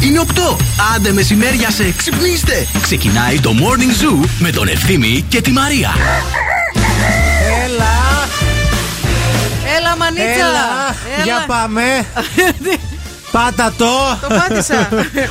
Η ώρα είναι 8. Άντε μεσημέρια σε ξυπνήστε. Ξεκινάει το Morning Zoo με τον Ευθύμη και τη Μαρία. Έλα! Έλα, μανίτσα! Έλα! Για πάμε! Πάτα το! Το πάτησα.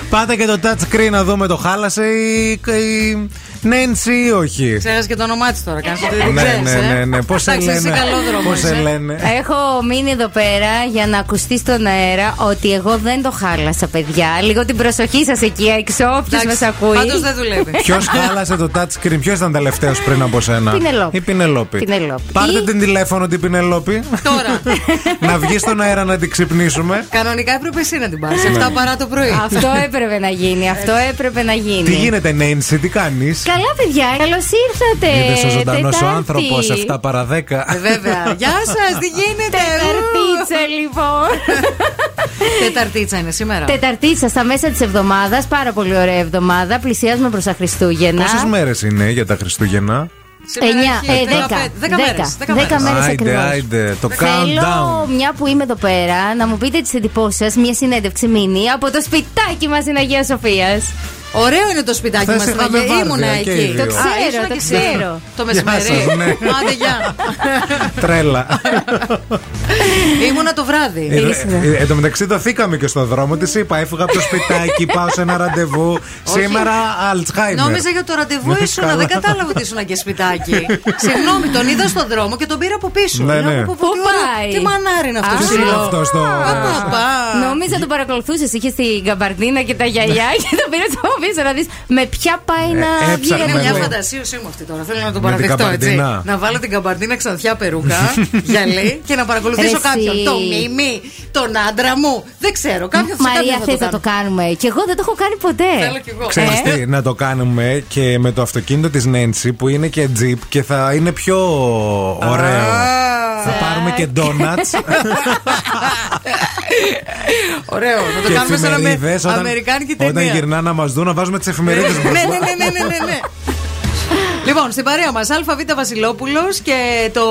Πάτα και το touch screen να δούμε το χάλασε η, η Νέντσι ή όχι. Ξέρεις και το όνομά της τώρα. Κάνεις ότι δεν Ναι, ξέρεις. ναι, ναι, ναι. Πώς σε Εντάξει, εσύ λένε; καλό δρόμο. Πώς σε λένε; Έχω μείνει εδώ πέρα για να ακουστεί στον αέρα ότι εγώ δεν το χάλασα, παιδιά. Λίγο την προσοχή σας εκεί έξω, όποιος μας ακούει. Πάντως δεν δουλεύει. Ποιος χάλασε το touch screen, ποιος ήταν τελευταίος πριν από σένα; Πινελόπη. Η Πινελόπη; Πινελόπη. Πάρτε Ή- την τηλέφωνο την Πινελόπη. Τώρα. να βγει στον αέρα να την ξυπνήσουμε. Κανονικά έπρεπε εσύ να την πάρεις. Ναι. 7 παρά το πρωί. Αυτό έπρεπε να γίνει. Αυτό έπρεπε να γίνει. Τι γίνεται, Νέντσι, τι κάνεις; Καλά, παιδιά, καλώς ήρθατε. Είδε ο ζωντανός ο Τετάρτη. άνθρωπος 7 παρα 10. Ε, Βέβαια. Γεια σας, τι γίνεται. Τεταρτίτσα, λοιπόν. Τεταρτίτσα είναι σήμερα. Τεταρτίτσα στα μέσα της εβδομάδας. Πάρα πολύ ωραία εβδομάδα. Πλησιάζουμε προς τα Χριστούγεννα. Πόσες μέρες είναι για τα Χριστούγεννα; Σήμερα Εννιά, έχει ε, δέκα. 15, δέκα Δέκα. μέρες, δέκα Δέκα μέρες. μέρες Άιντε, ακριβώς. άιντε, το Θέλω, countdown. μια που είμαι εδώ πέρα, να μου πείτε τις εντυπώσεις σας, μια συνέντευξη μήνυ από το σπιτάκι μας στην Αγία Σοφίας. Ωραίο είναι το σπιτάκι Χθες μας. είχαμε βάρδια Ήμουνα και εκεί. οι δύο. Το ξέρω, ήσουν το και εσύ. ξέρω. Το Γεια μεσημέρι. σας, ναι. Άντε, γεια. Τρέλα. Ήμουνα το βράδυ. Ε, Ήσυχα. ε, Εν τω μεταξύ το θήκαμε και στον δρόμο. Της είπα, έφυγα από το σπιτάκι, πάω σε ένα ραντεβού. Σήμερα Αλτσχάιμερ. Νόμιζα για το ραντεβού Ναι, ήσουν, καλά. δεν κατάλαβα ότι ήσουν και σπιτάκι. Συγγνώμη, τον είδα στον δρόμο και τον πήρα από πίσω. Ναι, Λέω, ναι. πω, πω, Πού τι ώρα- πάει; Τι μανάρι είναι αυτός. Α, Ποιος ψηλό. είναι αυτός το. Παπά. Νόμιζα τον παρακολουθούσες, είχε την καμπαρδίνα και τα γυαλιά και τον πήρε από πίσω να δει με ποια πάει Ε, να βγει. έψαχνα Είναι με μια λέει. φαντασίωσή μου αυτή τώρα. Θέλω να το Με την παραδεχτώ έτσι. καμπαρδίνα. Να βάλω την καμπαρδίνα ξανθιά περούκα, γυαλί και να παρακολουθήσω Ρε εσύ. κάποιον. Το μίμη, τον άντρα μου. Δεν ξέρω. Κάποιον Μαρία, θε θε να το κάνουμε. Και εγώ δεν το έχω κάνει ποτέ. Θέλω κι εγώ. Ξέρεις Ε; τι, να το κάνουμε και με το αυτοκίνητο της Νέντσι που είναι και τζιπ και θα είναι πιο ωραίο. Θα πάρουμε και ντόνατς Ωραίο. Να το και κάνουμε σαν αμε... εφημερίδες όταν, αμερικάνικη ταινία. όταν γυρνά να μας δουν να βάζουμε τις εφημερίδες ναι, μπροστά. ναι, ναι, ναι, ναι, ναι. Λοιπόν, στην παρέα μας, ΑΒ Βασιλόπουλος και το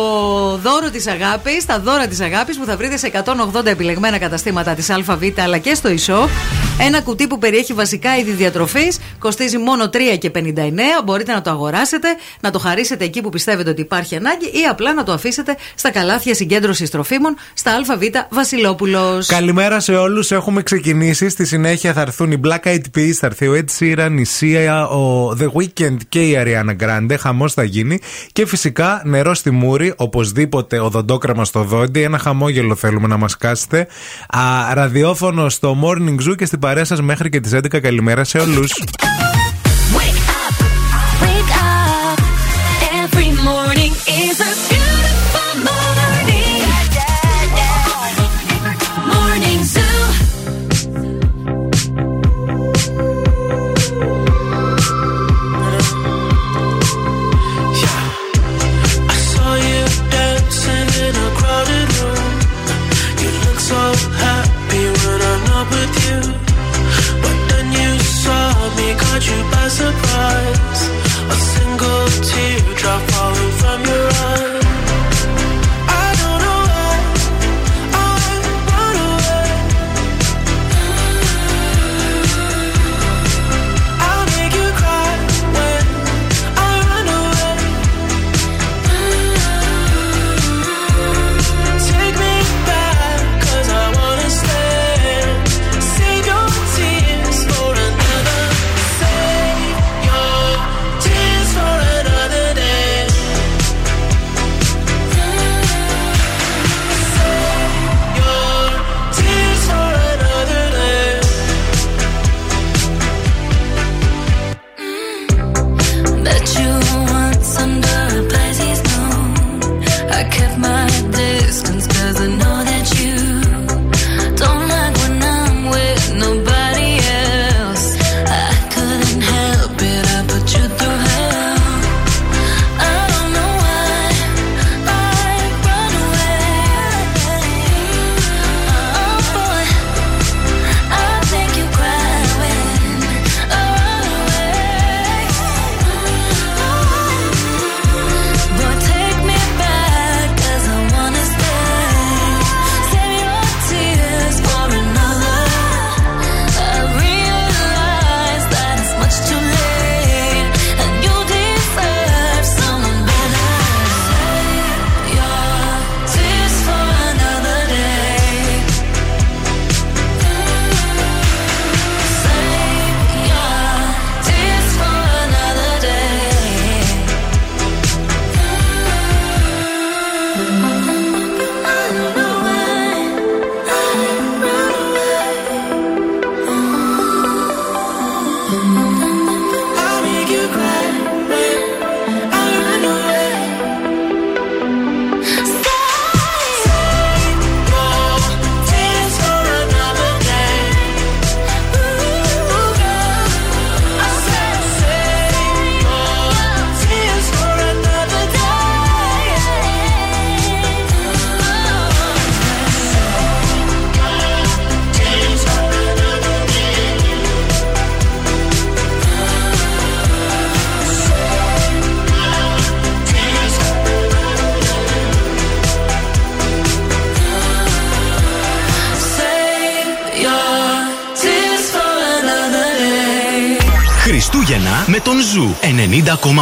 δώρο της αγάπης, τα δώρα της αγάπης που θα βρείτε σε 180 επιλεγμένα καταστήματα της ΑΒ αλλά και στο e-shop. Ένα κουτί που περιέχει βασικά είδη διατροφής, κοστίζει μόνο 3 και 59. Μπορείτε να το αγοράσετε, να το χαρίσετε εκεί που πιστεύετε ότι υπάρχει ανάγκη ή απλά να το αφήσετε στα καλάθια συγκέντρωσης τροφίμων στα ΑΒ Βασιλόπουλος. Καλημέρα σε όλους Έχουμε ξεκινήσει. Στη συνέχεια θα έρθουν οι Black Eyed Peas, θα έρθει ο Ed Sheeran, η Sia, ο The Weeknd και η Ariana Grande. Χαμός θα γίνει. Και φυσικά νερό στη μούρη, οπωσδήποτε οδοντόκραμα στο δόντι. Ένα χαμόγελο θέλουμε να μας κάσετε. Α, ραδιόφωνο στο Morning Zoo και στην παρέα σας μέχρι και τις 11. Καλημέρα σε όλους.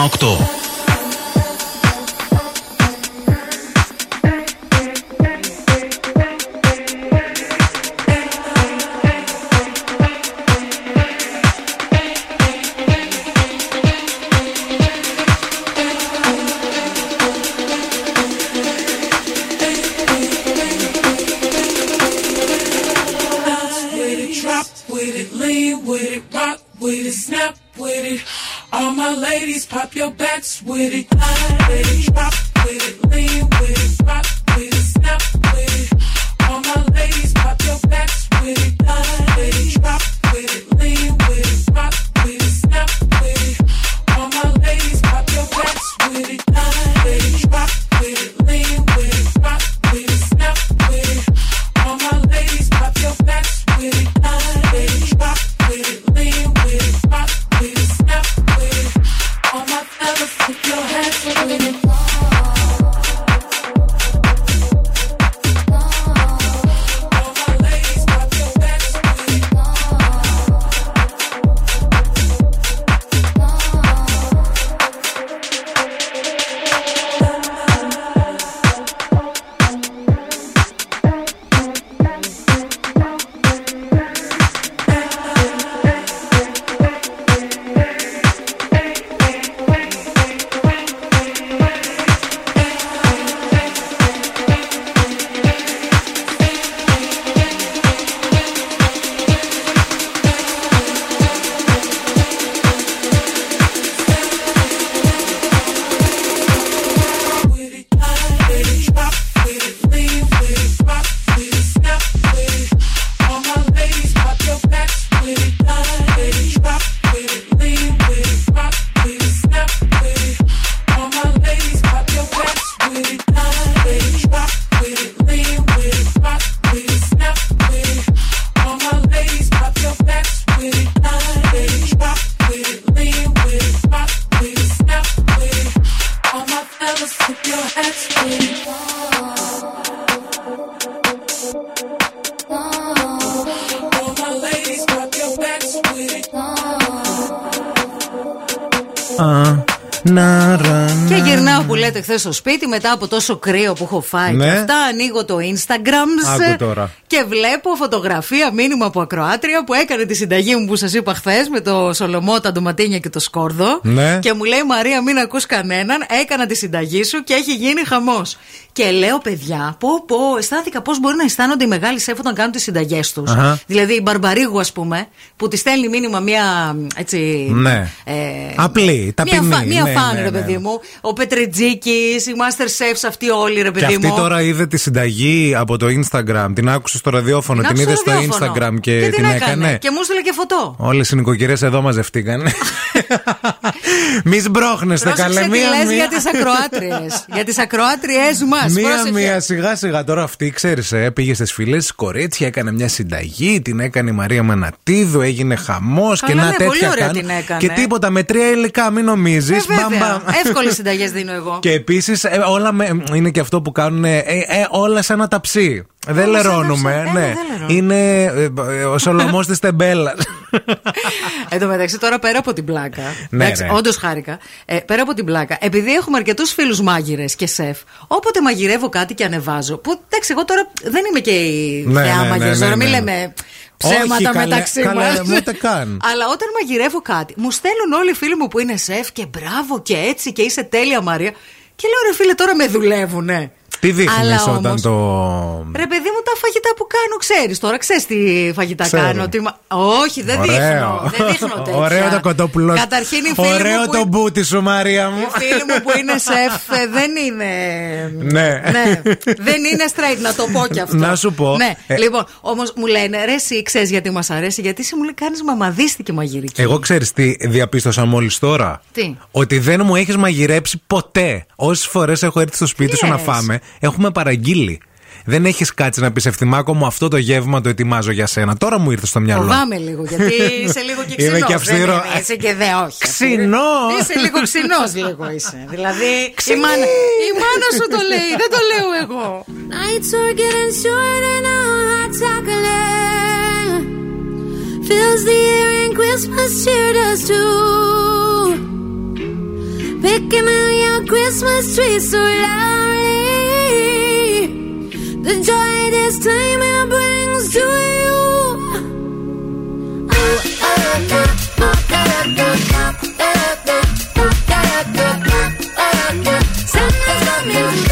Nocturne. Στο σπίτι μετά από τόσο κρύο που έχω φάει. Ναι. Και αυτά ανοίγω το Instagram Άκου τώρα. και βλέπω φωτογραφία μήνυμα από ακροάτρια που έκανε τη συνταγή μου που σας είπα χθες με το σολομό, τα ντοματίνια και το σκόρδο. Ναι. Και μου λέει Μαρία, μην ακούς κανέναν. Έκανα τη συνταγή σου και έχει γίνει χαμός. Και λέω, παιδιά, πω, πω, αισθάνθηκα πώς μπορεί να αισθάνονται οι μεγάλοι σεφ όταν κάνουν τις συνταγές τους. Αχα. Δηλαδή η Μπαρμπαρίγου, ας πούμε, που τη στέλνει μήνυμα μία έτσι. Ναι. ε, Απλή, ταπεινή. Μία, φα- μία Ναι, φαν, ναι, ρε ναι. παιδί μου. Ο Πετρετζίκης, οι Master Chefs, αυτοί όλοι, ρε Και παιδί αυτή μου. τώρα είδε τη συνταγή από το Instagram. Την άκουσε στο ραδιόφωνο, την, άκουσα είδε στο στο ραδιόφωνο. Instagram και, την έκανε. Και μου έστειλε και φωτό. Όλες οι νοικοκυρές εδώ μαζευτήκαν. Μη σμπρώχνεστε, Πρόσεξε καλέ. τι Μία, λες μία. για τις ακροάτριες Για τις ακροάτριές μας Μία, Πρόσεξε. μία, σιγά σιγά τώρα αυτή, ξέρεις, ε, πήγε στις φίλε κορίτσια, έκανε μια συνταγή, την έκανε η Μαρία Μανατίδου, έγινε χαμός και Καλά, να ναι, πολύ τέτοια ωραία κάνει. την έκανε. Και τίποτα με τρία υλικά, μην νομίζεις. Ε, βέβαια. Εύκολες συνταγές δίνω εγώ Και επίσης όλα με, είναι και αυτό που κάνουν ε, ε, όλα σαν ένα ταψί. Δεν Όλα σαν λερώνουμε. ταψί. Ε, ναι. δεν λερώνουμε. Είναι ε, ε, ο Σολομός της Τεμπέλας. Εν τω μεταξύ, τώρα πέρα από την πλάκα. Ναι, εντάξει, ρε. Όντως χάρηκα. Ε, πέρα από την πλάκα, επειδή έχουμε αρκετούς φίλους μάγειρες και σεφ, όποτε μαγειρεύω κάτι και ανεβάζω. Που εντάξει, εγώ τώρα δεν είμαι και η Ναι, θεά ναι, ναι, μαγειρεύω, ναι, τώρα μην ναι. λέμε ψέματα Όχι, καλέ, μεταξύ καλέ, μας. μου ούτε καν. Αλλά όταν μαγειρεύω κάτι, μου στέλνουν όλοι οι φίλοι μου που είναι σεφ και μπράβο και έτσι και είσαι τέλεια Μαρία. Και λέω ρε φίλε, τώρα με δουλεύουνε. Τι δείχνεις Αλλά όταν όμως, το. Ρε παιδί μου, τα φαγητά που κάνω, ξέρεις τώρα, ξέρεις τι φαγητά Ξέρω. κάνω. Τι... μα- Όχι, δεν Ωραίο. δείχνω. Δεν δείχνω τέτοια. Ωραίο το κοτόπουλο. Καταρχήν οι φίλοι Ωραίο μου που... το μπούτι σου, Μαρία μου. Οι φίλοι μου που είναι σεφ ε, δεν είναι. Ναι. Δεν είναι straight, να το πω κι αυτό. Να σου πω. Ναι. Ε, Λοιπόν, όμως μου λένε, ρε, εσύ ξέρεις γιατί μας αρέσει, γιατί εσύ μου λέει κάνεις μαμαδίστικη μαγειρική. Εγώ ξέρεις τι διαπίστωσα μόλις τώρα. Τι; Ότι δεν μου έχεις μαγειρέψει ποτέ. Όσες φορές έχω έρθει στο σπίτι Τι σου να λες; φάμε, έχουμε παραγγείλει. Δεν έχεις κάτσει να πεις ευθυμάκο μου αυτό το γεύμα το ετοιμάζω για σένα. Τώρα μου ήρθε στο μυαλό. Φοβάμαι λίγο, γιατί είσαι λίγο και Είμαι ξινός. και αυστηρό. Είσαι και δε, όχι. Ξινός. Είσαι λίγο ξινός, λίγο είσαι. Δηλαδή, η μάνα, η μάνα σου το λέει, δεν το λέω εγώ. Nights are getting shorter now, hot chocolate fills the air and Christmas cheered us too. Pick a million Christmas trees so loudly. The joy this time it brings to you. Oh, oh, God. Santa's coming.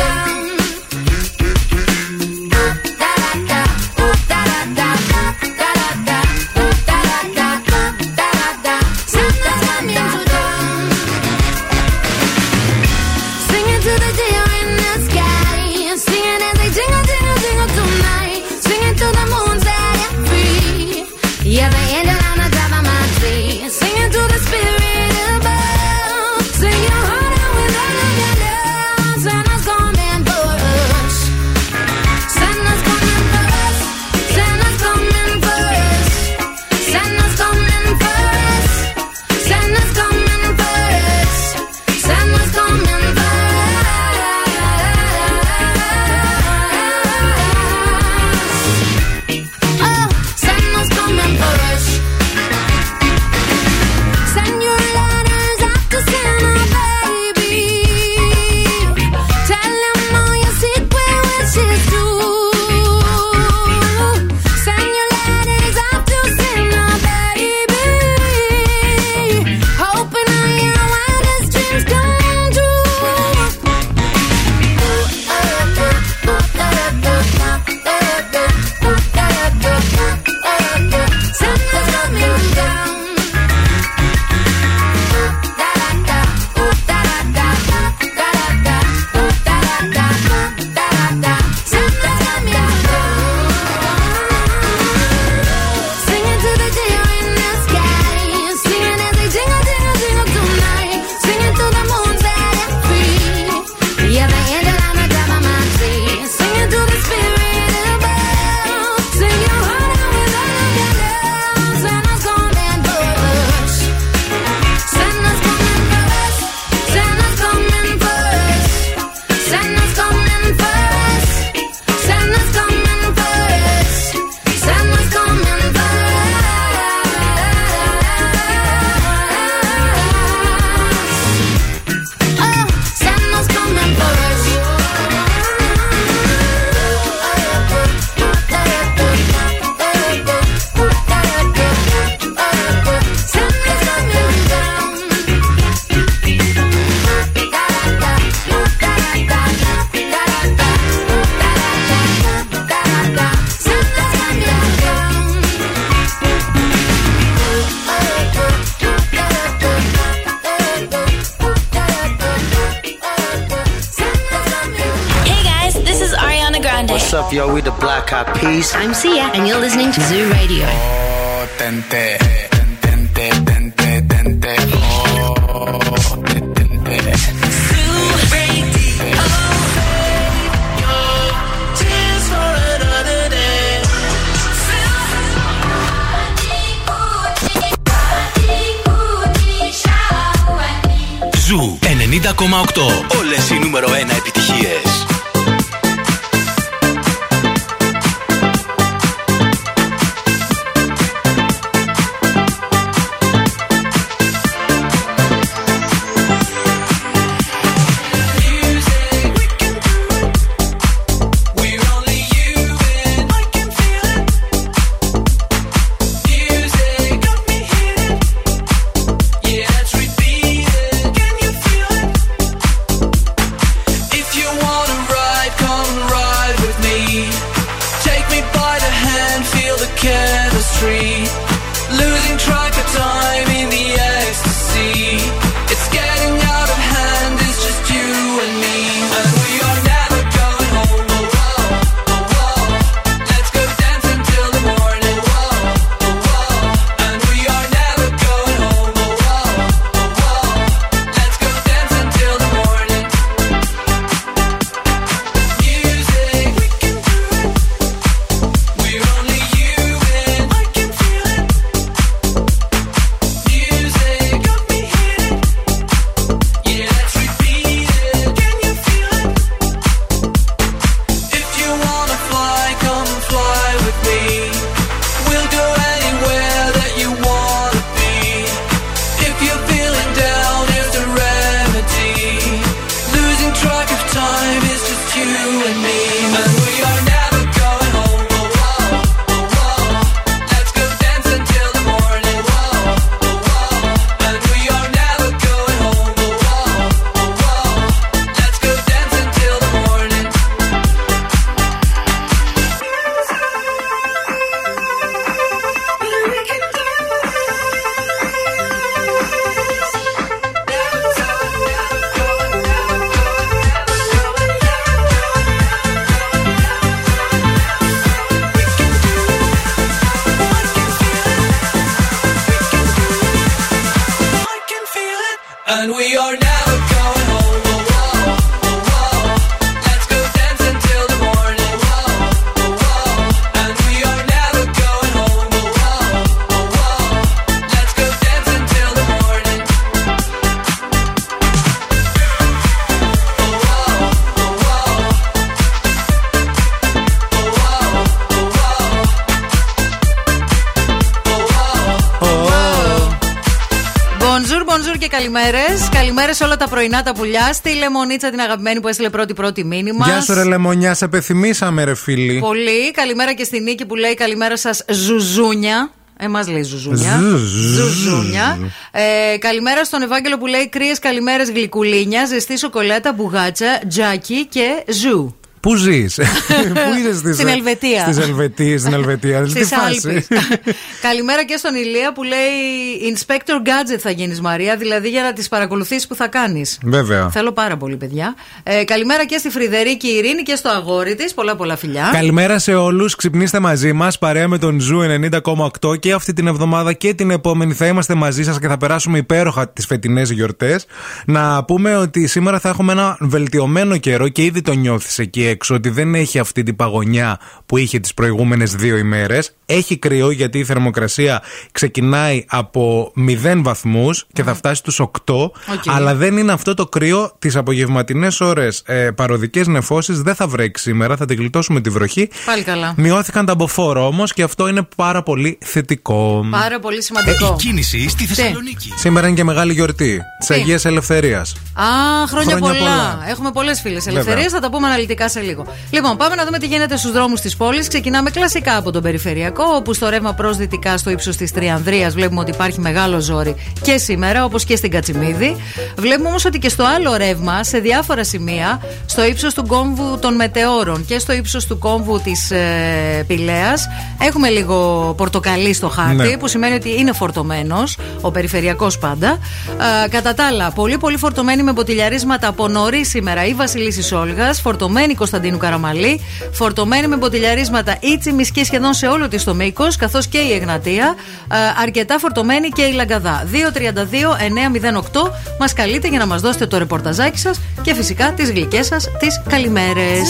What's up, yo? We the Black Eyed Peas. I'm Sia, and you're listening to Zoo Radio. Oh. Zoo 90,8. Όλες οι νούμερο 1 επιτυχίες. Πρωινά τα πουλιά. Στη Λεμονίτσα την αγαπημένη που έστειλε πρώτη-πρώτη μήνυμα. Γεια σου, ρε Λεμονιά, σε πεθυμίσαμε, ρε φίλοι. Πολύ. Καλημέρα και στη Νίκη που λέει καλημέρα σας, Ζουζούνια. Εμάς λέει Ζουζούνια. Ζου, ζου, Ζουζούνια. Ε, καλημέρα στον Ευάγγελο που λέει κρύες καλημέρες γλυκουλίνια, ζεστή σοκολάτα, μπουγάτσα, τζάκι και ζου. Πού ζεις, Πού είσαι στις- Στην Ελβετία. Στις Ελβετίες, στην Ελβετία. Στις Τι φάση; Άλπεις. Καλημέρα και στον Ηλία που λέει Inspector Gadget θα γίνεις Μαρία, δηλαδή για να τις παρακολουθήσει που θα κάνεις. Βέβαια. Θέλω πάρα πολύ, παιδιά. Ε, καλημέρα και στη Φρυδερίκη Ειρήνη και στο αγόρι της. Πολλά πολλά φιλιά. Καλημέρα σε όλους. Ξυπνήστε μαζί μας, παρέα με τον Zoo 90,8 και αυτή την εβδομάδα και την επόμενη θα είμαστε μαζί σας και θα περάσουμε υπέροχα τις φετινές γιορτές. Να πούμε ότι σήμερα θα έχουμε ένα βελτιωμένο καιρό και ήδη το νιώθεις εκεί έξω ότι δεν έχει αυτή την παγωνιά που είχε τις προηγούμενες δύο ημέρες. Έχει κρύο γιατί η θερμοκρασία ξεκινάει από 0 βαθμούς και θα φτάσει στους 8. Αλλά δεν είναι αυτό το κρύο τις απογευματινές ώρες. Ε, Παροδικές νεφώσεις δεν θα βρέξει σήμερα, θα την γλιτώσουμε τη βροχή. Πάλι καλά. Μειώθηκαν τα μποφόρο όμως και αυτό είναι πάρα πολύ θετικό. Πάρα πολύ σημαντικό. Κίνηση στη Θεσσαλονίκη. Σήμερα είναι και μεγάλη γιορτή τη Τι; Αγία Ελευθερίας. Α, χρόνια, Χρόνια πολλά. πολλά. Έχουμε πολλές φίλες ελευθερίε, θα τα πούμε αναλυτικά σε λίγο. Λοιπόν, πάμε να δούμε τι γίνεται στους δρόμους της πόλης. Ξεκινάμε κλασικά από τον περιφερειακό, όπου στο ρεύμα προς δυτικά στο ύψος της Τριανδρίας βλέπουμε ότι υπάρχει μεγάλο ζόρι και σήμερα, όπως και στην Κατσιμίδη. Βλέπουμε όμως ότι και στο άλλο ρεύμα, σε διάφορα σημεία, στο ύψος του κόμβου των Μετεώρων και στο ύψος του κόμβου της ε, Πηλαία, έχουμε λίγο πορτοκαλί στο χάρτη, Ναι. που σημαίνει ότι είναι φορτωμένος, ο περιφερειακός πάντα. Α, κατά τα άλλα, πολύ πολύ φορτωμένη με μποτιλιαρίσματα από νωρίς σήμερα η Βασιλίση Όλγας, φορτωμένη Κωνσταντίνου Καραμαλή, φορτωμένη με μποτιλιαρίσματα η Τσιμισκή σχεδόν σε όλο της το μήκος, καθώς και η Εγνατία, α, αρκετά φορτωμένη και η Λαγκαδά. 232-908 μας καλείτε για να μας δώσετε το ρεπορταζάκι σας και φυσικά τις γλυκές σας τις καλημέρες.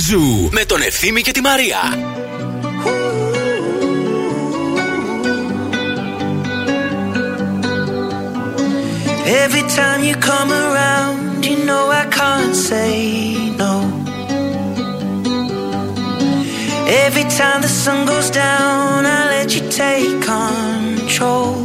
Morning Zoo με τον Ευθύμη και τη Μαρία. Every time you come around, you know I can't say no. Every time the sun goes down, I let you take control.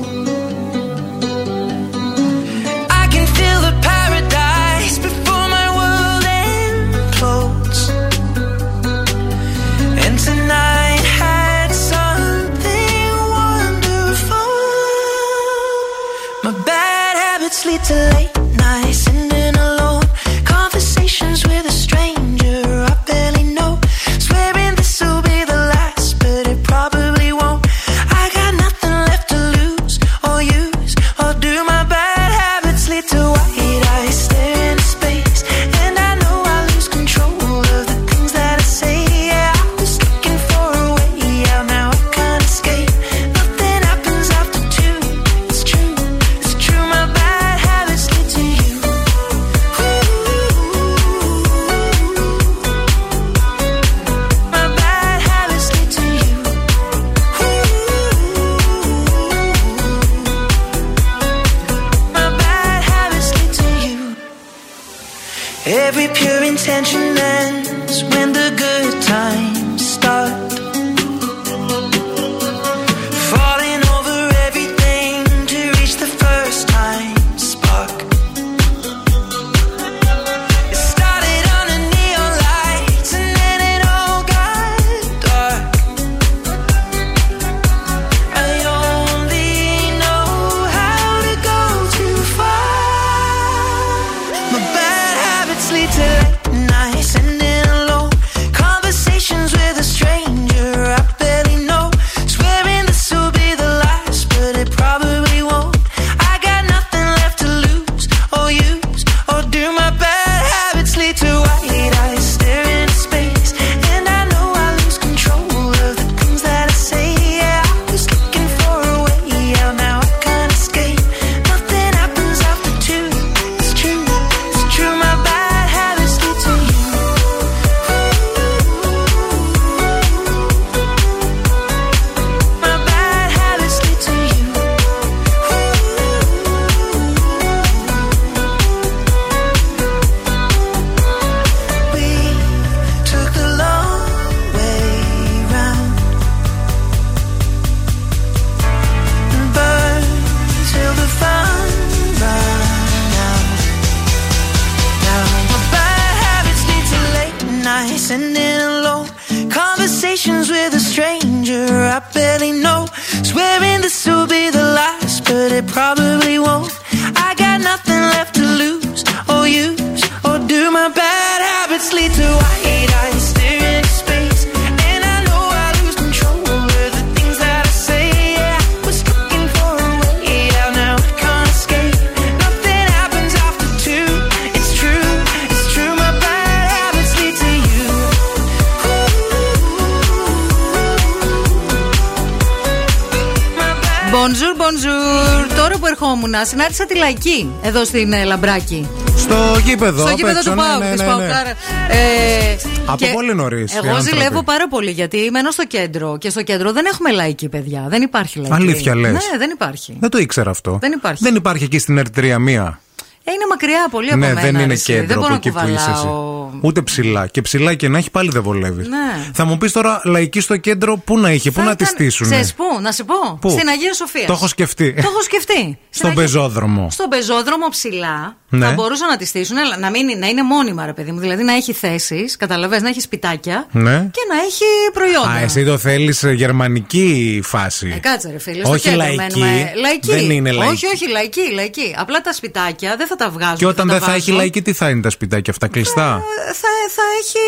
Συνάντησα τη λαϊκή εδώ στην ε, Λαμπράκη. Στο γήπεδο. Στο απ' γήπεδο έξω, του ναι, Πάου, ναι, της ναι, ναι. Παουκάρα. Ε, Από και πολύ νωρίς οι Εγώ άνθρωποι. ζηλεύω πάρα πολύ γιατί μένω στο κέντρο και στο κέντρο δεν έχουμε λαϊκή, παιδιά. Δεν υπάρχει λαϊκή. Αλήθεια λες. Ναι, δεν υπάρχει. Δεν το ήξερα αυτό. Δεν υπάρχει. Δεν υπάρχει εκεί στην Ερτρία μία. Ε, είναι μακριά πολύ από ναι, μένα. δεν ρε, είναι εσύ. κέντρο δεν από μπορώ εκεί να που είσαι εσύ. κουβαλάω. Ούτε ψηλά. Και ψηλά και να έχει πάλι δεν βολεύεις. Ναι. Θα μου πεις τώρα λαϊκή στο κέντρο πού να είχε, πού Θα να τη ήταν- στήσουν. Ξέρεις πού, να σε πω. Πού; Στην Αγία Σοφία. Το έχω σκεφτεί. Το έχω σκεφτεί. Στην Στον Αγία- πεζόδρομο. Στον πεζόδρομο ψηλά Ναι. θα μπορούσαν να τη στήσουν, αλλά να, μην, να είναι μόνιμα, ρε παιδί μου. Δηλαδή να έχει θέσεις, καταλαβες, να έχει σπιτάκια Ναι. και να έχει προϊόντα. Α, εσύ το θέλεις γερμανική φάση. Ε, κάτσε ρε φίλε, στο Όχι κέντρο λαϊκή. μένουμε. Λαϊκή. Δεν είναι λαϊκή. Όχι, όχι, λαϊκή, λαϊκή. Απλά τα σπιτάκια δεν θα τα βγάζουν. Και όταν τα δεν θα έχει βάζουν. λαϊκή, τι θα είναι τα σπιτάκια αυτά κλειστά; Ε, Θα, θα έχει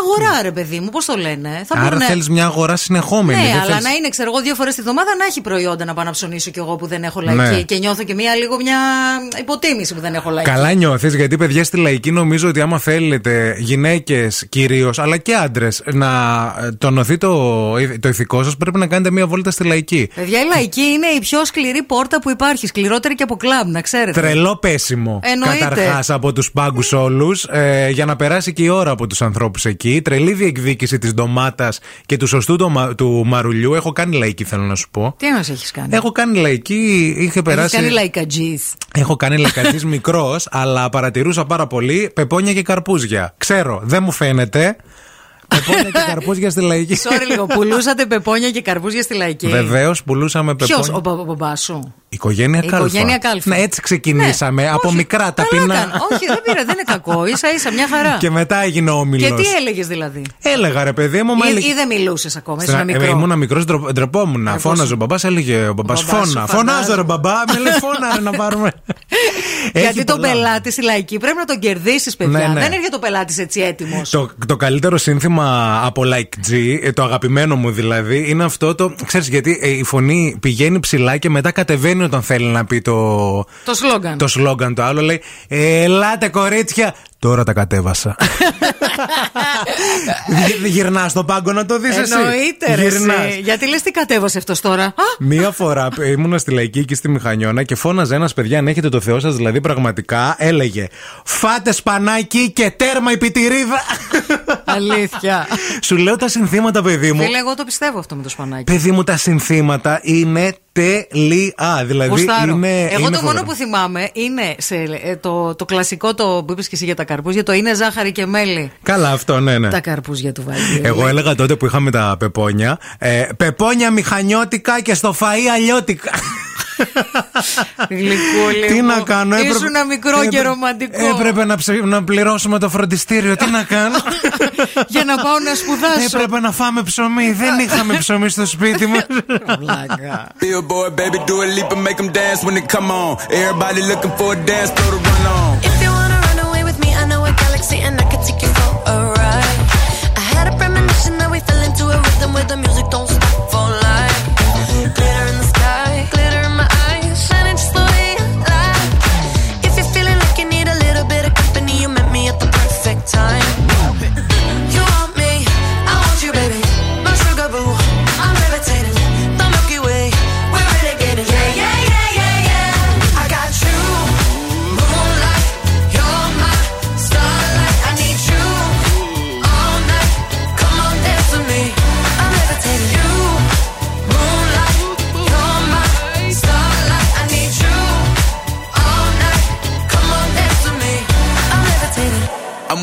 αγορά, ρε παιδί μου, πώς το λένε. Θα Άρα μπουνε- θέλεις μια αγορά συνεχόμενη. Ναι, δεν αλλά θέλεις- να είναι, ξέρω εγώ, δύο φορές τη βδομάδα να έχει προϊόντα να πάω να ψωνίσω κι εγώ που δεν έχω λαϊκή. Ναι. Και νιώθω και μία λίγο μια υποτίμηση που δεν έχω λαϊκή. Καλά νιώθεις, γιατί παιδιά στη λαϊκή νομίζω ότι άμα θέλετε γυναίκες κυρίως, αλλά και άντρες, να ε, τονωθεί το, το ηθικό σας, πρέπει να κάνετε μία βόλτα στη λαϊκή. Παιδιά, η λαϊκή είναι η πιο σκληρή πόρτα που υπάρχει. Σκληρότερη και από κλαμπ, να ξέρετε. Τρελό πέσιμο. Εννοείται. Καταρχάς από τους πάγκου όλους. Ε, για να περάσει και η ώρα από τους ανθρώπους εκεί. Τρελή διεκδίκηση της ντομάτας και του σωστού του, μα- του μαρουλιού. Έχω κάνει λαϊκή, θέλω να σου πω. Τι μας έχεις κάνει; Έχω κάνει λαϊκή, είχε Έχεις περάσει. κάνει λαϊκατζής. Έχω κάνει λαϊκατζής μικρός, αλλά παρατηρούσα πάρα πολύ πεπόνια και καρπούζια. Ξέρω, δεν μου φαίνεται. Πεπόνια και καρπούζια στη λαϊκή. Sorry λίγο, πουλούσατε πεπόνια και καρπούζια στη λαϊκή. Βεβαίως, πουλούσαμε Ποιος, πεπόνια. ο, μπα- ο μπαμπάς σου; Η οικογένεια Η Κάλφα. οικογένεια Κάλφα. Ναι, έτσι ξεκινήσαμε. από Όχι, μικρά καλά ταπεινά. έκανε. Όχι, δεν πήρα, δεν είναι κακό. σα ίσα μια χαρά. Και μετά έγινε ο Και όμιλος. τι έλεγες δηλαδή; Έλεγα ρε παιδί μου, μα Ή, έλεγε. ή δεν μιλούσες ακόμα, Στην- ήσουν ε, μικρό. Ήμουν μικρός, ντρεπόμουν. πώς. Φώναζε ο μπαμπάς, έλεγε ο μπαμπάς. μπαμπάς σου, Φώνα. φαντάζομαι. Φωνάζω ρε μπαμπά, με λέει φώνα ρε να πάρουμε. Γιατί Έχει τον πολλά. πελάτη στη λαϊκή πρέπει να τον κερδίσεις, παιδιά. Ναι, ναι. Δεν έρχεται ο πελάτης έτσι έτοιμος. Το, το καλύτερο σύνθημα από Like G, ε, το αγαπημένο μου δηλαδή, είναι αυτό το. Ξέρεις γιατί ε, η φωνή πηγαίνει ψηλά και μετά κατεβαίνει όταν θέλει να πει το. Το σλόγκαν. Το σλόγκαν το άλλο λέει Ελάτε κορίτσια Τώρα τα κατέβασα Γυρνάς στο πάγκο να το δεις εσύ Εννοείται, ρε, Γυρνάς. εσύ. Γιατί λες τι κατέβασε αυτός τώρα. Α, Μία φορά ε, ήμουνα στη λαϊκή εκεί στη Μηχανιώνα και φώναζε ένας παιδιά, αν έχετε το Θεό σας, δηλαδή πραγματικά έλεγε Φάτε σπανάκι και τέρμα η πιτυρίδα. αλήθεια. Σου λέω τα συνθήματα, παιδί μου. Φίλε, εγώ το πιστεύω αυτό με το σπανάκι. Παιδί μου, τα συνθήματα είναι τελεία. Δηλαδή Γουστάρω. είναι. Εγώ είναι το μόνο φοβερό. που θυμάμαι είναι σε, ε, το, το κλασικό το που είπες και εσύ για τα καρπούζια. Το είναι ζάχαρη και μέλι. Καλά, αυτό, ναι, ναι. Τα καρπούζια του Βαγγέλη. Εγώ έλεγα τότε που είχαμε τα πεπόνια. Ε, πεπόνια μηχανιώτικα και στο φαΐ αλλιώτικα. Γλυκούλη Τι μου. να κάνω, έπρεπε. Ήσουνα μικρό και έπρεπε- ρομαντικό. Έπρεπε να, ψε- να πληρώσουμε το φροντιστήριο. Τι να κάνω; για να πάω να σπουδάσω. Έπρεπε να φάμε ψωμί. Δεν είχαμε ψωμί στο σπίτι μας. Billboard, baby, do a leap and make them dance when they come on. Everybody looking for a dance floor to run on. And I can take you for a ride. I had a premonition that we fell into a rhythm where the music don't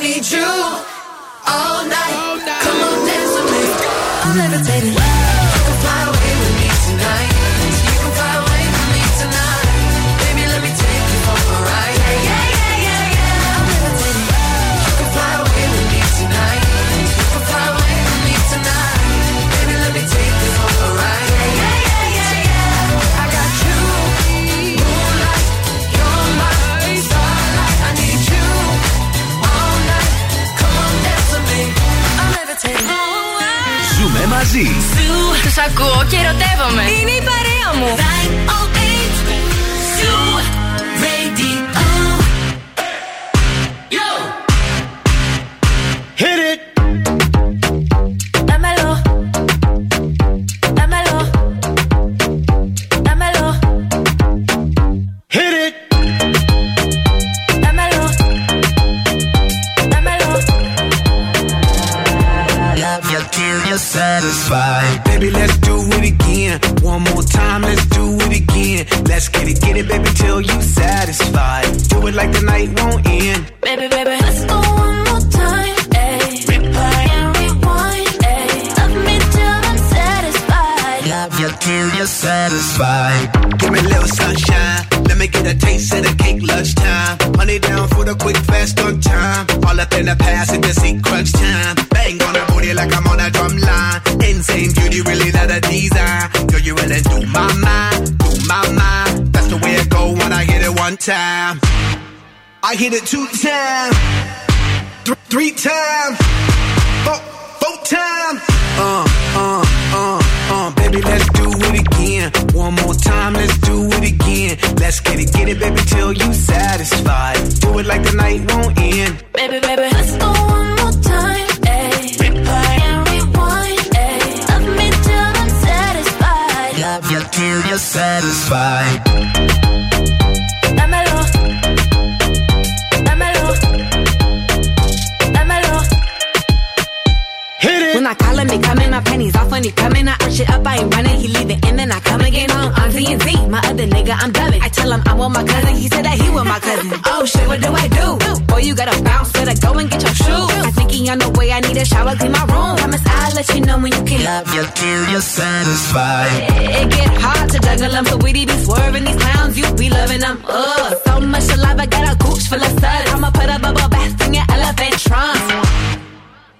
need you all night. Τους ακούω και ερωτεύομαι. Είναι η παρέα μου. One more time, let's do it again. Let's get it, get it, baby, till you satisfied. Do it like the night won't end. Baby, baby, let's go one more time. Ayy. Replay and rewind. Ayy. Love me till I'm satisfied. Love you till you're satisfied. Give me a little sunshine. Let me get a taste of the cake lunchtime. Money down for the quick, fast on time. All up in the past just see crunch time. Bang on the booty like I'm on a drum line. Insane beauty, really not a design. You really do my mind, do my mind. That's the way it go when I hit it one time. I hit it two times, th- three times, four, four times. Uh, uh, uh, uh, baby, let's do it again. One more time, let's do it again. Let's get it, get it, baby, till you satisfied. Do it like the night won't end. Baby, baby, let's go one more time. Satisfied. It. I call him, they coming, my pennies off when he coming. I arch it up, I ain't running, he leaving, and then I come again on on Z. My other nigga, I'm dubbing. I tell him I'm with my cousin, he said that he with my cousin. Oh shit, what do I do? Boy, you gotta bounce, better go and get your shoes. I think he on the way, I need a shower, clean my room. Promise I'll let you know when you can. Love you till you're satisfied. It get hard to juggle them, so we be swerving these clowns, you be loving them. Ugh, so much alive. I got a gooch full of suds. I'ma put a bubble bath in your elephant trunk.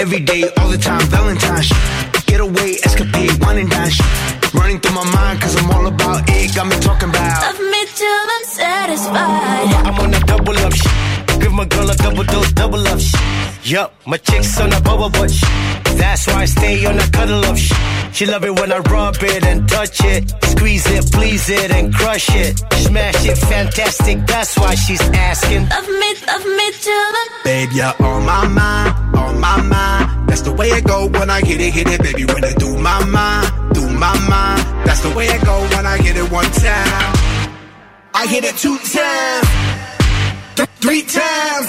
Every day, all the time, Valentine's. Get away, escapade, wine and dine. Running through my mind, cause I'm all about it. Got me talking about. Love me till I'm satisfied. I'm on a double up shit. Give my girl a double dose, double up shit. Yup, my chick's on a bubble butt shit. That's why I stay on a cuddle up shit. She love it when I rub it and touch it. Squeeze it, please it, and crush it. Smash it, fantastic. That's why she's asking. Love me, love me till the Babe, you're on my mind, on my mind. That's the way it go when I hit it, hit it, baby. When I do my mind, do my mind. That's the way it go when I hit it one time. I hit it two times, th- three times,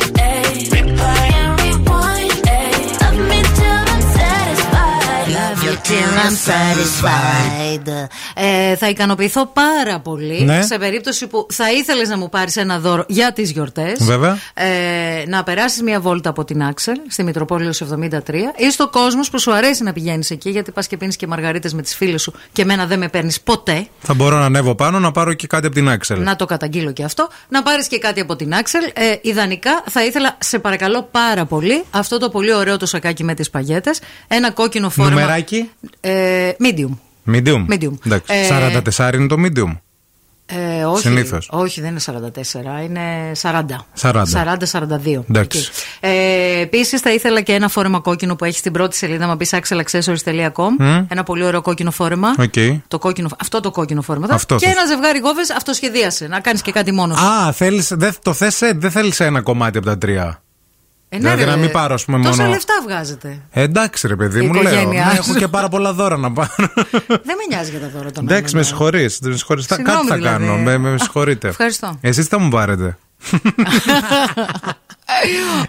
Till I'm satisfied. Ε, θα ικανοποιηθώ πάρα πολύ Ναι. σε περίπτωση που θα ήθελες να μου πάρεις ένα δώρο για τις γιορτές. Βέβαια. Ε, να περάσεις μια βόλτα από την Άξελ στη Μητροπόλεω 73 ή στο κόσμος που σου αρέσει να πηγαίνεις εκεί, γιατί πας και πίνεις και μαργαρίτες με τις φίλες σου και εμένα δεν με παίρνεις ποτέ. Θα μπορώ να ανέβω πάνω να πάρω και κάτι από την Axel. Να το καταγγείλω και αυτό. Να πάρεις και κάτι από την Axel. Ε, ιδανικά θα ήθελα, σε παρακαλώ πάρα πολύ, αυτό το πολύ ωραίο το σακάκι με τις παγέτες. Ένα κόκκινο φόρμα. Νομεράκι; Ε, medium. Medium. Medium. Εντάξει. Ε, 44 είναι το medium. Ε, όχι, Συνήθως. όχι, δεν είναι 44, είναι 40. 40. 40-42. Εντάξει. Ε, Επίσης, θα ήθελα και ένα φόρεμα κόκκινο που έχεις στην πρώτη σελίδα. Μπες axelaccessories.com. Μμ. Ένα πολύ ωραίο κόκκινο φόρεμα. Οκ. Το κόκκινο, αυτό το κόκκινο φόρεμα. Αυτό και θες. ένα ζευγάρι γόβες αυτοσχεδίασε. Να κάνεις και κάτι μόνος. Α, θέλεις, δεν το θες, σε- δεν θέλεις ένα κομμάτι από τα τρία. Ε, ναι, δηλαδή ρε, να μην πάρω, ας πούμε, Τόσα μόνο. λεφτά βγάζετε. Ε, εντάξει, ρε παιδί Η μου, λέω. οικογένειά Ναι, σου. έχω και πάρα πολλά δώρα να πάρω. Δεν με νοιάζει για τα δώρα των Εντάξει, με άλλων. συγχωρείς. Με συγχωρείς. Θα- Συγγνώμη, Κάτι θα δηλαδή. κάνω. Με, με Α, συγχωρείτε. ευχαριστώ. Εσείς θα μου πάρετε.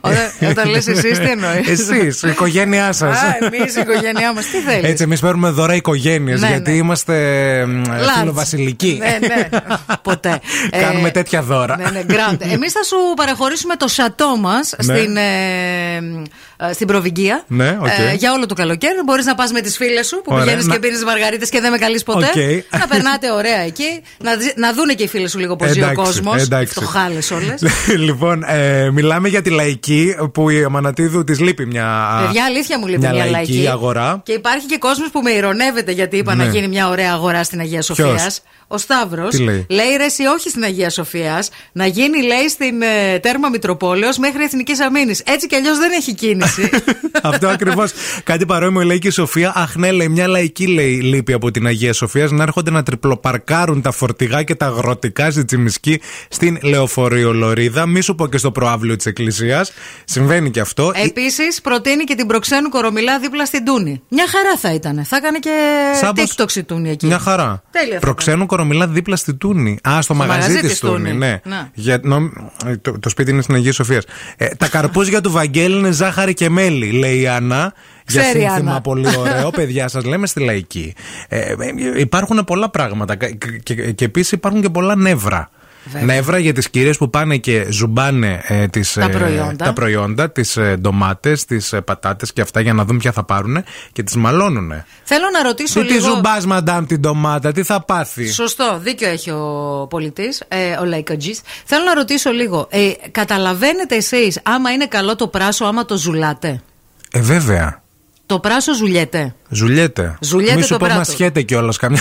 Όταν- Όταν λες εσύ, τι εννοείς; Εσείς, η οικογένειά σας. Α, εμείς η οικογένειά μας, τι θέλεις; Έτσι, εμείς παίρνουμε δώρα οικογένειες Ναι, γιατί ναι. είμαστε μ, Large. φιλοβασιλικοί. Ναι, ναι. Ποτέ. Κάνουμε Ε, τέτοια δώρα. Ναι, ναι, grand. Εμείς θα σου παραχωρήσουμε το σατό μας Ναι. στην, ε, ε, στην Προβηγκία. Ναι, οκ. Ε, για όλο το καλοκαίρι. Μπορείς να πας με τις φίλες σου που Ωραία, πηγαίνεις να- και πίνεις μαργαρίτες και δεν με καλείς ποτέ. Οκ. Να περνάτε ωραία εκεί. Να, δει- να δούνε και οι φίλες σου λίγο πώς ζει ο Εντάξει, κόσμος. εντάξει. Φτωχάλε όλες. λοιπόν, ε, μιλάμε για τη λαϊκή που η Αμανατίδου της λείπει μια. Παιδιά, αλήθεια μου λείπει μια μια, λαϊκή λαϊκή. αγορά. Και υπάρχει και κόσμος που με ηρωνεύεται γιατί είπα Ναι. να γίνει μια ωραία αγορά στην Αγία Σοφίας. Ο Σταύρος Τι λέει; ρε, εσύ όχι στην Αγία Σοφίας, να γίνει λέει στην ε, τέρμα Μητροπόλεως μέχρι Εθνικής Αμήνης. Έτσι κι αλλιώς δεν έχει κίνηση. Αυτό ακριβώς. Κάτι παρόμοιο λέει και η Σοφία. Αχ, ναι, λέει, μια λαϊκή λέει, λείπει από την Αγία Σοφίας να έρχονται να τριπλοπαρκάρουν τα φορτηγά και τα αγροτικά στη Τσιμισκή στην Λεωφορείο Λωρίδα. Μη σου πω και στο προάβλιο της Εκκλησίας. Συμβαίνει και αυτό. Επίσης, προτείνει και την προξένου κορομιλά δίπλα στην Τούνη. Μια χαρά θα ήταν. Θα έκανε και Σάμπος- TikTok η Τούνη εκεί. Μια χαρά. Τέλεια. θα Προξένου κορομιλά δίπλα στη Τούνη. Α, στο, μαγαζί, μαγαζί της της Τούνη. Τούνη. Ναι. Ναι. Για, νο- το, το σπίτι είναι στην Αγία Σοφία. Ε, τα καρπούζια του Βαγγέλη είναι ζάχαρη και μέλι, λέει η Άννα. Για Ξέρει η σύνθημα Άννα. πολύ ωραίο, παιδιά, σας λέμε στη λαϊκή. Ε, ε, υπάρχουν πολλά πράγματα. Και, και, και επίσης υπάρχουν και πολλά νεύρα. Βέβαια. Νεύρα για τις κυρίες που πάνε και ζουμπάνε ε, τις, Τα ε, προϊόντα. τα προϊόντα, τις ε, ντομάτες, τις ε, πατάτες και αυτά για να δουν ποια θα πάρουν και τις μαλώνουνε. Θέλω να ρωτήσω Τι τη λίγο. ζουμπάς μαντάμ την ντομάτα, τι θα πάθει; Σωστό, δίκιο έχει ο πολιτής, ε, ο λαϊκατζής. Θέλω να ρωτήσω λίγο. Ε, καταλαβαίνετε εσείς άμα είναι καλό το πράσο, άμα το ζουλάτε; Ε, βέβαια. Το πράσο ζουλιέται. Ζουλιέται. Ζουλιέται Μη σου το πω πράτο. μασιέται κιόλας καμιά.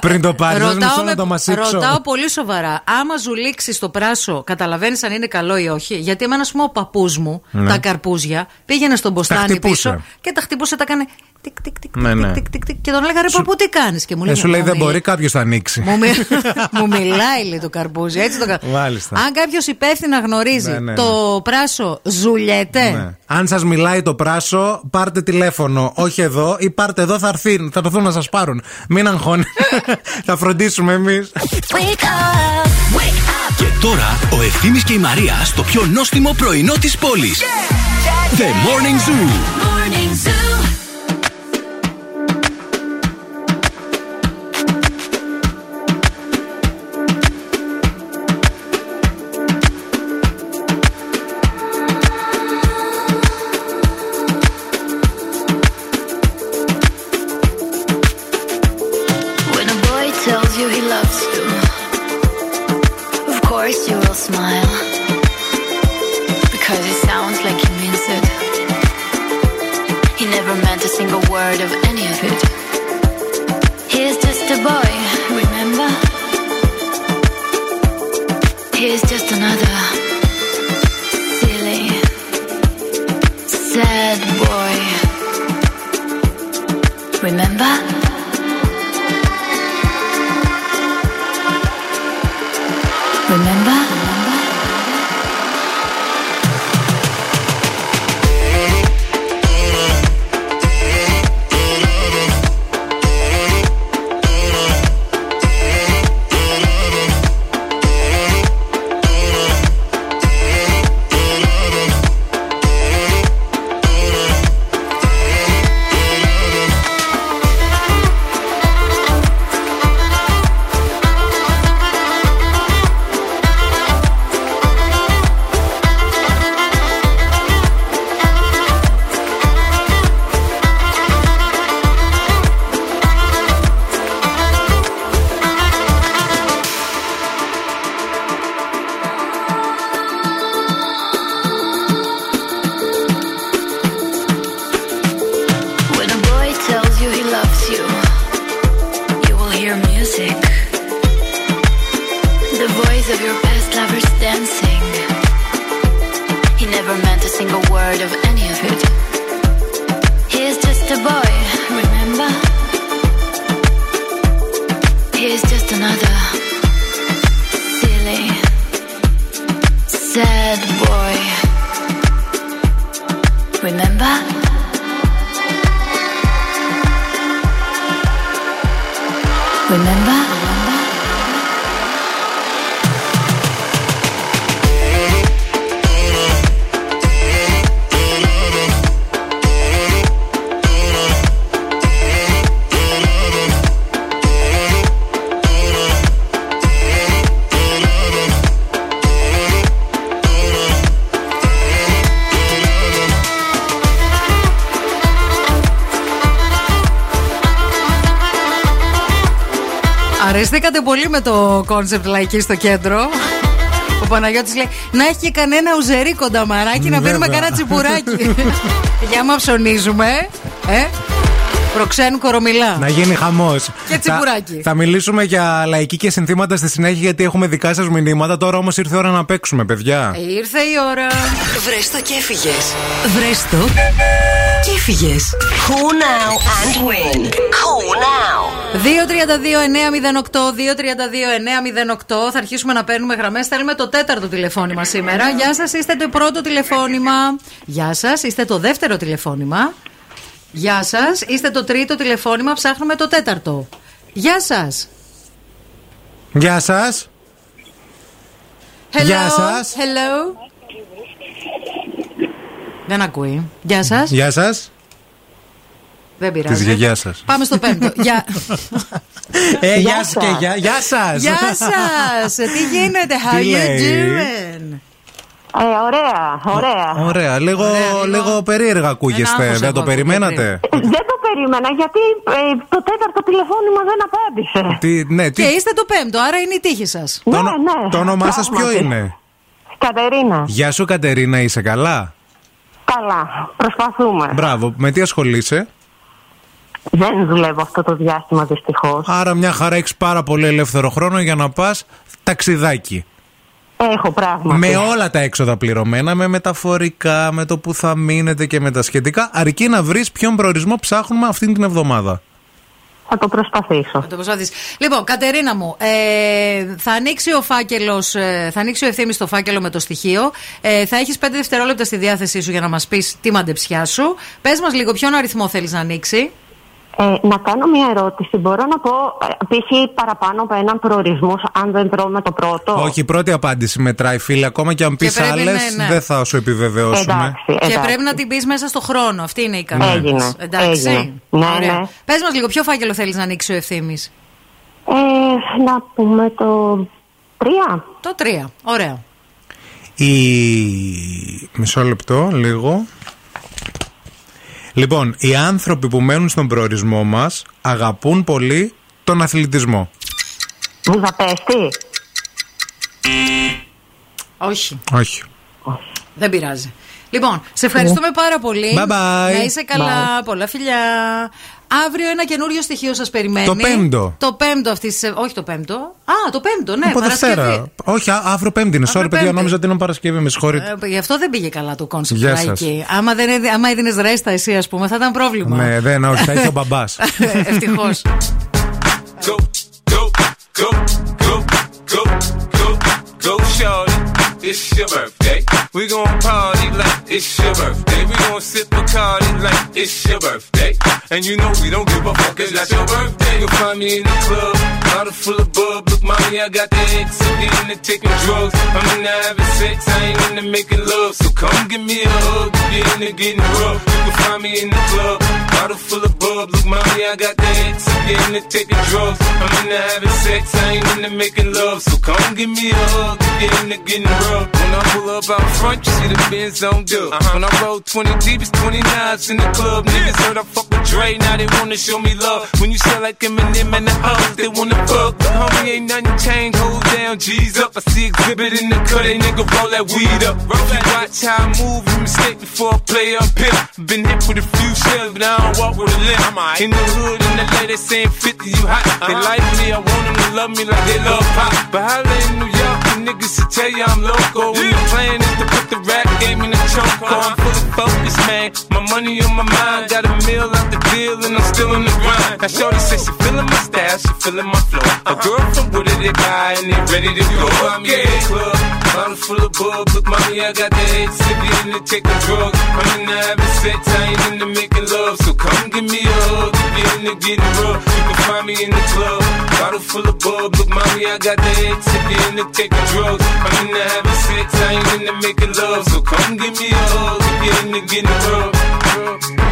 Πριν το πάρει, δεν μισό να το μασίξω. ρωτάω πολύ σοβαρά. Άμα ζουλήξεις το πράσο, καταλαβαίνεις αν είναι καλό ή όχι. Γιατί εμένα, ας πούμε, ο παππούς μου, Ναι. τα καρπούζια, πήγαινε στον μποστάνι χτυπούσε. πίσω και τα χτυπούσε, τα έκανε. Τικ, τικ, τικ, Ναι, ναι. τικ, τικ, τικ, και τον έλεγα ρε παππού, τι κάνεις; Και μου Ε, λέει. σου λέει «Μου δεν μιλ- μπορεί, κάποιος θα ανοίξει. Μου, μι- μου μιλάει λέει το καρπούζι, έτσι το κα- Μάλιστα. Αν κάποιος υπεύθυνα γνωρίζει Ναι, ναι, ναι. το πράσο ζουλιέται. Ναι. Αν σας μιλάει το πράσο, πάρτε τηλέφωνο. Όχι εδώ, ή πάρτε εδώ, θα, έρθει, θα έρθουν να σας πάρουν. Μην αγχώνει. θα φροντίσουμε εμείς. Και τώρα ο Ευθύμης και η Μαρία στο πιο νόστιμο πρωινό της πόλης. The Morning Zoo. Morning Zoo. Πολύ με το concept λαϊκή στο κέντρο. Ο Παναγιώτης λέει να έχει και κανένα ουζερί κοντά, Μαράκι να πίνουμε Βέβαια. κανένα τσιπουράκι. Για άμα ψωνίζουμε, ε, Προξένου Κορομηλά. Να γίνει χαμός. Και τσιπουράκι. Θα, θα μιλήσουμε για λαϊκή και συνθήματα στη συνέχεια γιατί έχουμε δικά σας μηνύματα. Τώρα όμως ήρθε η ώρα να παίξουμε, παιδιά. Ε, Ήρθε η ώρα. Βρες το και έφυγες. Βρες το και έφυγες. Call now and win; Call now; 232-908, 232-908. Θα αρχίσουμε να παίρνουμε γραμμές. Θέλουμε το τέταρτο τηλεφώνημα σήμερα. Γεια σας, είστε το πρώτο τηλεφώνημα. Γεια σας, είστε το δεύτερο τηλεφώνημα. Γεια σας, είστε το τρίτο τηλεφώνημα. Ψάχνουμε το τέταρτο. Γεια σας. Γεια σας. Hello. Γεια σας. Hello. Δεν ακούει. Γεια σας. Γεια σας. Δεν πειράζει. Τη γιαγιάς σας. Πάμε στο πέμπτο. Γεια. Ε, γεια σα και γεια, γεια σας. Γεια σας. Τι γίνεται, how Τι you λέει; doing? Ε, ωραία, ωραία. Ωραία, λίγο, λίγο περίεργα ακούγεστε. άκουσα Δεν το εγώ περιμένατε; Δεν το περίμενα γιατί ε, το τέταρτο τηλεφώνημα δεν απάντησε. Τι, ναι, τι, Και είστε το πέμπτο, άρα είναι η τύχη σας. το, Ναι, όνο- ναι. το όνομά σας ποιο Πράγματι. είναι; Κατερίνα, Γεια σου Κατερίνα, είσαι καλά; καλά, προσπαθούμε. Μπράβο, με τι ασχολείσαι; Δεν δουλεύω αυτό το διάστημα δυστυχώς. Άρα μια χαρά έχεις πάρα πολύ ελεύθερο χρόνο για να πας ταξιδάκι. Έχω πράγμα. Με όλα τα έξοδα πληρωμένα, με μεταφορικά, με το που θα μείνετε και με τα σχετικά, αρκεί να βρεις ποιον προορισμό ψάχνουμε αυτήν την εβδομάδα. Θα το προσπαθήσω. Θα το προσπαθείς. Λοιπόν, Κατερίνα μου, ε, θα ανοίξει ο φάκελος, θα ανοίξει ο ευθύνη το φάκελο με το στοιχείο. Ε, θα έχεις 5 δευτερόλεπτα στη διάθεσή σου για να μας πεις τη μαντεψιά σου. Πες μας λίγο, ποιον αριθμό θέλεις να ανοίξει. Ε, να κάνω μια ερώτηση. Μπορώ να πω ε, π.χ. παραπάνω από έναν προορισμό αν δεν τρώμε το πρώτο; Όχι, η πρώτη απάντηση μετράει, φίλε. Ακόμα και αν πεις πρέπει, άλλες, ναι, ναι. δεν θα σου επιβεβαιώσουμε. Εντάξει, Και πρέπει να την πεις μέσα στο χρόνο. Αυτή είναι η κανόνα. Έγινε, Εντάξει. έγινε. Ναι, ναι. Πες μας λίγο, ποιο φάκελο θέλεις να ανοίξει ο ευθύνη. Ε, να πούμε το τρία. Το 3. Ωραία. Η... Μισό λεπτό, λίγο. Λοιπόν, οι άνθρωποι που μένουν στον προορισμό μας αγαπούν πολύ τον αθλητισμό. Βουδαπέστη. Όχι. Όχι. Δεν πειράζει. Λοιπόν, σε ευχαριστούμε πάρα πολύ. Bye bye. Να είσαι καλά. Πολλά φιλιά. Αύριο ένα καινούριο στοιχείο σας περιμένει. Το πέμπτο. Το πέμπτο αυτή τη. Όχι το πέμπτο. Α, το πέμπτο, ναι, Από Παρασκευή. Δευτέρα. Όχι, α- αύριο Πέμπτη είναι. Sorry, Αύριο παιδιά, Πέμπτη. νόμιζα ότι είναι Παρασκευή. Με συγχωρείτε. Ε, γι' αυτό δεν πήγε καλά το concept Γεια σας. εκεί. Άμα, δεν, έδι- άμα έδινε ρέστα εσύ, ας πούμε, θα ήταν πρόβλημα. Ναι, δεν, όχι, θα έχει ο μπαμπάς. Ευτυχώς. Go, go, go, go, go, go, go, shorty. It's your birthday. We gon' party like it's your birthday. We gon' sip Bacardi like it's your birthday. And you know we don't give a fuck, it's not your birthday. You'll find me in the club, bottle full of bub. Look, mommy, I got the X, I'm getting to taking drugs. I'm into having sex, I ain't into making love. So come give me a hug, get into getting rough. You can find me in the club, bottle full of bub. Look, mommy, I got the X, I'm getting to taking drugs. I'm into having sex, I ain't into making love. So come give me a hug, get into getting rough. When I pull up out front, you see the Benz on dub. Uh-huh. When I roll 20 deep, it's 29s in the club. Niggas heard I fuck with Dre, now they wanna show me love. When you sell like Eminem and the hoes, they wanna fuck. But homie, ain't nothing changed, hold down, G's up. I see exhibit in the cut, they nigga roll that weed up. Roll that. Watch how I move, you mistake before I play up pimp. Been hit with a few shells, but I don't walk with a limp. In the hood, in the lady saying 50, you hot. They uh-huh. like me, I want them to love me like they love pop. But holla in New York, niggas should tell you I'm loco. When the plan is to put the rap game in the choke. I'm fully focused, man. My money on my mind, got a meal out the deal, and I'm still in the grind. Now, Shorty says she feeling my style, she feeling my flow. A girl from Wooded, they buy, and they ready to go. I'm in the club, bottle full of bug, look, mommy, I got the head sippy in the take taking drugs. I'm in the having sex, I ain't into making love. So come give me a hug, if you're into getting rough, you can find me in the club. Bottle full of bug, look, mommy, I got the head sippy in the taking drugs. I'm in the having sex, I ain't into making love. So come give me a hug, if you're into getting rough.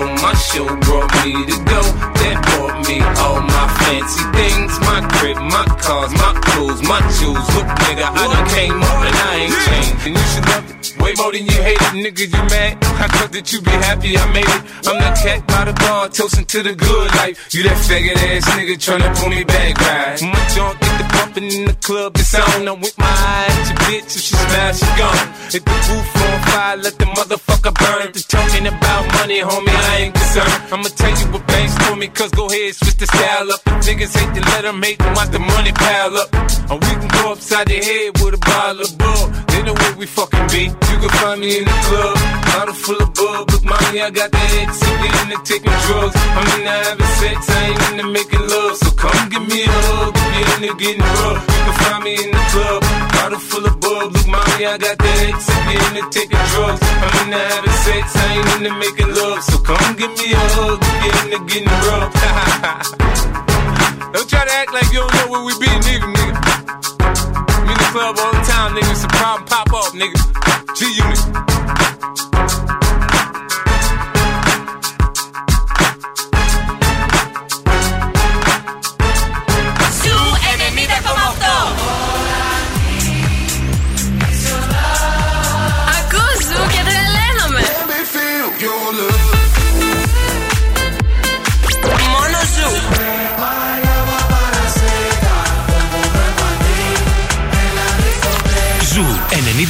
My show brought me to go. That brought me all my fancy things. My crib, my cars, my clothes, my shoes. Look, nigga, I done came up and I ain't changed. And you should love it. Way more than you hate it, nigga, you mad? I thought that you be happy I made it. I'm that cat by the bar, toasting to the good life. You that faggot ass nigga tryna pull me back, right? My junk get the bumping in the club, it's on. I'm with my eye at your bitch, if she smash, she gone. Hit the roof on fire, let the I'ma tell you what banks told me, cause go ahead, switch the style up. Niggas hate to let them hate them, watch the money pile up. And we can go upside the head with a bottle of bull. They know where we fucking be. You can find me in the club, bottle full of bug. Look, mommy, I got the head sippy in the taking drugs. I'm in the having sex, I ain't into making love. So come give me a hug, if you're into getting rough. You can find me in the I got the head sippy in the taking drugs. I'm in the having sex, I ain't into making love. So come give me a hug, you're into getting rough. don't try to act like you don't know where we be, nigga, nigga. I'm in the club all the time, nigga. It's a problem, pop up, nigga. G Unit.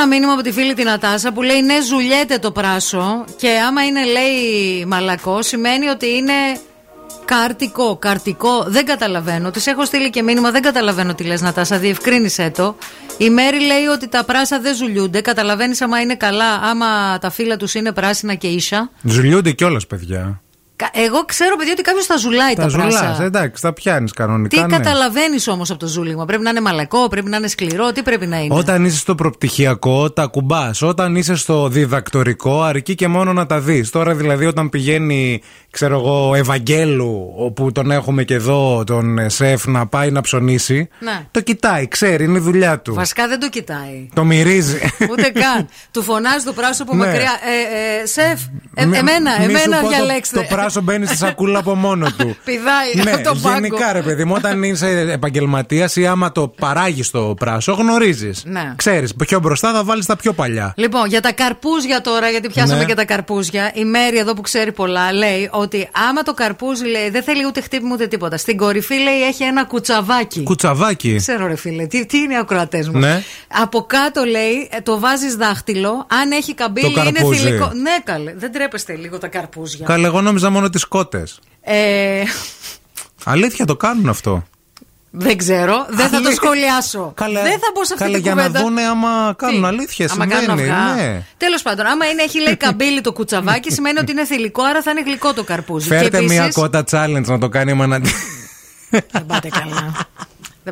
Ένα μήνυμα από τη φίλη την Ατάσα που λέει ναι ζουλιέται το πράσο και άμα είναι λέει μαλακό σημαίνει ότι είναι καρτικό, καρτικό, δεν καταλαβαίνω. Της έχω στείλει και μήνυμα, δεν καταλαβαίνω τι λες, Νατάσα, διευκρίνησέ το. Η Μέρη λέει ότι τα πράσα δεν ζουλιούνται. Καταλαβαίνεις άμα είναι καλά, άμα τα φύλλα τους είναι πράσινα και ίσα. Ζουλιούνται κιόλας, παιδιά. Κα- Εγώ ξέρω, παιδιά, ότι κάποιος τα ζουλάει τα, Τα πράσα. ζουλάς, εντάξει, τα πιάνεις κανονικά. Τι ναι. καταλαβαίνεις όμως από το ζούλιγμα; Πρέπει να είναι μαλακό, πρέπει να είναι σκληρό, τι πρέπει να είναι; Όταν είσαι στο προπτυχιακό, τα κουμπά. Όταν είσαι στο διδακτορικό, αρκεί και μόνο να τα δεις. Τώρα δηλαδή, όταν πηγαίνει, ξέρω εγώ, Ευαγγέλου, όπου τον έχουμε και εδώ, τον ε, σεφ, να πάει να ψωνίσει, Ναι. το κοιτάει, ξέρει, είναι η δουλειά του. Βασικά δεν το κοιτάει. Το μυρίζει. Ούτε καν. Του φωνάζει το πράσο από Ναι. μακριά. Ε, ε, σεφ, ε, Μη- εμένα, μη σου εμένα πω το- διαλέξτε. Το, πράσο μπαίνει στη σακούλα από μόνο του. Πηδάει ναι, από τον πάγκο. γενικά ρε παιδί μου, όταν είσαι επαγγελματίας ή άμα το παράγεις το πράσο, γνωρίζεις. Ναι. Ξέρεις, πιο μπροστά θα βάλεις τα πιο παλιά. Λοιπόν, για τα καρπούζια τώρα, γιατί πιάσαμε Ναι. και τα καρπούζια. Η Μέρη εδώ που ξέρει πολλά λέει ότι άμα το καρπούζι λέει δεν θέλει ούτε χτύπημα ούτε τίποτα. Στην κορυφή λέει έχει ένα κουτσαβάκι. Κουτσαβάκι. Ξέρω ρε φίλε, τι, τι είναι οι ακροατές μου. Ναι. Από κάτω λέει ε, το βάζεις δάχτυλο. Αν έχει καμπύλη Το είναι καρπούζι. θηλυκό. Ναι, καλέ. Δεν τρέπεστε λίγο τα καρπούζια. Καλέ, εγώ νόμιζα μόνο τις κότες. Ε, Αλήθεια το κάνουν αυτό. δεν ξέρω, δεν θα το Αλήθεια. σχολιάσω. Καλέ, δεν θα μπω σε αυτή καλέ, την για να κουβέντα. δούνε άμα κάνουν Τι; αλήθεια. Άμα Σημαίνει, κάνουν αυγά. ναι. Τέλος πάντων, άμα είναι, έχει λέει καμπύλη το κουτσαβάκι, σημαίνει ότι είναι θηλυκό, άρα θα είναι γλυκό το καρπούζι. Φέρτε και επίσης, μια κότα challenge να το κάνει η μανατή. Δεν πάτε καλά.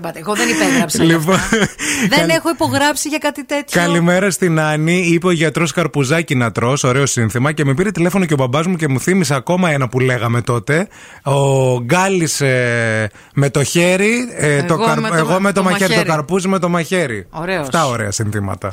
Δεν πάτε. Εγώ δεν υπέγραψα. γι' Λοιπόν, αυτά. δεν καλ- έχω υπογράψει για κάτι τέτοιο. Καλημέρα στην Άννη. Είπε ο γιατρός Καρπουζάκη να τρώ. Ωραίο σύνθημα. Και με πήρε τηλέφωνο και ο μπαμπάς μου και μου θύμισε ακόμα ένα που λέγαμε τότε. Ο Γκάλι με το χέρι. ε, το Εγώ καρ- με το- εγώ με το, το μαχαίρι. Το μαχαίρι. καρπούζι με το μαχαίρι. Ωραίος. Αυτά ωραία συνθήματα.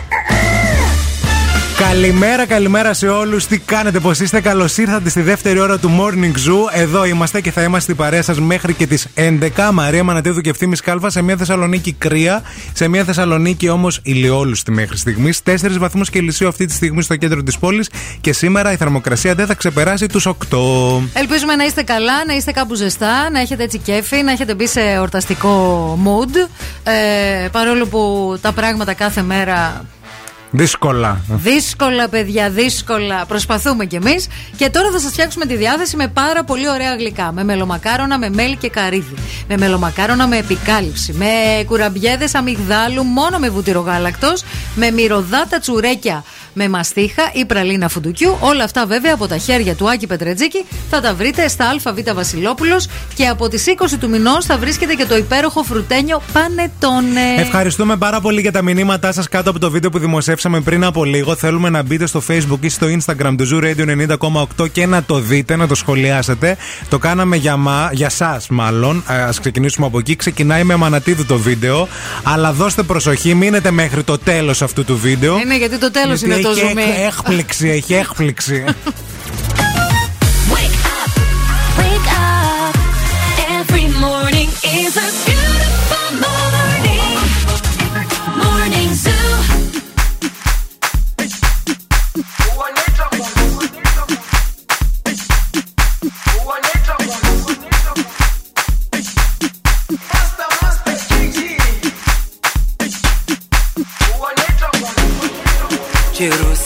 Καλημέρα, καλημέρα σε όλους. Τι κάνετε, πώ είστε, καλώς ήρθατε στη δεύτερη ώρα του Morning Zoo. Εδώ είμαστε και θα είμαστε στην παρέα σας μέχρι και τις 11. Μαρία Μανατίδου και ευθύνη Κάλφα σε μια Θεσσαλονίκη κρύα, σε μια Θεσσαλονίκη όμως ηλιόλουστη μέχρι στιγμής. 4 βαθμούς Κελσίου αυτή τη στιγμή στο κέντρο της πόλης και σήμερα η θερμοκρασία δεν θα ξεπεράσει τους 8. Ελπίζουμε να είστε καλά, να είστε κάπου ζεστά, να έχετε έτσι κέφι, να έχετε μπει σε εορταστικό mood. Ε, παρόλο που τα πράγματα κάθε μέρα Δύσκολα. Δύσκολα, παιδιά, δύσκολα. Προσπαθούμε κι εμείς. Και τώρα θα σας φτιάξουμε τη διάθεση με πάρα πολύ ωραία γλυκά. Με μελομακάρονα με μέλι και καρύδι. Με μελομακάρονα με επικάλυψη. Με κουραμπιέδες αμυγδάλου μόνο με βούτυρο Με μυρωδάτα τσουρέκια με μαστίχα ή πραλίνα φουντουκιού. Όλα αυτά βέβαια από τα χέρια του Άκη Πετρετζίκη θα τα βρείτε στα ΑΒ Βασιλόπουλος. Και από τις 20 του μηνός θα βρίσκεται και το υπέροχο φρουτένιο Πανετόνε. Ευχαριστούμε πάρα πολύ για τα μηνύματά σας κάτω από το βίντεο που δημοσιεύσαμε πριν από λίγο. Θέλουμε να μπείτε στο Facebook ή στο Instagram του Zoo Radio 90,8 και να το δείτε, να το σχολιάσετε. Το κάναμε για, μα, για σας μάλλον. Α ξεκινήσουμε από εκεί. Ξεκινάει με μανατίδου το βίντεο. Αλλά δώστε προσοχή, μείνετε μέχρι το τέλος αυτού του βίντεο. Είναι γιατί το τέλος Γιατί είναι το έχει ζουμί. έκ- έκπληξη, έχει έκπληξη. Wake up. Every morning is a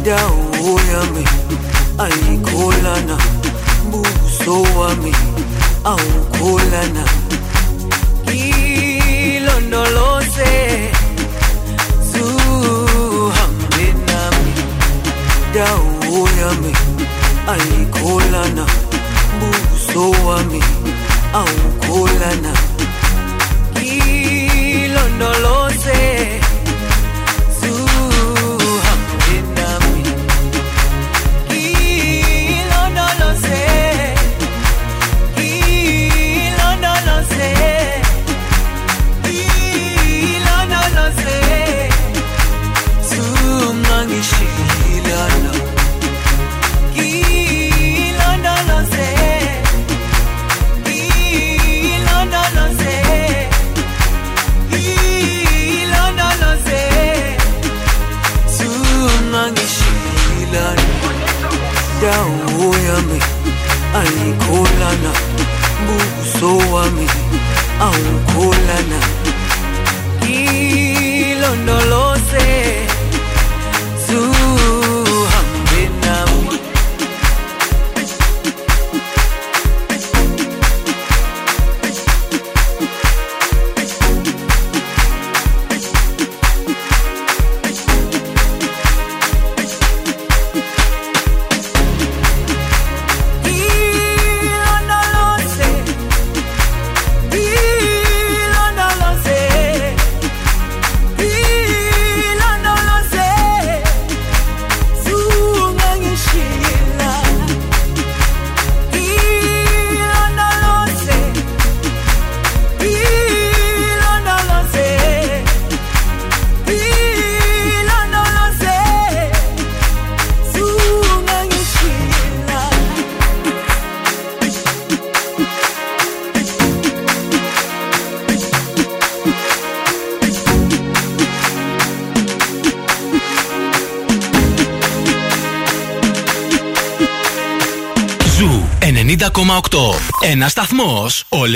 indawo yami ayikholana buso wami awukholana. Ngilondoloze zuhambe nami. Indawo yami ayikholana buso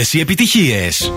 Όλες οι επιτυχίες.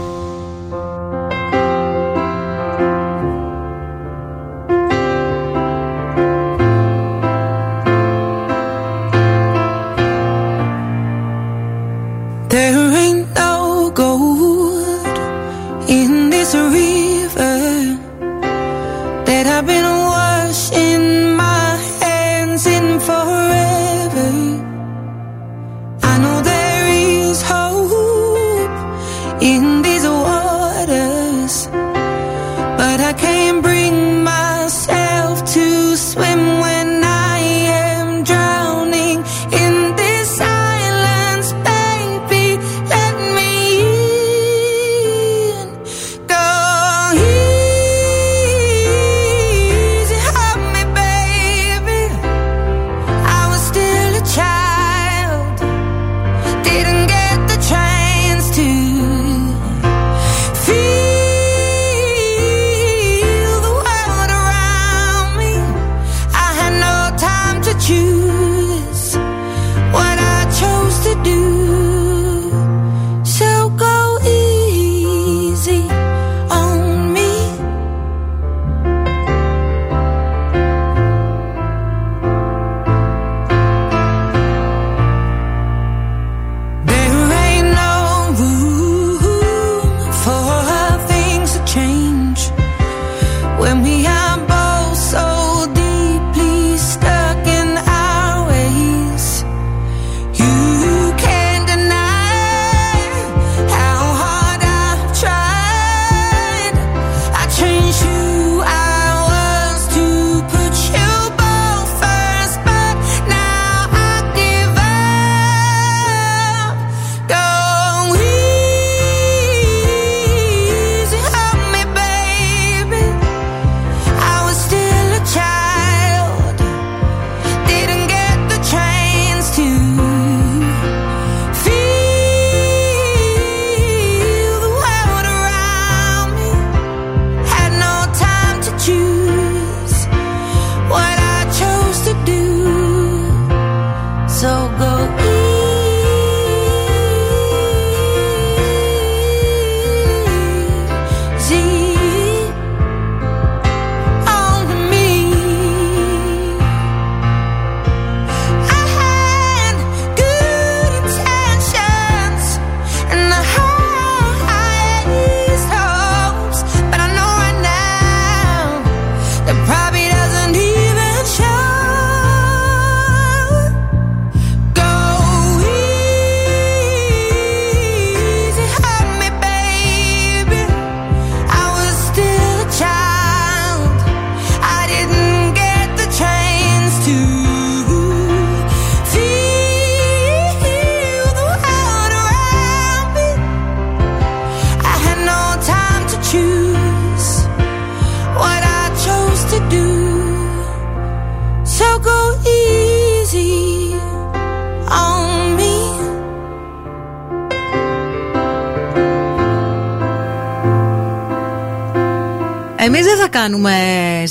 Κάνουμε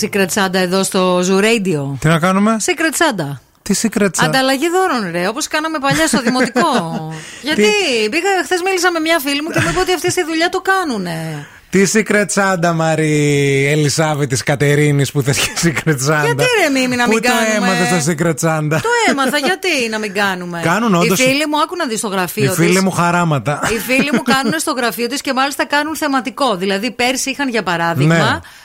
Secret Santa εδώ στο Zoo Radio; Τι να κάνουμε; Secret Santa. Τι secret Santa; Ανταλλαγή δώρων, ρε. Όπως κάναμε παλιά στο δημοτικό. Γιατί πήγα χθες μίλησα με μια φίλη μου και μου είπε ότι αυτή στη δουλειά το κάνουνε. Τι secret Santa, Μαρή Ελισάβη τη Κατερίνης που θες και secret Santa; Γιατί ρε Μίμη να μην Πού το κάνουμε; έμαθες το secret Santa; Το έμαθα, γιατί να μην κάνουμε; Κάνουν όντως. Οι φίλοι μου, άκου να δεις στο Οι γραφείο φίλοι της. μου χαράματα. Οι φίλοι μου κάνουν στο γραφείο της και μάλιστα κάνουν θεματικό. Δηλαδή, πέρσι είχαν για παράδειγμα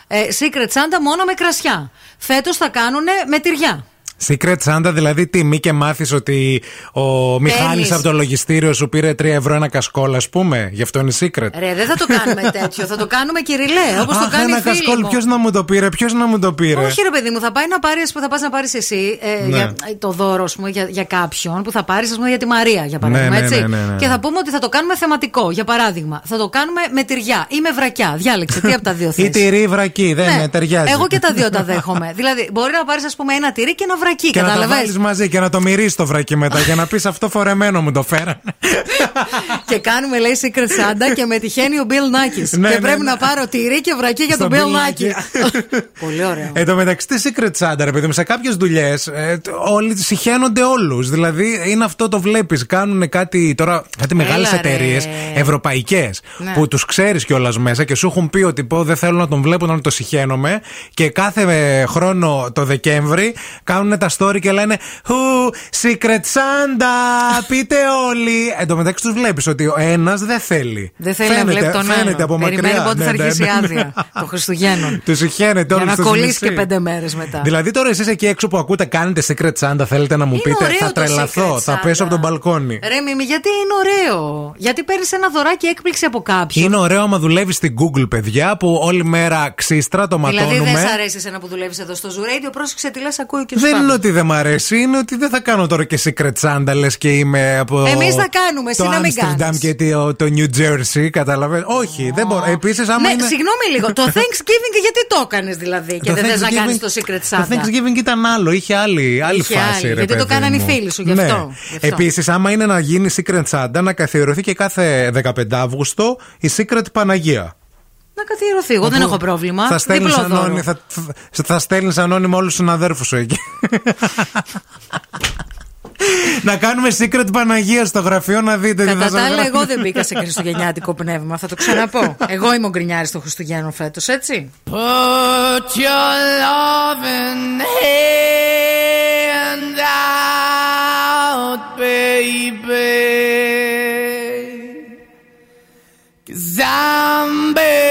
Ναι. ε, Secret Santa μόνο με κρασιά. Φέτος θα κάνουν με τυριά. Secret Santa, δηλαδή τι, μη και μάθεις ότι ο Μιχάλης από το λογιστήριο σου πήρε 3 ευρώ ένα κασκόλ, ας πούμε. Γι' αυτό είναι secret. Ρε, δεν θα το κάνουμε τέτοιο. θα το κάνουμε κυριλέ, όπως το Αχ, κάνει ένα η φίλη κασκόλ, μου. ποιος να μου το πήρε, ποιος να μου το πήρε; Όχι, ρε παιδί μου, θα πάει να πάρει, θα πας να πάρεις εσύ ε, Ναι. για, το δώρο, ας πούμε, για, για κάποιον που θα πάρεις, ας πούμε, για τη Μαρία, για παράδειγμα. Ναι, ναι, έτσι. ναι, ναι, ναι. Και θα πούμε ότι θα το κάνουμε θεματικό. Για παράδειγμα, θα το κάνουμε με τυριά ή με βρακιά. Διάλεξε τι από τα δύο Ή θες. τυρί βρακή, δεν Ναι. με ταιριάζει. Εγώ και τα δύο τα δέχομαι. δηλαδή, μπορεί να πάρεις, ας πούμε, ένα τυρί και ένα βρακί. Βρακί, Και να τα κατάλαβες; βάλεις μαζί και να το μυρίσει το βρακί μετά για να πεις αυτό φορεμένο μου το φέρανε. και κάνουμε, λέει, Secret Santa και με τυχαίνει ο Bill Nackis. Ναι, και ναι, πρέπει ναι. να πάρω τυρί και βρακί για Στον τον Bill Bill Nackis. Πολύ ωραίο. Εν τω μεταξύ τη Secret Santa, ρε παιδί μου, σε κάποιες δουλειές όλοι συχαίνονται όλους. Δηλαδή είναι αυτό το βλέπεις. Κάνουν κάτι τώρα, κάτι μεγάλες Έλα, ρε. εταιρείε ευρωπαϊκές Ναι. που τους ξέρεις κιόλας μέσα και σου έχουν πει ότι πω δεν θέλω να τον βλέπω να το συχαίνομαι. Και κάθε ε, χρόνο το Δεκέμβρη κάνουν τα story και λένε Χου, Secret Santa, πείτε όλοι. Εν τω μεταξύ τους βλέπεις ότι ο ένας δεν θέλει. Δεν θέλει να Φαίνεται- βλέπει τον Φαίνεται άλλον. από Περιμένει μακριά. πότε θα Ναι, ναι, αρχίσει η ναι. άδεια των Χριστουγέννων. Τους συχαίνεται Για όλου να τους κολλήσει μισεί. και πέντε μέρες μετά. Δηλαδή τώρα εσείς εκεί έξω που ακούτε κάνετε Secret Santa, θέλετε να μου Είναι πείτε, ωραίο θα το τρελαθώ, Secret θα Santa. πέσω από τον μπαλκόνι. Ρε Μίμη, γιατί είναι ωραίο; Γιατί παίρνεις ένα δωράκι έκπληξη από κάποιον. Είναι ωραίο άμα δουλεύεις στην Google, παιδιά, που όλη μέρα ξύστρα το Δηλαδή ματώνουμε. δεν σ' αρέσει εσένα που δουλεύεις εδώ στο Zoo Radio, πρόσεξε τι λες, ακούω και σου Δεν κάνω. Είναι ότι δεν μ' αρέσει, είναι ότι δεν θα κάνω τώρα και Secret Santa, λες και είμαι από. Εμείς θα κάνουμε, εσύ το να μην Amsterdam κάνεις. και το, το New Jersey, καταλαβαίνω. Όχι, δεν μπορώ. Επίσης, άμα Ναι, είναι. συγγνώμη λίγο. Το Thanksgiving γιατί το έκανες δηλαδή και Το δεν θες να Thanksgiving- κάνεις το Secret Το Santa; Thanksgiving ήταν άλλο, είχε άλλη, άλλη Είχε φάση. άλλη, ρε γιατί το παιδί κάνανε οι μου. φίλοι σου, γι' Ναι. αυτό, γι' αυτό. Επίσης, άμα είναι να γίνει Secret Santa, να καθιερωθεί και κάθε 15 Αύγουστο η Secret Παναγία. Να καθιερωθεί. Εγώ δεν έχω πρόβλημα. Θα στέλνεις Διπλό δώρο. ανώνυμα, θα, θα στέλνεις ανώνυμα όλους τους συναδέρφους σου εκεί. να κάνουμε secret Παναγία στο γραφείο να δείτε τι θα Κατά σας τα άλλα, γράφει. εγώ δεν μπήκα σε χριστουγεννιάτικο πνεύμα. Θα το ξαναπώ. Εγώ είμαι ο γκρινιάρης των Χριστουγέννων φέτος, έτσι. Put your loving hand out, baby. Cause I'm begging.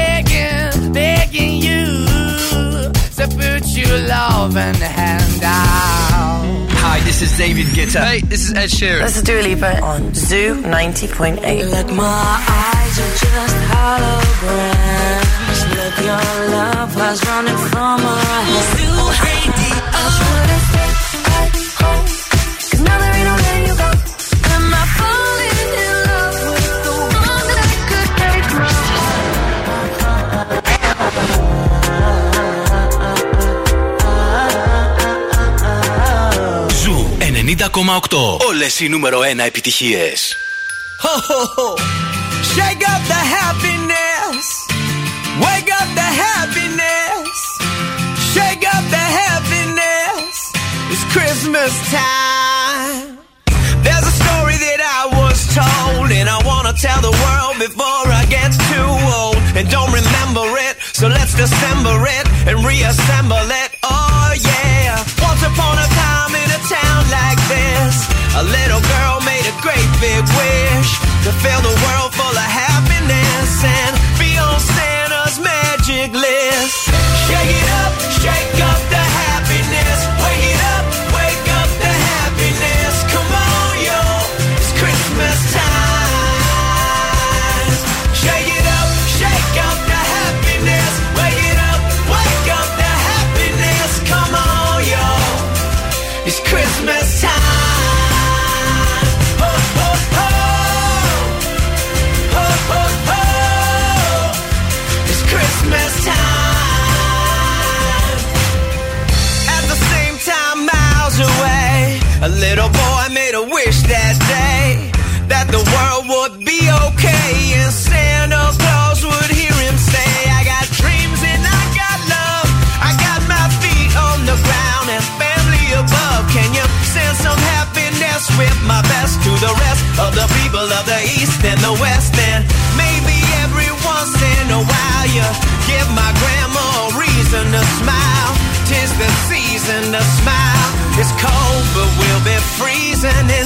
you love and hand out. Hi, this is David Guetta. Hey, this is Ed Sheeran. This is Dua Lipa on Zoo 90.8. Like my eyes are just holograms. Look, your love was running from her. Zoo Όλες οι νούμερο 1 επιτυχίες. Ho, ho, ho. Shake up the happiness. Wake up the happiness. Shake up the happiness. It's Christmas time. There's a story that I was told, and I wanna tell the world before I get too old. And don't remember it, so let's dissemble it and reassemble it. A little girl made a great big wish to fill the world full of happiness and be on Santa's East and the West? And maybe every once in a while you give my grandma a reason to smile. Tis the season to smile. It's cold, but we'll be freezing in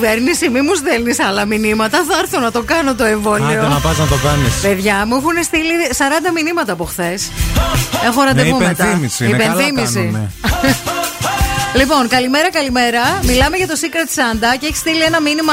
κυβέρνηση, μη μου στέλνεις άλλα μηνύματα. Θα έρθω να το κάνω το εμβόλιο. Άντε να πας να το κάνεις. Παιδιά, μου έχουν στείλει 40 μηνύματα από χθες. Έχω ραντεβού Ναι, μετά. υπενθύμηση, είναι καλά κάνουνε. Λοιπόν, καλημέρα, καλημέρα. Μιλάμε για το Secret Santa και έχει στείλει ένα μήνυμα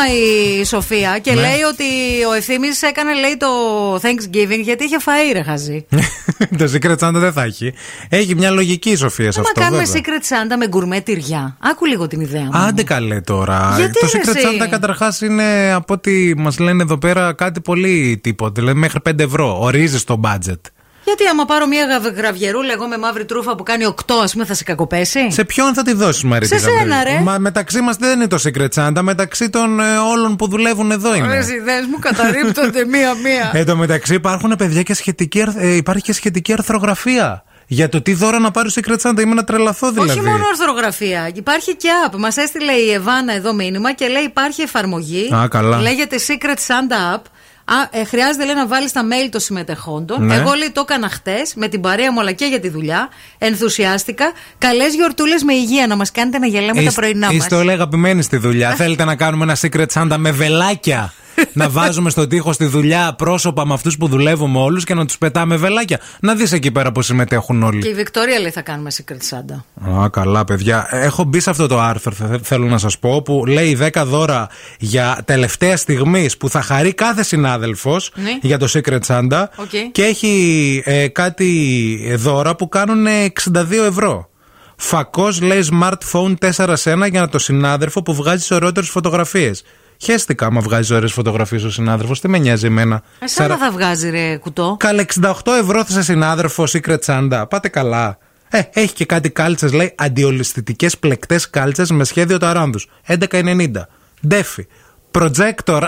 η Σοφία και Ναι. λέει ότι ο ευθύνη έκανε λέει το Thanksgiving γιατί είχε φαΐ ρε χαζή. το Secret Santa δεν θα έχει. Έχει μια λογική η Σοφία σε Άμα αυτό. κάνουμε βέβαια. Secret Santa με γκουρμέ τυριά. Άκου λίγο την ιδέα μου. Άντε καλέ τώρα. Γιατί, το ρε, Secret εσύ; Santa καταρχάς είναι από ό,τι μας λένε εδώ πέρα κάτι πολύ τίποτε. Δηλαδή μέχρι 5 ευρώ. Ορίζεις το budget. Γιατί άμα πάρω μια γαβ- γραβιερούλα εγώ με μαύρη τρούφα που κάνει 8, ας πούμε, θα σε κακοπέσει; Σε ποιον θα τη δώσεις, Μαρία. Σε τη Γαβρίλη; σένα, ρε. Μα μεταξύ μας δεν είναι το Secret Santa, μεταξύ των ε, όλων που δουλεύουν εδώ είναι. Όλε οι ιδέε μου καταρρύπτονται μία-μία. Εν τω μεταξύ υπάρχουν παιδιά και σχετική, αρθ- ε, υπάρχει και σχετική αρθρογραφία. για το τι δώρα να πάρει ο Secret Santa. Είμαι να τρελαθώ δηλαδή. Όχι μόνο ορθογραφία. Υπάρχει και app. Μας έστειλε η Εβάνα εδώ μήνυμα και λέει υπάρχει εφαρμογή. Α, καλά. Λέγεται Secret Santa App. Α, ε, χρειάζεται λέει, να βάλεις τα mail των συμμετεχόντων. Ναι. Εγώ λέει το έκανα χτες με την παρέα μου αλλά και για τη δουλειά. Ενθουσιάστηκα. Καλές γιορτούλες με υγεία να μας κάνετε να γελάμε τα Είστε- πρωινά μας. Είστε όλοι αγαπημένοι στη δουλειά. Θέλετε να κάνουμε ένα Secret Santa με βελάκια; Να βάζουμε στο τοίχο στη δουλειά πρόσωπα με αυτούς που δουλεύουμε όλους και να τους πετάμε βελάκια. Να δεις εκεί πέρα πώ συμμετέχουν όλοι. Και η Βικτόρια λέει θα κάνουμε Secret Santa. Α, καλά, παιδιά. Έχω μπει σε αυτό το άρθρο, θε- θέλω να σας πω, που λέει 10 δώρα για τελευταία στιγμή που θα χαρεί κάθε συνάδελφος Ναι. για το Secret Santa. OK. Και έχει ε, κάτι δώρα που κάνουν ε, 62 ευρώ. Φακός λέει smartphone 4 σε 1 για το συνάδελφο που βγάζει ωραιότερες φωτογραφίες. Χέστηκα άμα βγάζει ωραίες φωτογραφίες ο συνάδελφος. Τι με νοιάζει εμένα. Εσένα Σαρα- θα βγάζει ρε κουτό. Καλέ 68 ευρώ σε συνάδελφο Secret Santa. Πάτε καλά. Ε, έχει και κάτι κάλτσες, λέει αντιολισθητικέ πλεκτές κάλτσες με σχέδιο ταράνδους. 11,90. Ντέφι. Projector.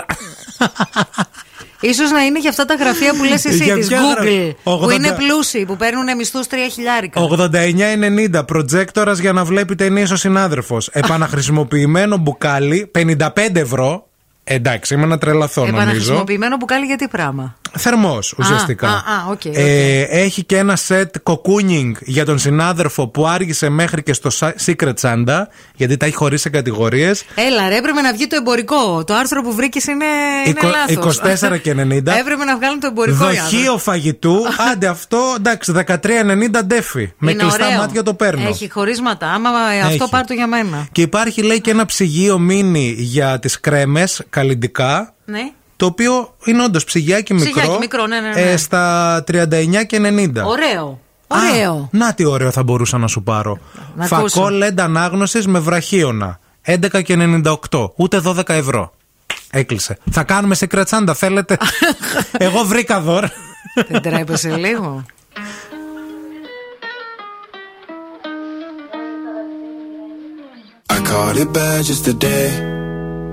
Ίσως να είναι για αυτά τα γραφεία που λες εσύ Για της ποια Google. γρα- Που 80 είναι πλούσιοι, που παίρνουν μισθούς 3 χιλιάρικα. 89,90. Προτζέκτορας για να βλέπει ταινίες ο συνάδελφος. Επαναχρησιμοποιημένο μπουκάλι 55 ευρώ. Εντάξει, είμαι να τρελαθώ νομίζω. Επαναχρησιμοποιημένο μπουκάλι για τι πράγμα; Θερμός ουσιαστικά. Α, α, α, OK, OK. Ε, έχει και ένα σετ cocooning για τον συνάδελφο που άργησε μέχρι και στο Sa- Secret Santa, γιατί τα έχει χωρίσει σε κατηγορίες. Έλα ρε, έπρεπε να βγει το εμπορικό. Το άρθρο που βρήκες είναι, είναι λάθος. 24 και 90. έπρεπε να βγάλουν το εμπορικό οι άνθρωποι. Δοχείο φαγητού. Άντε αυτό, εντάξει, 13,90 ντέφι. Με Είναι κλειστά ωραίο. μάτια το παίρνω. Έχει χωρίσματα. Άμα αυτό Έχει. πάρ' το για μένα. Και υπάρχει λέει και ένα ψυγείο μίνι για τις κρέμες καλλιντικά Ναι. το οποίο είναι όντως ψυγιάκι μικρό, Ψυγιάκι μικρό, ναι, ναι, ναι. ε, στα 39 και 90. Ωραίο. Α, Ωραίο. να τι ωραίο θα μπορούσα να σου πάρω. Να Φακό ακούσω. LED ανάγνωσης με βραχίωνα. 11 και 98. Ούτε 12 ευρώ. Έκλεισε. Θα κάνουμε σε κρατσάντα, θέλετε; Εγώ βρήκα δώρα. Δεν τρέπεσαι λίγο. I caught it bad just today.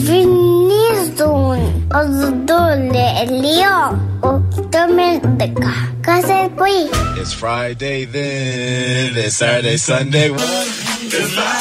Μετακουβινίζουν ως δολελείο οκτώ με δέκα. Κάθε πρωί. It's Friday then, it's Saturday, Sunday. It's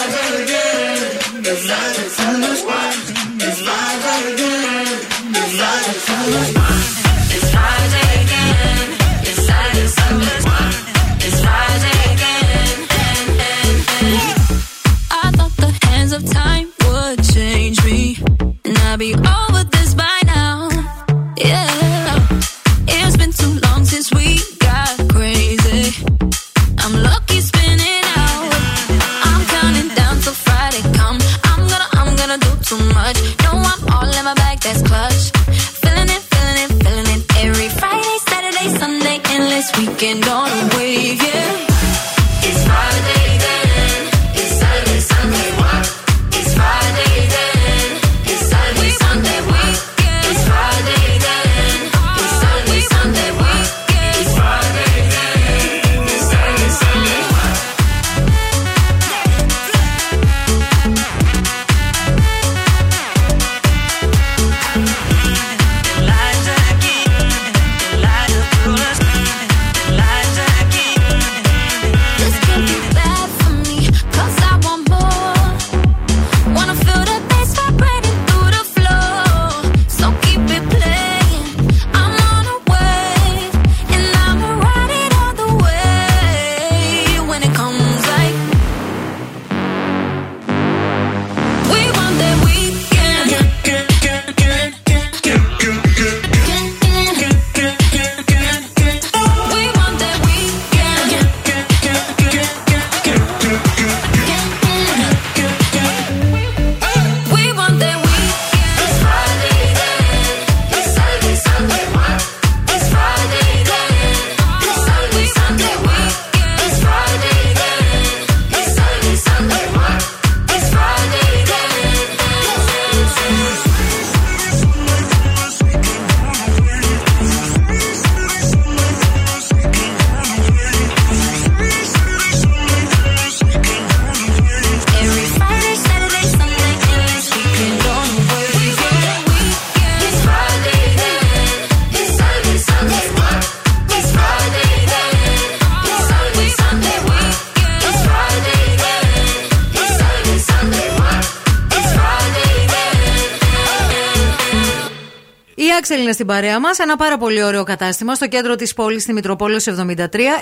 στην παρέα μας. Ένα πάρα πολύ ωραίο κατάστημα στο κέντρο της πόλης στη Μητροπόλεως 73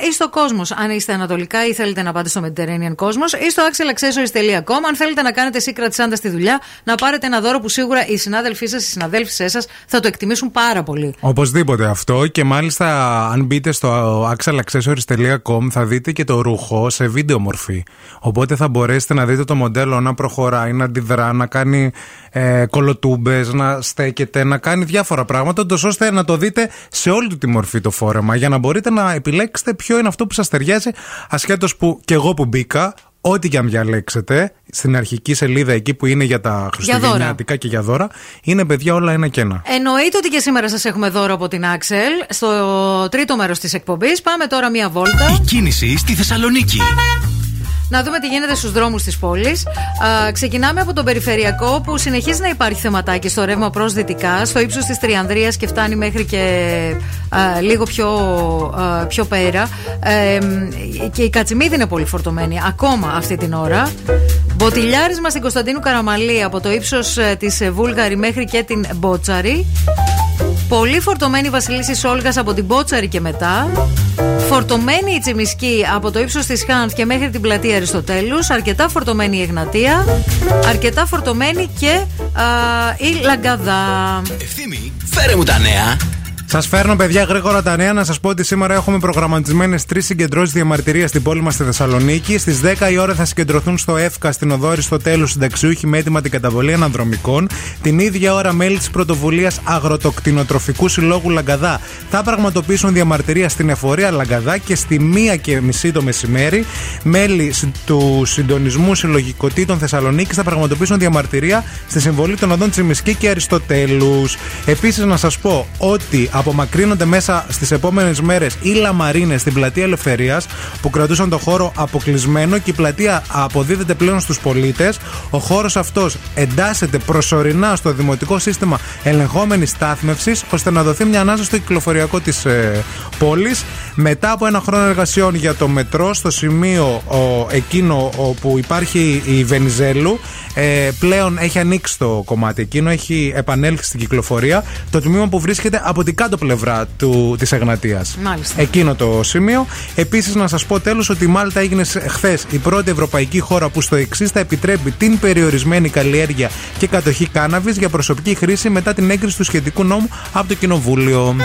ή στο κόσμος. Αν είστε ανατολικά ή θέλετε να πάτε στο Mediterranean Cosmos ή στο axelaccessories.com. Αν θέλετε να κάνετε secret Santa στη δουλειά, να πάρετε ένα δώρο που σίγουρα οι συνάδελφοί σας, οι συναδέλφισέ σας θα το εκτιμήσουν πάρα πολύ. Οπωσδήποτε αυτό και μάλιστα αν μπείτε στο axelaccessories.com θα δείτε και το ρούχο σε βίντεο μορφή. Οπότε θα μπορέσετε να δείτε το μοντέλο να προχωράει, να αντιδρά, να κάνει ε, κολοτούμπες, να στέκεται, να κάνει διάφορα πράγματα, τόσο ώστε να το δείτε σε όλη του τη μορφή το φόρεμα για να μπορείτε να επιλέξετε ποιο είναι αυτό που σας ταιριάζει ασχέτως που και εγώ που μπήκα Ό,τι και αν διαλέξετε στην αρχική σελίδα εκεί που είναι για τα Χριστουγεννιάτικα και για δώρα, είναι παιδιά όλα ένα και ένα. Εννοείται ότι και σήμερα σας έχουμε δώρο από την Άξελ στο τρίτο μέρος της εκπομπής. Πάμε τώρα μία βόλτα. Κίνηση στη Θεσσαλονίκη. Να δούμε τι γίνεται στους δρόμους της πόλης. Ξεκινάμε από τον περιφερειακό που συνεχίζει να υπάρχει θεματάκι στο ρεύμα προς δυτικά, στο ύψος της Τριανδρίας και φτάνει μέχρι και α, λίγο πιο, α, πιο πέρα. Ε, και η Κατσιμίδη είναι πολύ φορτωμένη ακόμα αυτή την ώρα. Μποτιλιάρισμα στην Κωνσταντίνου Καραμαλή από το ύψος της Βούλγαρη μέχρι και την Μπότσαρη. Πολύ φορτωμένη η Βασιλίση Όλγα από την Μπότσαρη και μετά. Φορτωμένη η Τσιμισκή από το ύψος της Χάντς και μέχρι την πλατεία Αριστοτέλους. Αρκετά φορτωμένη η Εγνατία. Αρκετά φορτωμένη και α, η Λαγκαδά. Ευθύμη, φέρε μου τα νέα. Σας φέρνω, παιδιά, γρήγορα τα νέα να σας πω ότι σήμερα έχουμε προγραμματισμένες τρεις συγκεντρώσεις διαμαρτυρίας στην πόλη μας στη Θεσσαλονίκη. Στις 10 η ώρα θα συγκεντρωθούν στο ΕΦΚΑ στην οδό Αριστοτέλου συνταξιούχοι με έτοιμα την καταβολή αναδρομικών. Την ίδια ώρα, μέλη της πρωτοβουλίας Αγροτοκτηνοτροφικού Συλλόγου Λαγκαδά θα πραγματοποιήσουν διαμαρτυρία στην εφορία Λαγκαδά και στη 1 και μισή το μεσημέρι, μέλη του Συντονισμού Συλλογικοτήτων Θεσσαλονίκης θα πραγματοποιήσουν διαμαρτυρία στη συμβολή των οδών Τσιμισκή και Αριστοτέλους. Επίσης, να σας πω ότι απομακρύνονται μέσα στις επόμενες μέρες οι λαμαρίνες στην πλατεία Ελευθερίας που κρατούσαν το χώρο αποκλεισμένο και η πλατεία αποδίδεται πλέον στους πολίτες. Ο χώρος αυτός εντάσσεται προσωρινά στο δημοτικό σύστημα ελεγχόμενης στάθμευσης ώστε να δοθεί μια ανάσα στο κυκλοφοριακό της ε, πόλης. Μετά από ένα χρόνο εργασιών για το μετρό στο σημείο ο, εκείνο όπου υπάρχει η Βενιζέλου ε, πλέον έχει ανοίξει το κομμάτι εκείνο, έχει επανέλθει στην κυκλοφορία το τμήμα που βρίσκεται από την κάτω πλευρά του, της Εγνατίας. Μάλιστα. Εκείνο το σημείο. Επίσης να σας πω τέλος ότι η Μάλτα έγινε χθες η πρώτη ευρωπαϊκή χώρα που στο εξής θα επιτρέπει την περιορισμένη καλλιέργεια και κατοχή κάναβης για προσωπική χρήση μετά την έγκριση του σχετικού νόμου από το Κοινοβούλιο.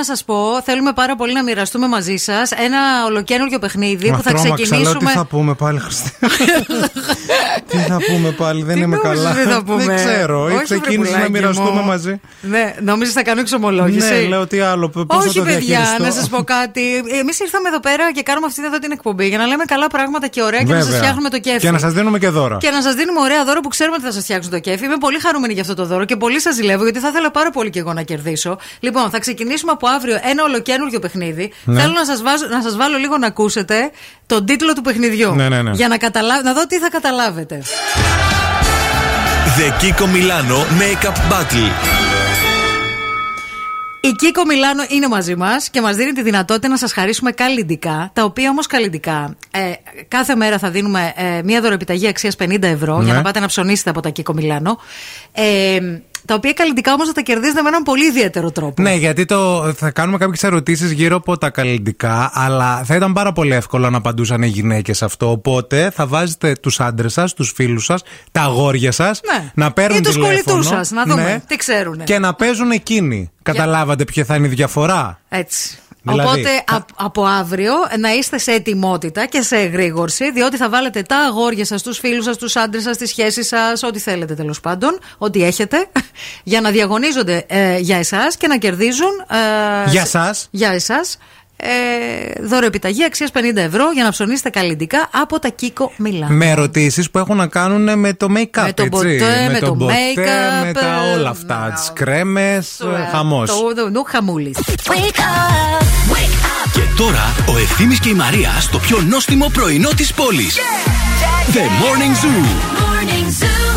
Να σας πω, θέλουμε πάρα πολύ να μοιραστούμε μαζί σας ένα ολοκένουργιο παιχνίδι Μα που θα τρόμαξα, ξεκινήσουμε. λέω, τι θα πούμε πάλι, Χριστέ; τι θα πούμε πάλι, δεν είμαι νόμιζες καλά. τι θα πούμε; Δεν ξέρω. Όχι, Ξεκίνησε βρε να πουλάκι μοιραστούμε μου. μαζί. Ναι, νόμιζε θα κάνω εξομολόγηση; Ναι, λέω τι άλλο. Πώς θα Όχι, το παιδιά, διαχειριστώ; να σας πω κάτι. Εμείς ήρθαμε εδώ πέρα και κάνουμε αυτή εδώ την εκπομπή για να λέμε καλά πράγματα και ωραία και να σας Βέβαια. φτιάχνουμε το κέφι. Και να σας δίνουμε και δώρα. Και να σας δίνουμε ωραία δώρα που ξέρουμε ότι θα σας φτιάξουν το κέφι. Είμαι πολύ χαρούμενη για αυτό το δώρο και πολύ σας ζηλεύω γιατί θα ήθελα πάρα πολύ και εγώ να κερδίσω. Λοιπόν, θα ξεκινήσουμε από αύριο ένα ολοκένουργιο παιχνίδι. Ναι. Θέλω να σας να σας βάλω λίγο να ακούσετε τον τίτλο του παιχνιδιού. Ναι, ναι, ναι. Για να, καταλα... να δω τι θα καταλάβετε. The Kiko Milano Makeup Battle. Η Κίκο Μιλάνο είναι μαζί μας και μας δίνει τη δυνατότητα να σας χαρίσουμε καλλιντικά. Τα οποία όμως καλλιντικά ε, κάθε μέρα θα δίνουμε ε, μία δωρεπιταγή αξίας 50 ευρώ Ναι. για να πάτε να ψωνίσετε από τα Κίκο Μιλάνο. Ε, τα οποία καλλιντικά όμως θα τα κερδίσετε με έναν πολύ ιδιαίτερο τρόπο. Ναι, γιατί το, θα κάνουμε κάποιες ερωτήσεις γύρω από τα καλλιντικά, αλλά θα ήταν πάρα πολύ εύκολο να απαντούσαν οι γυναίκες αυτό. Οπότε θα βάζετε τους άντρες σας, τους φίλους σας, τα αγόρια σας Ναι. να παίρνουν Ή τους τηλέφωνο. κολλητούς σας, να δούμε ναι, τι ξέρουν. Και να παίζουν εκείνοι. Καταλάβατε ποια θα είναι η διαφορά; Έτσι. Δηλαδή, Οπότε α- από αύριο να είστε σε ετοιμότητα και σε εγρήγορση, διότι θα βάλετε τα αγόρια σας, τους φίλους σας, τους άντρες σας, τις σχέσεις σας, ό,τι θέλετε τέλος πάντων, ό,τι έχετε, για να διαγωνίζονται ε, για εσάς και να κερδίζουν. ε, Για σε- σας. Για εσάς. Ε, δώρο επιταγή αξίας 50 ευρώ για να ψωνίσετε καλλιντικά από τα Κίκο Μιλάν. Με ερωτήσεις που έχουν να κάνουν με το make-up. Με το έτσι. ποτέ, με το ποτέ, make-up, με τα ε, όλα αυτά. Τις κρέμες, χαμός. Το νου χαμούλης. Και τώρα ο Ευθύμης και η Μαρία στο πιο νόστιμο πρωινό της πόλης. The Morning Zoo. It's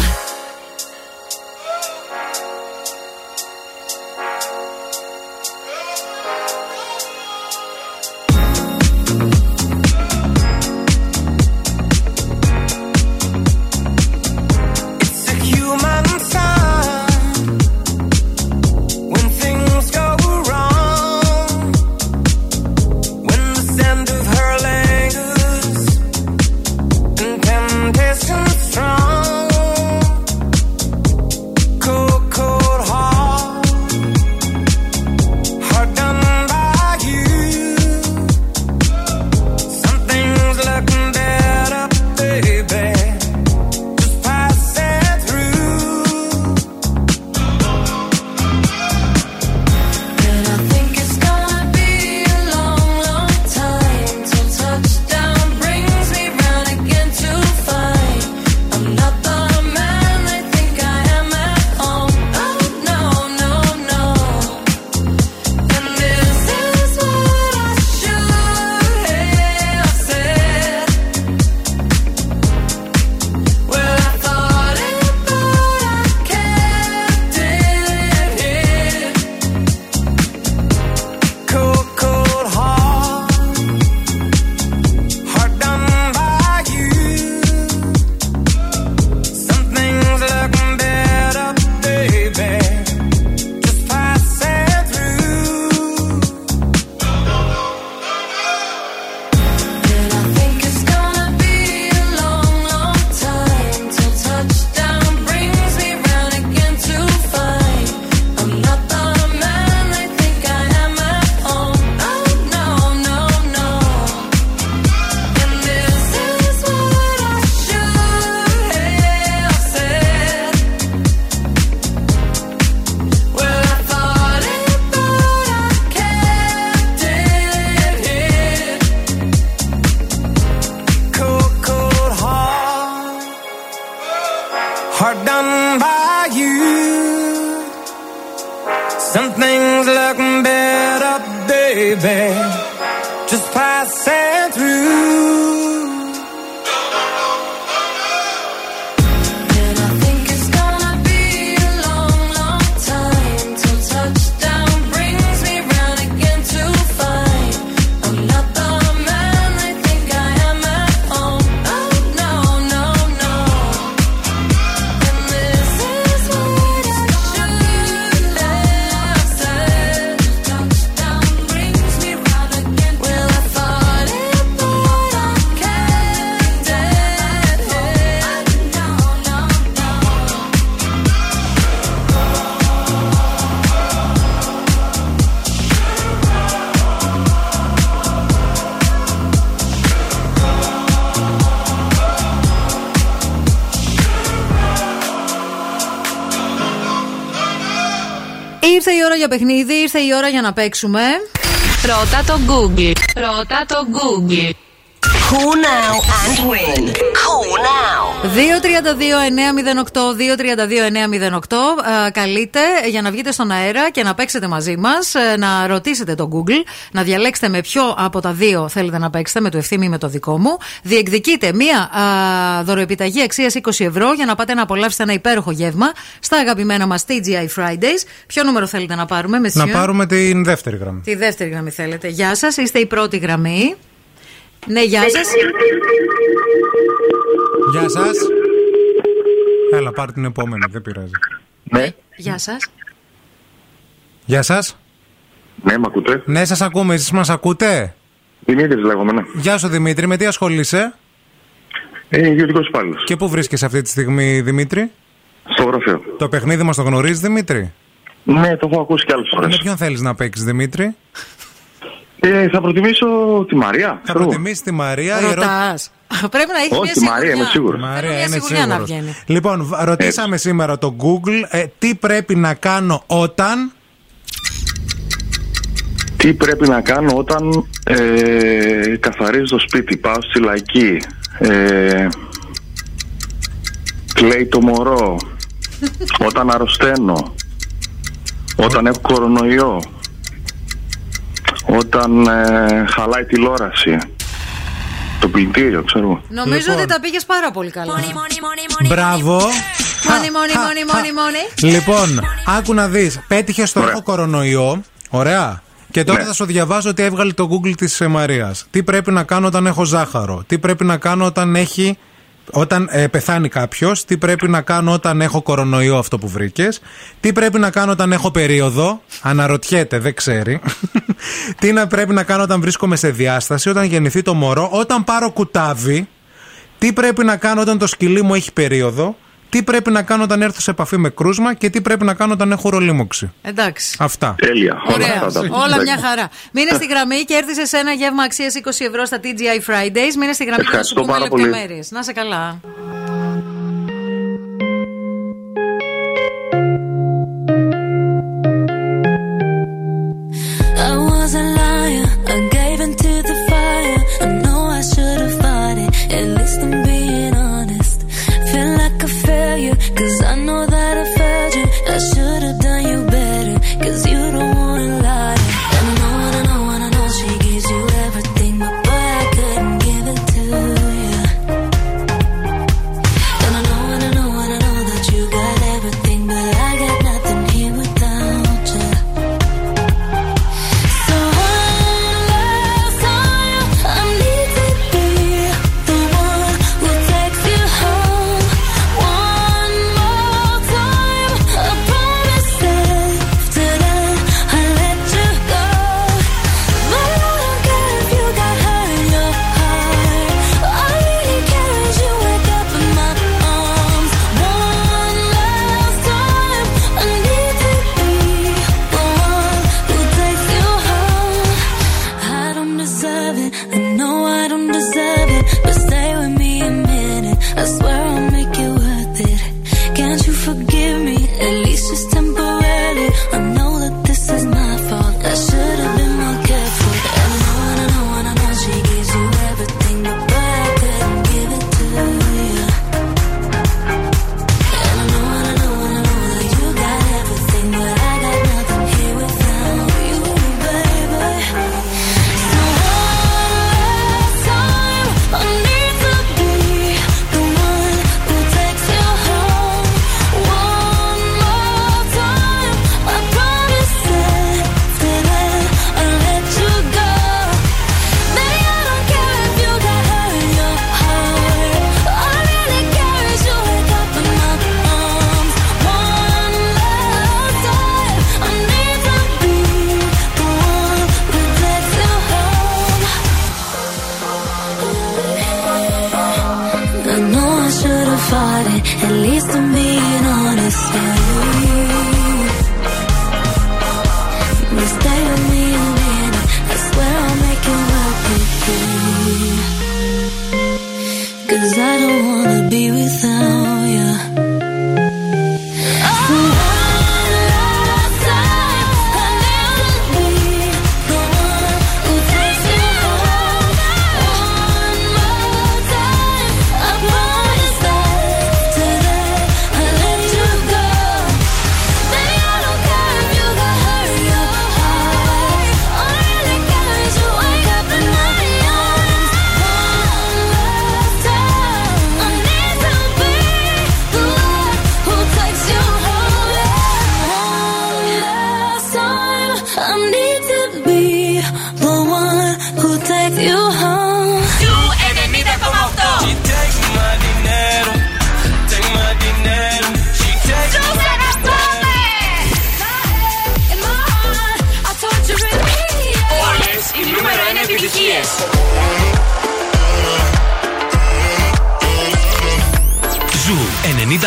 για παιχνίδι, ήρθε η ώρα για να παίξουμε. Ρώτα το Google. Ρώτα το Google. Call now and win. Call now. 232-908, 232-908. Ε, Καλείτε για να βγείτε στον αέρα και να παίξετε μαζί μας. Να ρωτήσετε το Google, να διαλέξετε με ποιο από τα δύο θέλετε να παίξετε, με το ευθύμη ή με το δικό μου. Διεκδικείτε μία α, δωροεπιταγή αξίας 20 ευρώ για να πάτε να απολαύσετε ένα υπέροχο γεύμα στα αγαπημένα μας TGI Fridays. Ποιο νούμερο θέλετε να πάρουμε, με Να πάρουμε την δεύτερη γραμμή. Τη δεύτερη γραμμή θέλετε. Γεια σας, είστε η πρώτη γραμμή. Ναι, γεια σας. Γεια σας. Έλα, πάρε την επόμενη, δεν πειράζει. Ναι. Γεια σας. Γεια σας. Ναι, με ακούτε; Ναι, σας ακούμε. Εσείς μας ακούτε; Δημήτρης λέγομαι, ναι. Γεια σου Δημήτρη, με τι ασχολείσαι; Ε, ιδιωτικός υπάλληλος. Και πού βρίσκεσαι αυτή τη στιγμή, Δημήτρη; Στο γραφείο. Το παιχνίδι μας το γνωρίζεις, Δημήτρη; Ναι, το έχω ακούσει κι άλλες φορές. Με ποιον θέλεις να παίξεις, Δημήτρη; Ε, θα προτιμήσω τη Μαρία. Θα προτιμήσεις τη Μαρία. η ερώ- Ρωτάς. Πρέπει να έχει Όχι, μια τη Μαρία, σιγουριά. είμαι σίγουρος. Πρέπει Μαρία, μια είμαι σιγουριά να σίγουρος. βγαίνει. Λοιπόν, β- ρωτήσαμε σήμερα το Google ε, τι πρέπει να κάνω όταν. Τι πρέπει να κάνω όταν ε, καθαρίζω το σπίτι, πάω στη λαϊκή, ε, κλαίει το μωρό, όταν αρρωσταίνω, όταν έχω κορονοϊό, όταν ε, χαλάει τηλεόραση, το πλυντήριο, ξέρω εγώ. Νομίζω Λοιπόν. ότι τα πήγες πάρα πολύ καλά. Μπράβο. Μόνη, μόνη, μόνη, μόνη, μόνη. Λοιπόν, άκου να δεις. Πέτυχες το Ωραία. έχω κορονοϊό. Ωραία. Και τώρα Ναι. θα σου διαβάζω ότι έβγαλε το Google της Μαρίας. Τι πρέπει να κάνω όταν έχω ζάχαρο; Τι πρέπει να κάνω όταν έχει. Όταν ε, πεθάνει κάποιος, τι πρέπει να κάνω όταν έχω κορονοϊό αυτό που βρήκες. Τι πρέπει να κάνω όταν έχω περίοδο. Αναρωτιέται, δεν ξέρει. τι να πρέπει να κάνω όταν βρίσκομαι σε διάσταση, όταν γεννηθεί το μωρό, όταν πάρω κουτάβι. Τι πρέπει να κάνω όταν το σκυλί μου έχει περίοδο. Τι πρέπει να κάνω όταν έρθω σε επαφή με κρούσμα και τι πρέπει να κάνω όταν έχω ρολίμωξη. Εντάξει. Αυτά. Τέλεια. Όλα Ωραία. αυτά τα Όλα μια χαρά. Μείνε στη γραμμή και έρθεις σε ένα γεύμα αξίας 20 ευρώ στα TGI Fridays. Μείνε στη γραμμή και θα σου Ευχαριστώ πούμε πάρα πολύ. λεπτομέρειες. Να σε καλά.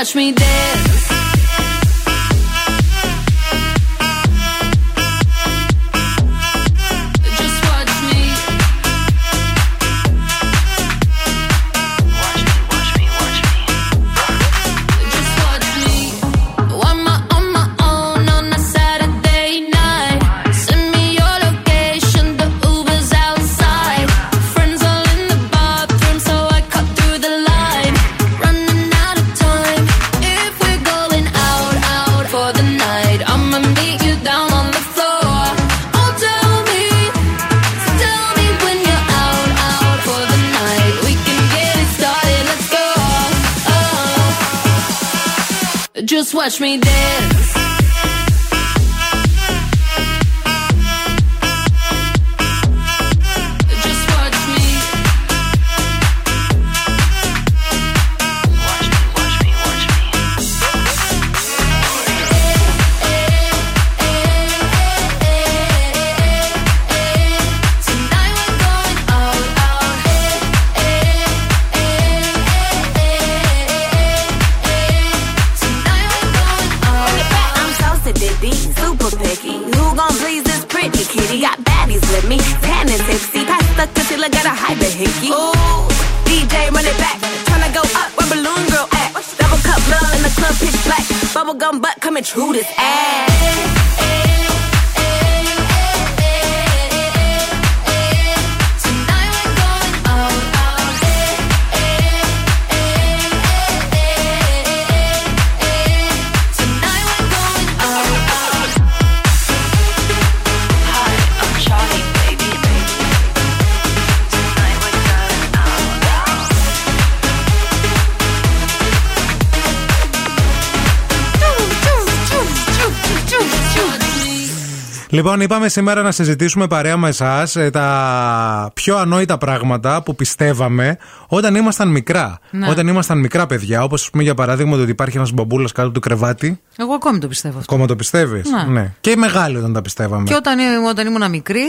Watch me dance. Watch me dance. Λοιπόν, είπαμε σήμερα να συζητήσουμε παρέα με εσάς τα πιο ανόητα πράγματα που πιστεύαμε όταν ήμασταν μικρά. Ναι. Όταν ήμασταν μικρά παιδιά, όπως πούμε για παράδειγμα το ότι υπάρχει ένας μπαμπούλας κάτω από το κρεβάτι. Εγώ ακόμη το πιστεύω αυτό. Ακόμα το πιστεύεις; Ναι. Και μεγάλοι όταν τα πιστεύαμε. Και όταν, ήμουν- όταν ήμουν μικρή,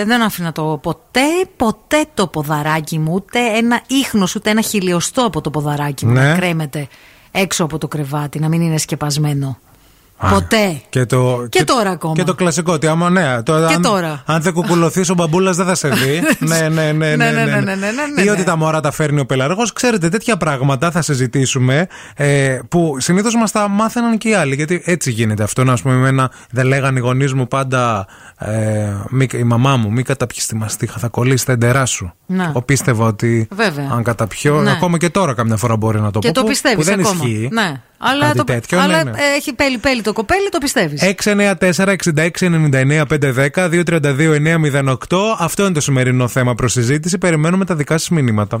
ε, δεν άφηνα το ποτέ, ποτέ το ποδαράκι μου, ούτε ένα ίχνος, ούτε ένα χιλιοστό από το ποδαράκι μου Ναι. να κρέμεται έξω από το κρεβάτι, να μην είναι σκεπασμένο. Ποτέ. Και, το, Και τώρα ακόμα. Και το κλασικό, ότι άμα ναι, το, Και αν, τώρα. αν δεν κουκουλωθείς ο μπαμπούλας δεν θα σε δει. ναι, ναι, ναι, ναι, Ναι, ναι, ναι, ναι, ναι, ναι, Ή ναι. ότι τα μωρά τα φέρνει ο πελαργό. Ξέρετε, τέτοια πράγματα θα συζητήσουμε ε, που συνήθως μας τα μάθαιναν και οι άλλοι. Γιατί έτσι γίνεται αυτό. Να πούμε, εμένα δεν λέγανε οι γονείς μου πάντα. Ε, μη, η μαμά μου, μη καταπιεί τη μαστίχα, θα κολλήσει τα εντερά σου. Να. Εγώ πίστευα ότι Βέβαια. αν καταπιώ. Ναι. Ακόμα και τώρα καμιά φορά μπορεί να το Και πω. το που- πιστεύεις Που δεν ακόμα. ισχύει. Ναι. Αλλά, Κάτι το, τέτοιο, αλλά ναι, ναι. ε, έχει πέλει-πέλει το κοπέλι, το πιστεύεις. 694-6699-510-232-908. Αυτό είναι το σημερινό θέμα προς συζήτηση. Περιμένουμε τα δικά σας μηνύματα.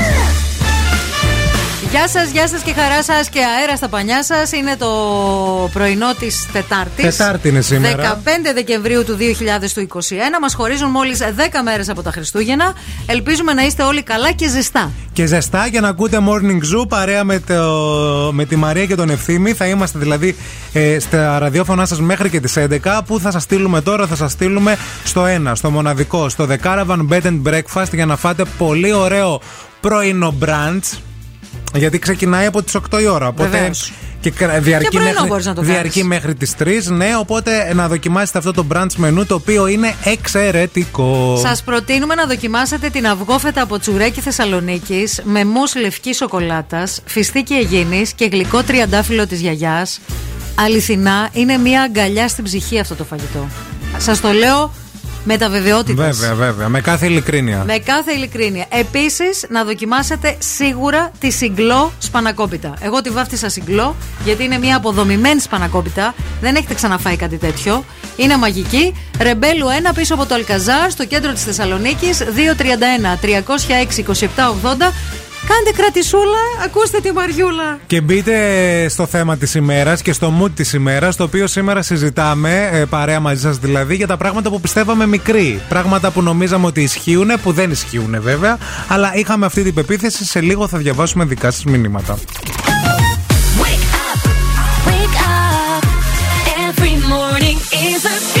Γεια σας, γεια σας και χαρά σας και αέρα στα πανιά σας. Είναι το πρωινό της Τετάρτης. Τετάρτη είναι σήμερα. 15 Δεκεμβρίου του 2021. Μας χωρίζουν μόλις 10 μέρες από τα Χριστούγεννα. Ελπίζουμε να είστε όλοι καλά και ζεστά. Και ζεστά για να ακούτε Morning Zoo παρέα με, το, με τη Μαρία και τον Ευθύμη. Θα είμαστε δηλαδή ε, στα ραδιόφωνά σας μέχρι και τις 11. Που θα σας στείλουμε τώρα, θα σας στείλουμε στο ένα, στο μοναδικό, στο The Caravan Bed and Breakfast για να φάτε πολύ ωραίο πρωινό brunch. Γιατί ξεκινάει από τις 8 η ώρα. Οπότε Βεβαίως. και κρα- διαρκεί, Και πρωινό μέχρι, μπορείς να το διαρκεί κάνεις. μέχρι τις 3. Ναι, οπότε να δοκιμάσετε αυτό το brunch μενού το οποίο είναι εξαιρετικό. Σας προτείνουμε να δοκιμάσετε την αυγόφετα από τσουρέκι Θεσσαλονίκης με μους λευκής σοκολάτας, φιστίκι Αιγίνη και γλυκό τριαντάφυλλο της γιαγιάς. Αληθινά, είναι μια αγκαλιά στην ψυχή αυτό το φαγητό. Σας το λέω με τα βεβαιότητα. Βέβαια, βέβαια. Με κάθε ειλικρίνεια. Με κάθε ειλικρίνεια. Επίσης, να δοκιμάσετε σίγουρα τη συγκλό σπανακόπιτα. Εγώ τη βάφτισα συγκλό, γιατί είναι μια αποδομημένη σπανακόπιτα. Δεν έχετε ξαναφάει κάτι τέτοιο. Είναι μαγική. Ρεμπέλου 1 πίσω από το Αλκαζάρ, στο κέντρο της Θεσσαλονίκης. 231 306 2780. Κάντε κρατησούλα, ακούστε τη Μαριούλα. Και μπείτε στο θέμα της ημέρας και στο mood της ημέρας, το οποίο σήμερα συζητάμε, ε, παρέα μαζί σας δηλαδή, για τα πράγματα που πιστεύαμε μικροί. Πράγματα που νομίζαμε ότι ισχύουν, που δεν ισχύουν βέβαια, αλλά είχαμε αυτή την πεποίθηση. Σε λίγο θα διαβάσουμε δικά σας μηνύματα. Wake up. Every morning is a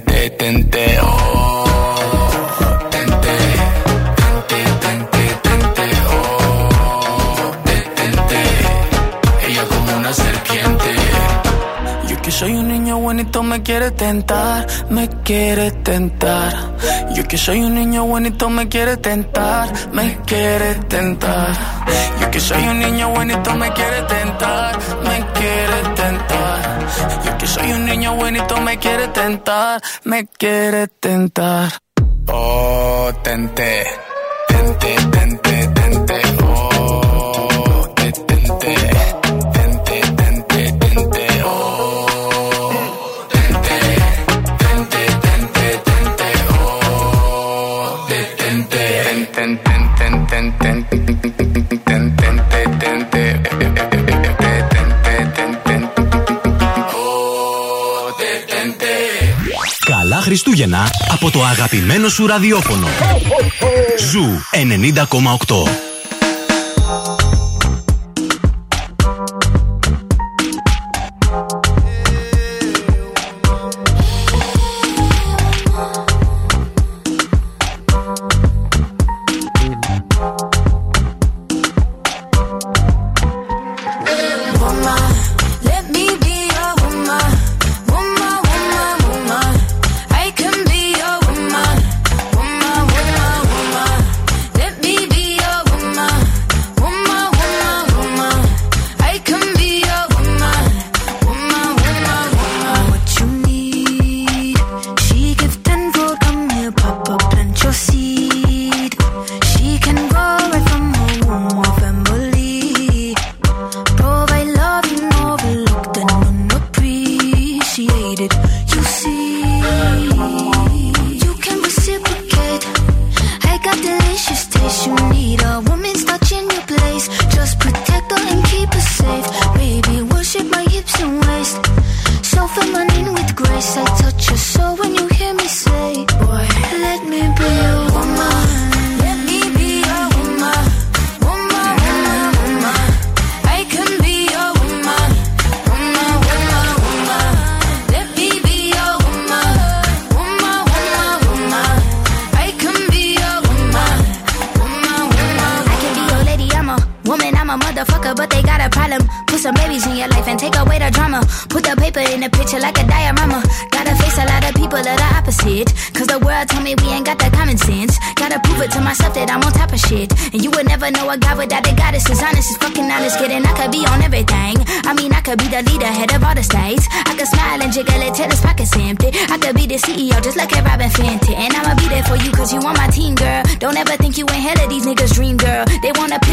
tente, tente, tente, oh, tente, tente, tente, tente, oh, detente, ella como una serpiente. Yo que soy un niño bonito me quiere tentar, me quiere tentar. Yo que soy un niño bonito me quiere tentar, me quiere tentar. Yo que soy un niño bonito me quiere tentar, me quiere. Soy un niño bonito me quiere tentar, me quiere tentar. Oh, tente, tente, tente, tente, oh, tente, Χριστούγεννα από το αγαπημένο σου ραδιόφωνο. Zoo 90,8.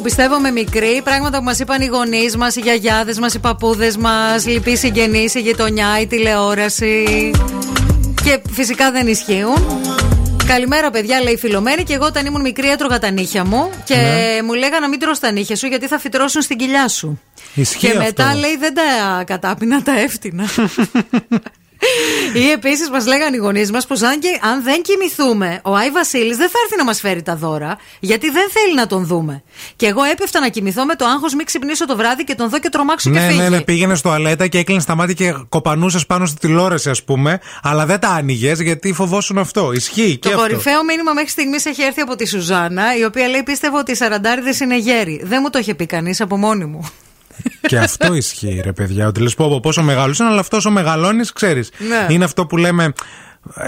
που πιστεύουμε μικροί, πράγματα που μας είπαν οι γονείς μας, οι γιαγιάδες μας, οι παππούδες μας, λοιποί συγγενείς, η γειτονιά, η τηλεόραση. Και φυσικά δεν ισχύουν. Καλημέρα, παιδιά, λέει η Φιλομένη. Και εγώ όταν ήμουν μικρή έτρωγα τα νύχια μου και Ναι. μου λέγανε να μην τρως τα νύχια σου γιατί θα φυτρώσουν στην κοιλιά σου. Ισχύει και μετά αυτό. λέει δεν τα κατάπινα, τα έφτινα. Ή επίσης μας λέγανε οι γονείς μας πως αν, και- αν δεν κοιμηθούμε, ο Άι Βασίλης δεν θα έρθει να μας φέρει τα δώρα, γιατί δεν θέλει να τον δούμε. Και εγώ έπεφτα να κοιμηθώ με το άγχος μην ξυπνήσω το βράδυ και τον δω και τρομάξω και Ναι, φύγει. ναι, ναι. Πήγαινε στο αλέτα και έκλεινε τα μάτια και κοπανούσες πάνω στη τηλεόραση, ας πούμε. Αλλά δεν τα άνοιγες γιατί φοβόσουν αυτό. Ισχύει και Το αυτό. κορυφαίο μήνυμα μέχρι στιγμής έχει έρθει από τη Σουζάνα, η οποία λέει: Πίστευω ότι οι σαραντάριδες είναι γέροι. Δεν μου το είχε πει κανείς από μόνη μου. Και αυτό ισχύει, ρε παιδιά. Ότι λες πω πω πόσο μεγάλος είναι, αλλά αυτός όσο μεγαλώνεις, ξέρεις. Ναι. Είναι αυτό που λέμε.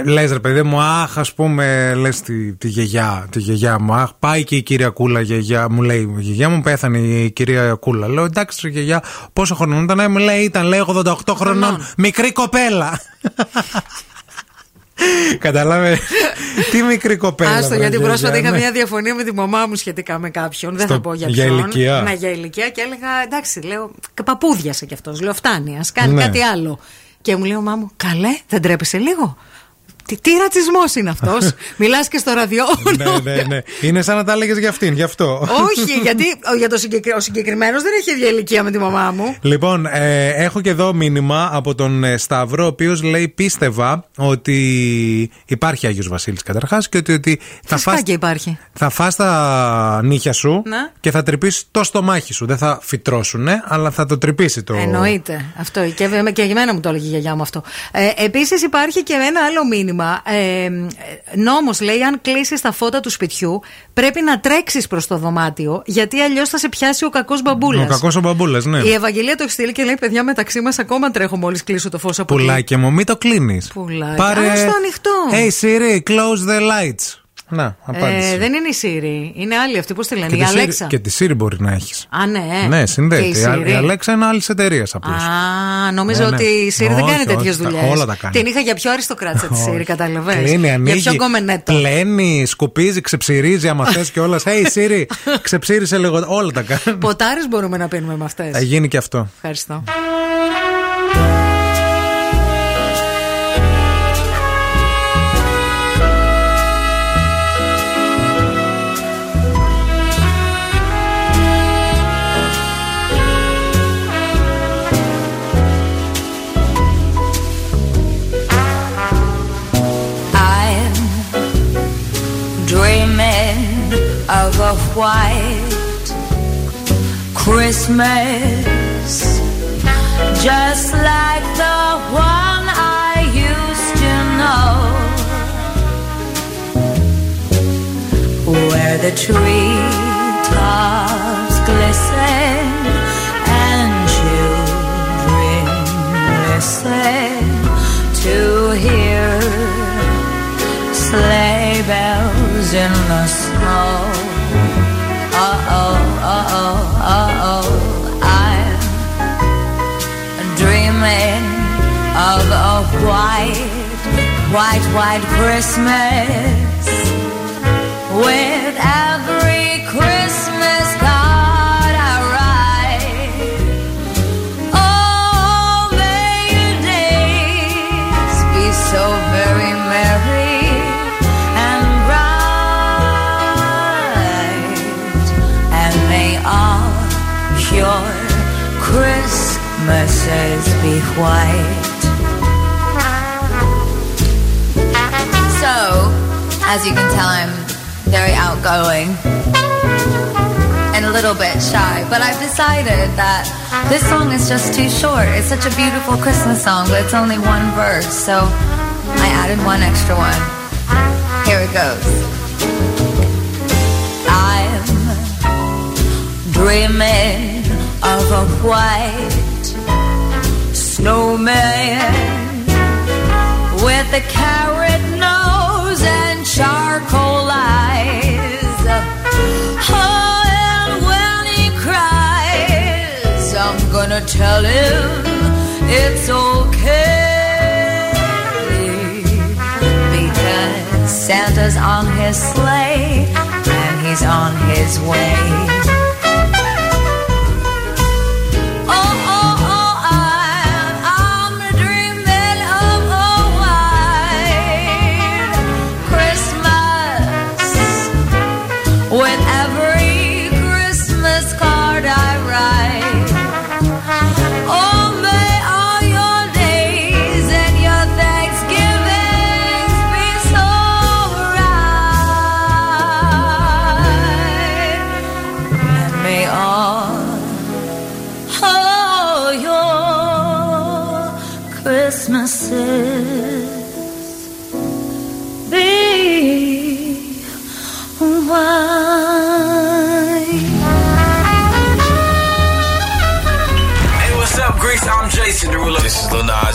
Λες ρε παιδί μου, αχ, ας πούμε, λες τη, τη, γιαγιά, τη γιαγιά μου. Αχ, πάει και η κυρία Κούλα, γιαγιά μου λέει. Η γιαγιά μου πέθανε η κυρία Κούλα. Λέω εντάξει, ρε γιαγιά, πόσο χρόνο ήταν, μου λέει, ήταν λέει 88 χρονών. Μικρή κοπέλα. Καταλάβε. Τι μικρή κοπέλα. Άστο, βρε, γιατί γιαγιά, πρόσφατα είχα ναι. μια διαφωνία με τη μαμά μου σχετικά με κάποιον. Δεν Στο- θα πω για για ποιον. ηλικία. Ναι, για ηλικία και έλεγα εντάξει, λέω. Παπούδιασε κι αυτός. Λέω φτάνει, ας κάνει Ναι. κάτι άλλο. Και μου λέει ο μάμου, καλέ, δεν τρέπεσαι λίγο. Τι, τι ρατσισμός είναι αυτός; Μιλάς και στο ραδιόφωνο. ναι, ναι, ναι. Είναι σαν να τα έλεγες για αυτήν, γι' αυτό. Όχι, γιατί ο, για το συγκεκρι... ο συγκεκριμένος δεν έχει ίδια ηλικία με τη μαμά μου. Λοιπόν, ε, έχω και εδώ μήνυμα από τον ε, Σταύρο, ο οποίος λέει: Πίστευα ότι υπάρχει Άγιος Βασίλης καταρχάς και ότι, ότι θα, Φυσικά φας, και υπάρχει. θα φας τα νύχια σου Ναι. και θα τρυπήσει το στομάχι σου. Δεν θα φυτρώσουνε, αλλά θα το τρυπήσει το. Εννοείται. Αυτό. Και, βε- και για μένα μου το έλεγε η γιαγιά μου αυτό. Ε, Επίσης υπάρχει και ένα άλλο μήνυμα. Ε, νόμος λέει: Αν κλείσεις τα φώτα του σπιτιού, πρέπει να τρέξεις προς το δωμάτιο, γιατί αλλιώς θα σε πιάσει ο κακός μπαμπούλας. Ο κακός ο μπαμπούλας, ναι. Η Ευαγγελία το έχει στείλει και λέει: Παιδιά, μεταξύ μας ακόμα τρέχω μόλις κλείσω το φως από εκεί». Πουλάκι μου, μην το κλείνεις. Πουλάκι. Α, στο ανοιχτό. Hey Siri, close the lights. Να, απάντηση. Ε, δεν είναι η Siri. Είναι άλλη αυτή. Πώς τη λένε, και, η τη Siri, Αλέξα. και τη Siri μπορεί να έχεις. Α, ναι. Ναι, Και συνδέεται. η Η, Α- Siri. η Αλέξα είναι άλλης εταιρείας απλώς. Α, νόμιζα Ναι, ναι. ότι η Siri δεν Όχι, κάνει τέτοιες όχι, τα- δουλειές. όλα τα κάνει. Την είχα για πιο αριστοκράτησα τη Siri, κατάλαβες. Κλείνει, ανοίγει. Για πιο κομμενέτο. Πλένει, σκουπίζει, ξεψυρίζει άμα θες κιόλα. Hey Siri, ξεψύρισε λίγο. Όλα τα κάνει. Ποτάρε μπορούμε να πίνουμε με αυτές. Θα γίνει και αυτό. Ευχαριστώ. White Christmas, just like the one I used to know, where the tree tops glisten and children listen to hear sleigh bells in the white, white, white Christmas with every Christmas card I write. Oh, may your days be so very merry. and bright, and may all your Christmases be white as you can tell, I'm very outgoing and a little bit shy. But I've decided that this song is just too short. It's such a beautiful Christmas song, but it's only one verse. So I added one extra one. Here it goes. I'm dreaming of a white snowman with a carrot charcoal eyes. Oh, and when he cries, I'm gonna tell him it's okay because Santa's on his sleigh and he's on his way.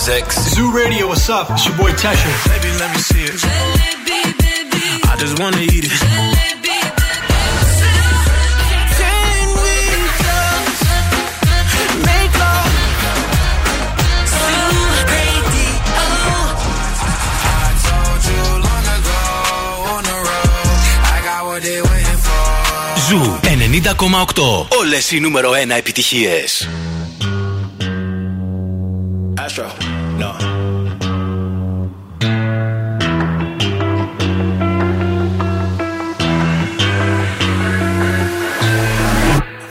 6. Zoo Radio, what's up? It's your boy Tesha. Baby, let me see it. Baby. I just wanna eat it. Jalebi, Zoo Radio. I told 90,8. Όλες οι νούμερο 1 επιτυχίες. Astro.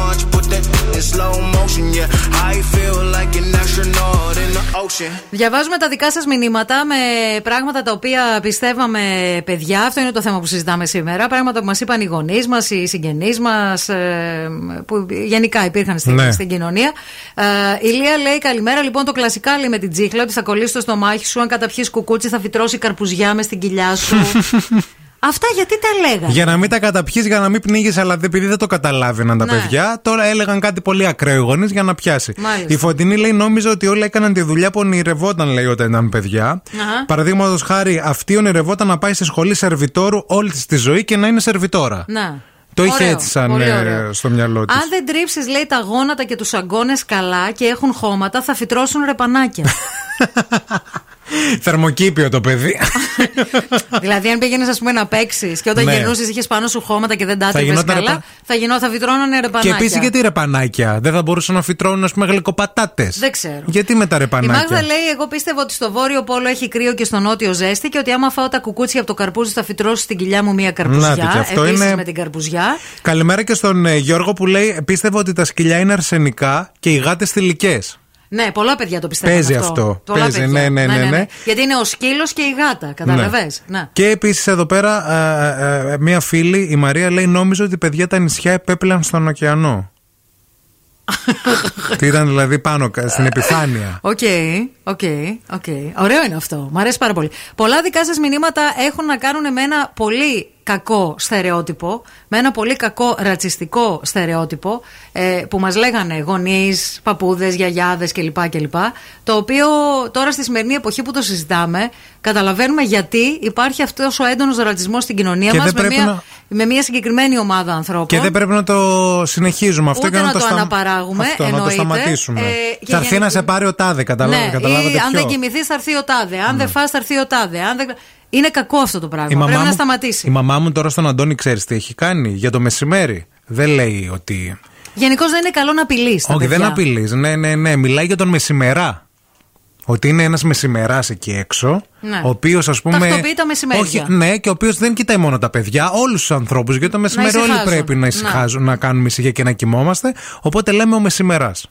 people talk too much, put that in slow motion. Yeah, I feel like an astronaut in the ocean; Διαβάζουμε τα δικά σας μηνύματα με πράγματα τα οποία πιστεύαμε παιδιά. Αυτό είναι το θέμα που συζητάμε σήμερα. Πράγματα που μας είπαν οι γονείς μας, οι συγγενείς μας, που γενικά υπήρχαν στην, Ναι. στην κοινωνία. Ε, η Λία λέει καλημέρα. Λοιπόν, το κλασικά λέει με την τσίχλα ότι θα κολλήσει το στομάχι σου. Αν καταπιείς κουκούτσι, θα φυτρώσει καρπουζιά μες στην κοιλιά σου. Αυτά γιατί τα λέγανε; Για να μην τα καταπιείς, για να μην πνίγεις, αλλά επειδή δεν το καταλάβαιναν τα Ναι. παιδιά, τώρα έλεγαν κάτι πολύ ακραίο οι γονείς για να πιάσει. Μάλιστα. Η Φωτεινή λέει: Νόμιζα ότι όλοι έκαναν τη δουλειά που ονειρευόταν, λέει, όταν ήταν παιδιά. Αχα. Παραδείγματος χάρη, αυτή ονειρευόταν να πάει στη σχολή σερβιτόρου όλη της τη ζωή και να είναι σερβιτόρα. Να. Το είχε Ωραίο, έτσι σαν πολύ ε, ωραίο. στο μυαλό της. Αν δεν τρίψεις, λέει, τα γόνατα και τους αγκώνες καλά και έχουν χώματα, θα φυτρώσουν ρεπανάκια. Θερμοκήπιο το παιδί. δηλαδή, αν πήγαινες, ας πούμε, να παίξεις και όταν Ναι. γυρνούσες είχες πάνω σου χώματα και δεν τα Θα άτρεπε γινόταν καλά, ρεπα- θα, γινό, θα φυτρώνανε και ρεπανάκια. επίσης γιατί ρεπανάκια; Δεν θα μπορούσαν να φυτρώνουν, ας πούμε, γλυκοπατάτες. Δεν ξέρω. Γιατί με τα Η ρεπανάκια. Μάγδα λέει: Εγώ πίστευα ότι στο βόρειο πόλο έχει κρύο και στο νότιο ζέστη και ότι άμα φάω τα κουκούτσια από το καρπούζι θα φυτρώσει στην κοιλιά μου μία καρπουζιά. Να, και αυτό Επίσης είναι- με την καρπουζιά. Καλημέρα και στον ε, Γιώργο που λέει: Πίστευα ότι τα σκυλιά είναι αρσενικά και οι γάτες θηλυκές. Ναι, πολλά παιδιά το πιστεύουν. Παίζει αυτό. Πολλά Παίζει, παιδιά. ναι, ναι, ναι, ναι. Γιατί είναι ο σκύλος και η γάτα. Κατάλαβες. Ναι. Και επίσης εδώ πέρα, ε, ε, ε, μία φίλη, η Μαρία, λέει: Νόμιζα ότι παιδιά τα νησιά επέπλεαν στον ωκεανό. Τι ήταν δηλαδή πάνω, κα- στην επιφάνεια. OK, OK, OK. Ωραίο είναι αυτό. Μ' αρέσει πάρα πολύ. Πολλά δικά σας μηνύματα έχουν να κάνουν με ένα πολύ κακό στερεότυπο, με ένα πολύ κακό ρατσιστικό στερεότυπο ε, που μας λέγανε γονείς, παππούδες, γιαγιάδες κλπ, κλπ. Το οποίο τώρα στη σημερινή εποχή που το συζητάμε καταλαβαίνουμε γιατί υπάρχει αυτός ο έντονος ρατσισμός στην κοινωνία Και μας δεν με πρέπει μια, να- με μια συγκεκριμένη ομάδα ανθρώπων. Και δεν πρέπει να το συνεχίζουμε αυτό Ούτε και να, να το σταμ- αναπαράγουμε, Αυτό, να το εννοείται. σταματήσουμε. Ε, και θα έρθει γενικά- να σε πάρει ο τάδε, καταλα... ναι, καταλάβατε ή αν ποιο. δεν κοιμηθείς, θα έρθει ο τάδε. Αν δεν φας θα έρθει ο τάδε. Αν δεν... Είναι κακό αυτό το πράγμα. Η μαμά, Πρέπει να μου, σταματήσει. η μαμά μου τώρα στον Αντώνη ξέρεις τι έχει κάνει; Για το μεσημέρι. Δεν λέει ότι. Γενικώς δεν είναι καλό να απειλείς. Όχι, δεν απειλείς. Ναι, ναι, ναι. Μιλάει για τον μεσημερά. Ότι είναι ένας μεσημεράς εκεί έξω. Ναι. Ο οποίος ας πούμε. Τακτοποιεί τα μεσημέρια. Όχι, ναι, και ο οποίος δεν κοιτάει μόνο τα παιδιά, όλους τους ανθρώπους. Γιατί το μεσημέρι όλοι ησυχάζουν. πρέπει να Ναι. ησυχάζουν, να κάνουμε ησυχία και να κοιμόμαστε. Οπότε λέμε ο μεσημεράς.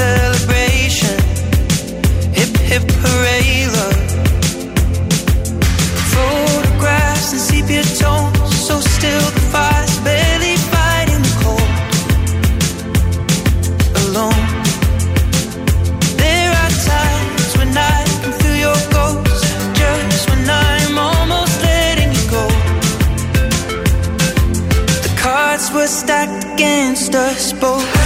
Celebration. Hip hip. Photographs sepia so still the fire's barely fighting the cold. Alone. There are times when I can feel your ghost, just when I'm almost letting you go. The cards were stacked against us both.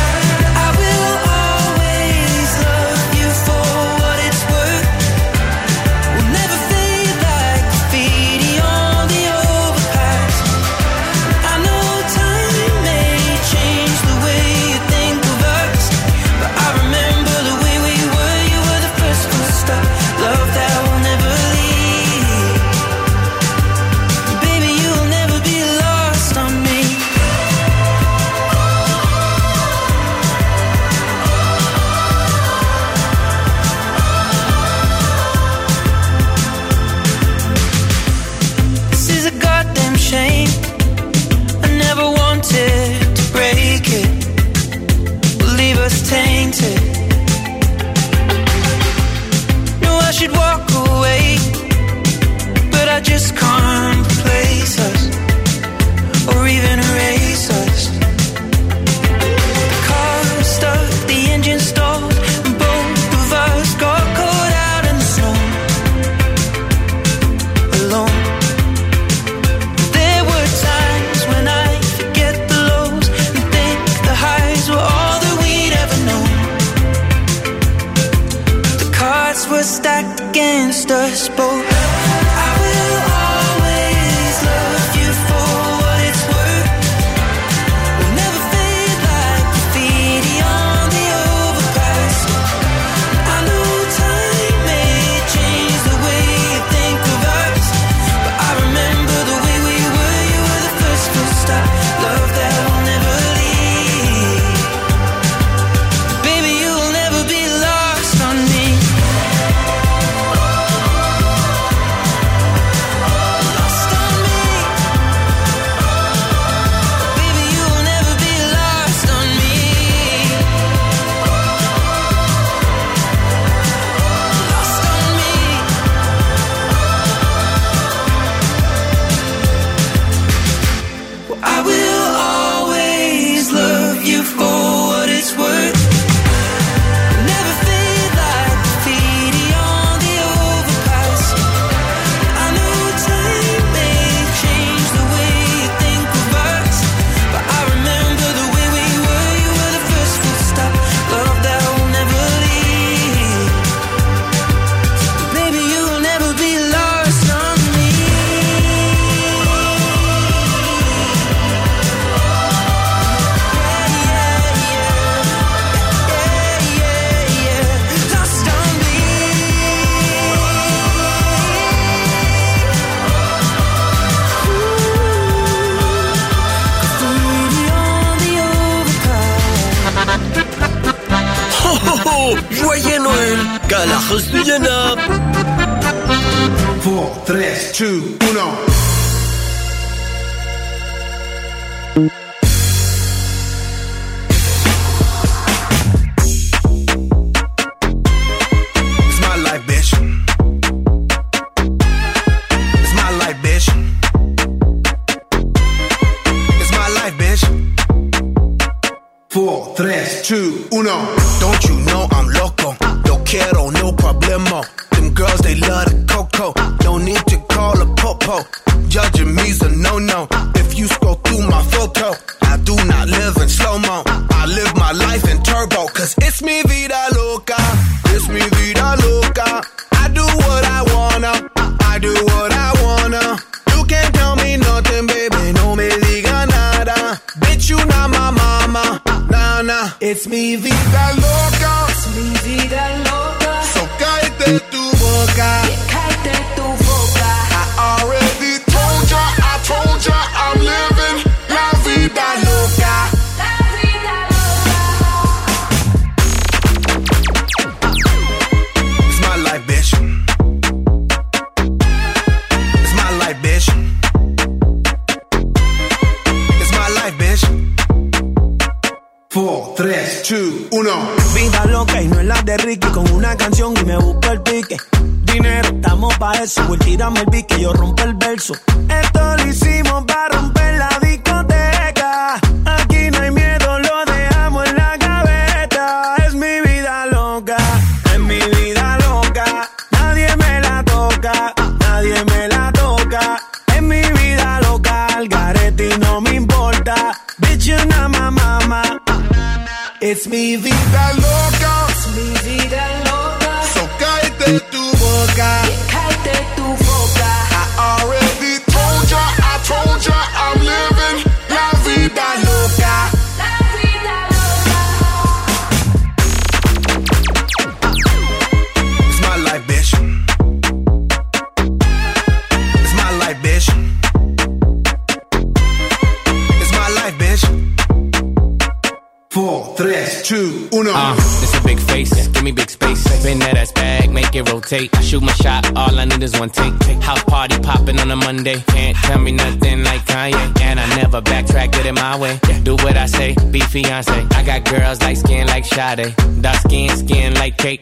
Skin like Sade. Dark skin, skin like cake.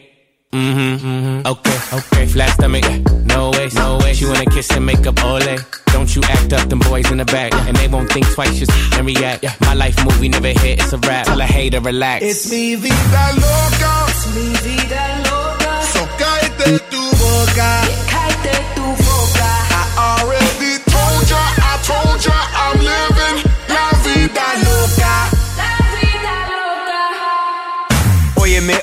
Mm-hmm, mm-hmm. Okay, okay. Flat stomach, no way, no way. She wanna kiss and make up ole. Don't you act up, them boys in the back. And they won't think twice, just and react. My life movie never hit, it's a rap. Tell a hater, relax. It's mi vida loca. It's mi vida loca. So cállate tu boca. me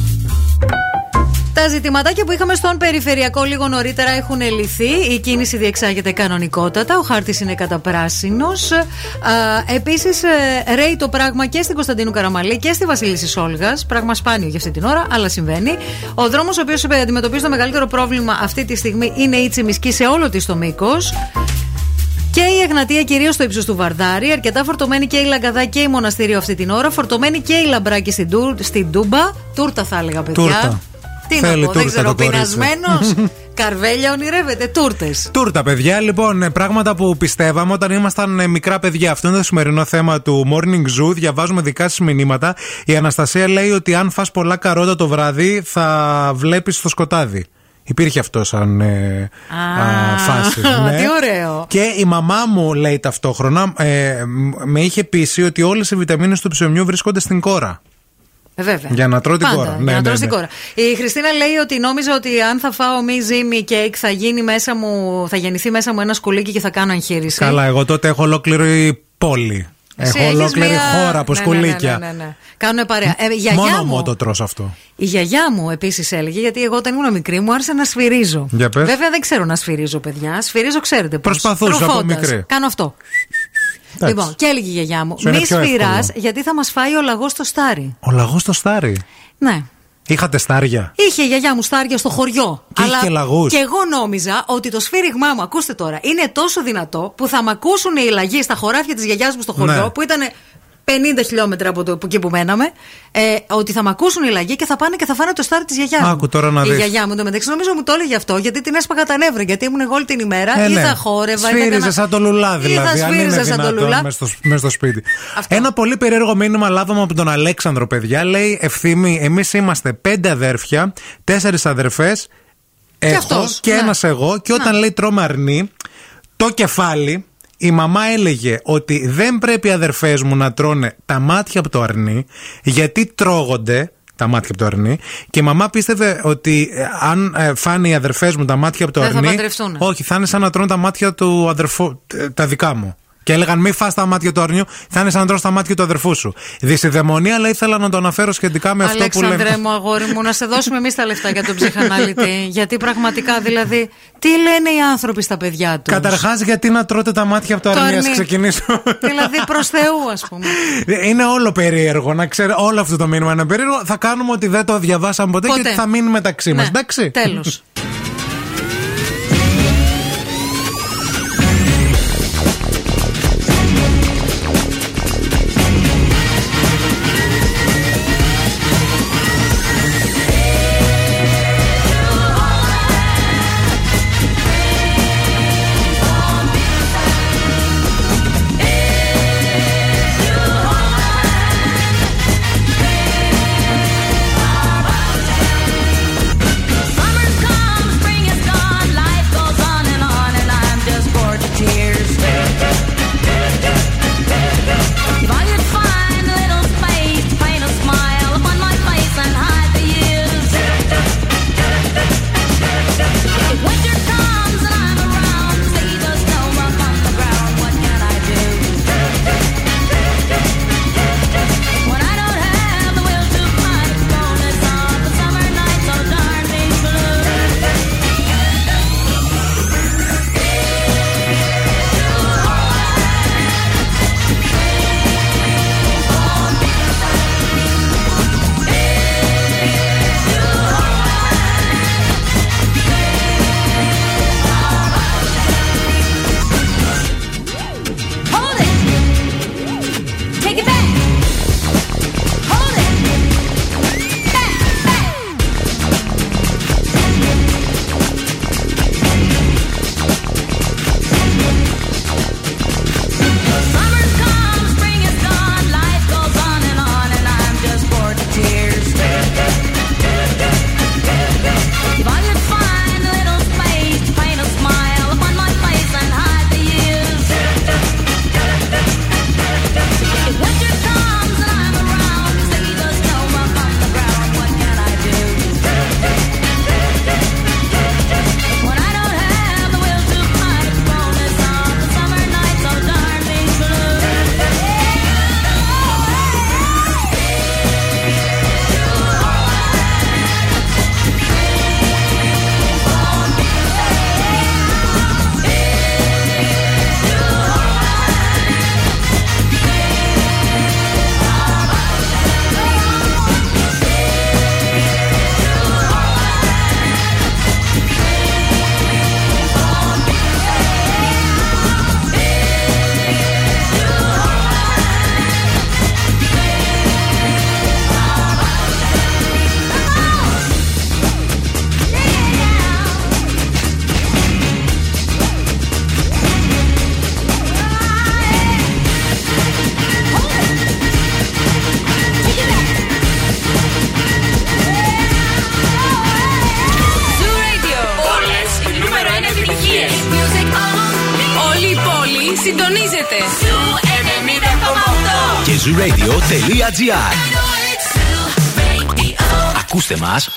Τα ζητηματάκια που είχαμε στον περιφερειακό λίγο νωρίτερα έχουν λυθεί. Η κίνηση διεξάγεται κανονικότατα. Ο χάρτης είναι καταπράσινος. Επίσης, ρέει το πράγμα και στην Κωνσταντίνου Καραμαλή και στη Βασίλισση Όλγα. Πράγμα σπάνιο για αυτή την ώρα, αλλά συμβαίνει. Ο δρόμος ο οποίος αντιμετωπίζει το μεγαλύτερο πρόβλημα αυτή τη στιγμή είναι η Τσιμισκή σε όλο της το μήκος. Και η Εγνατία κυρίως στο ύψος του Βαρδάρη. Αρκετά φορτωμένη και η Λαγκαδά και η Μοναστήριο αυτή την ώρα. Φορτωμένη και η Λαμπράκη στην, τουρ, στην Τούμπα. Τούρτα θα έλεγα, παιδιά. Τούρτα. Τι Θέλει να πω, δεν τούρτα ξέρω, το κορίτσι. πεινασμένος. Καρβέλια ονειρεύεται, τούρτες. Τούρτα, παιδιά, λοιπόν, ε, πράγματα που πιστεύαμε όταν ήμασταν ε, μικρά παιδιά. Αυτό είναι το σημερινό θέμα του Morning Zoo. Διαβάζουμε δικά σας μηνύματα. Η Αναστασία λέει ότι αν φας πολλά καρότα το βράδυ, θα βλέπεις το σκοτάδι. Υπήρχε αυτό σαν ε, α, φάση. ναι. Τι ωραίο. Και η μαμά μου λέει ταυτόχρονα, ε, μ- με είχε πείσει ότι όλες οι βιταμίνες του ψωμιού βρίσκονται στην κόρα. Ε, βέβαια. Για να τρώω την Πάντα, κόρα. Για Ναι, να ναι, τρως ναι. την κόρα. Η Χριστίνα λέει ότι νόμιζα ότι αν θα φάω μη ζύμη κέικ θα γίνει μέσα μου, θα γεννηθεί μέσα μου ένα σκουλίκι και θα κάνω εγχείρηση. Καλά, εγώ τότε έχω ολόκληρη πόλη. Εσύ Έχω έχεις ολόκληρη μία- χώρα από Ναι, ναι, ναι, σκουλίκια. Ναι, ναι, ναι. Κάνουν παρέα. Ε, η γιαγιά Μόνο μου, μου το τρως αυτό. η γιαγιά μου επίσης έλεγε, γιατί εγώ όταν ήμουν μικρή μου άρεσε να σφυρίζω. Για πες. Βέβαια δεν ξέρω να σφυρίζω, παιδιά. Σφυρίζω, ξέρετε πώς. Προσπαθούσα από μικρή. Κάνω αυτό. Εντάξει. Λοιπόν, και έλεγε η γιαγιά μου, Σου είναι μη πιο σφυράς εύκολο. γιατί θα μας φάει ο λαγός στο στάρι. Ο λαγός στο στάρι; Ναι. Είχατε στάρια; Είχε η γιαγιά μου στάρια στο χωριό. Και είχε και λαγούς. και εγώ νόμιζα ότι το σφύριγμά μου, ακούστε τώρα, είναι τόσο δυνατό που θα μ' ακούσουν οι λαγοί στα χωράφια της γιαγιάς μου στο χωριό, Ναι. που ήταν 50 χιλιόμετρα από, το, από εκεί που μέναμε, ε, ότι θα μ' ακούσουν οι λαγοί και θα πάνε και θα φάνε το στάρι της γιαγιάς μου. Άκου τώρα να Η δεις. γιαγιά μου το μεταξύ νομίζω μου το έλεγε αυτό, γιατί την έσπαγα τα νεύρα. Γιατί ήμουν εγώ όλη την ημέρα, Ε, ή ναι. θα χόρευα, ή θα Σφύριζε έκανα- σαν το λουλά ή θα δηλαδή. αν είναι σφύριζα σαν το δυνατόν λουλά. μες στο, μες στο σπίτι. Ένα πολύ περίεργο μήνυμα λάβαμε από τον Αλέξανδρο, παιδιά. Λέει ευθύμη, εμείς είμαστε πέντε αδέρφια, τέσσερις αδερφές. Έχω αυτός, και ναι. ένας εγώ. Και όταν λέει τρώμε αρνί, το κεφάλι. Η μαμά έλεγε ότι δεν πρέπει οι αδερφές μου να τρώνε τα μάτια από το αρνί γιατί τρώγονται τα μάτια από το αρνί και η μαμά πίστευε ότι ε, αν ε, φάνε οι αδερφές μου τα μάτια από το Δεν θα αρνί παντρευτούν. όχι θα είναι σαν να τρώνε τα μάτια του αδερφού ε, τα δικά μου και έλεγαν μη φας τα μάτια του αρνιού θα είναι σαν να τρως τα μάτια του αδερφού σου Δυσιδαιμονία αλλά ήθελα να το αναφέρω σχετικά με αυτό που Αλέξανδρε λέμε μου, αγόρι μου, να σε δώσουμε εμείς τα λεφτά για τον ψυχαναλυτή. γιατί πραγματικά δηλαδή, τι λένε οι άνθρωποι στα παιδιά τους; Καταρχάς, γιατί να τρώτε τα μάτια από το, Το αρνί, ας αρνί. ξεκινήσω. δηλαδή προς Θεού, ας πούμε. Είναι όλο περίεργο. Να ξέρω, όλο αυτό το μήνυμα είναι περίεργο. Θα κάνουμε ότι δεν το διαβάσαμε ποτέ, Ποτέ. και θα μείνει μεταξύ μας. Ναι, Εντάξει; τέλος.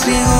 consigo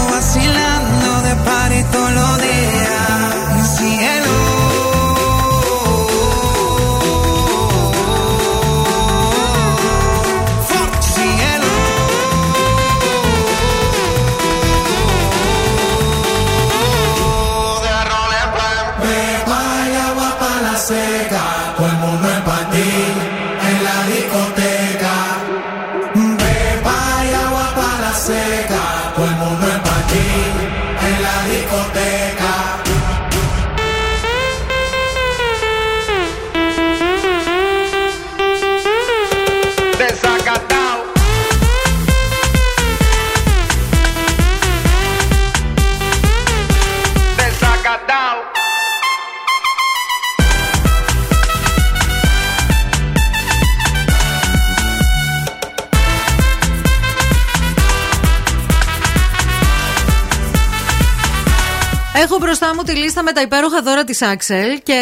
με τα υπέροχα δώρα της Axel και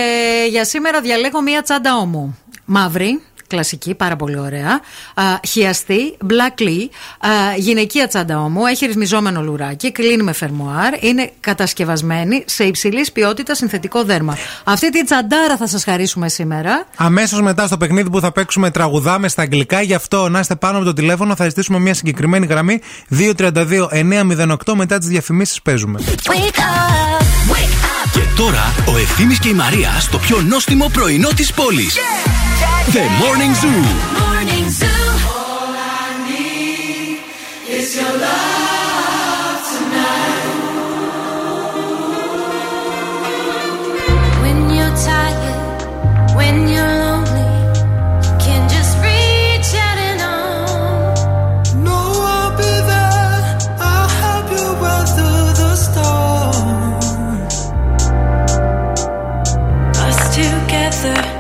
για σήμερα διαλέγω μία τσάντα όμου. Μαύρη, κλασική, πάρα πολύ ωραία. Α, χιαστή, black lee, α, γυναικεία τσάντα όμου, έχει ρυθμιζόμενο λουράκι, κλείνει με φερμοάρ, είναι κατασκευασμένη σε υψηλής ποιότητας συνθετικό δέρμα. Αυτή τη τσαντάρα θα σας χαρίσουμε σήμερα. Αμέσως μετά στο παιχνίδι που θα παίξουμε τραγουδάμε στα αγγλικά. Γι' αυτό να είστε πάνω από το τηλέφωνο, θα ζητήσουμε μια συγκεκριμένη γραμμή 232-908. Μετά τις διαφημίσεις παίζουμε. Και τώρα ο Ευθύμης και η Μαρία στο πιο νόστιμο πρωινό της πόλης. The Morning Zoo. Morning Zoo. closer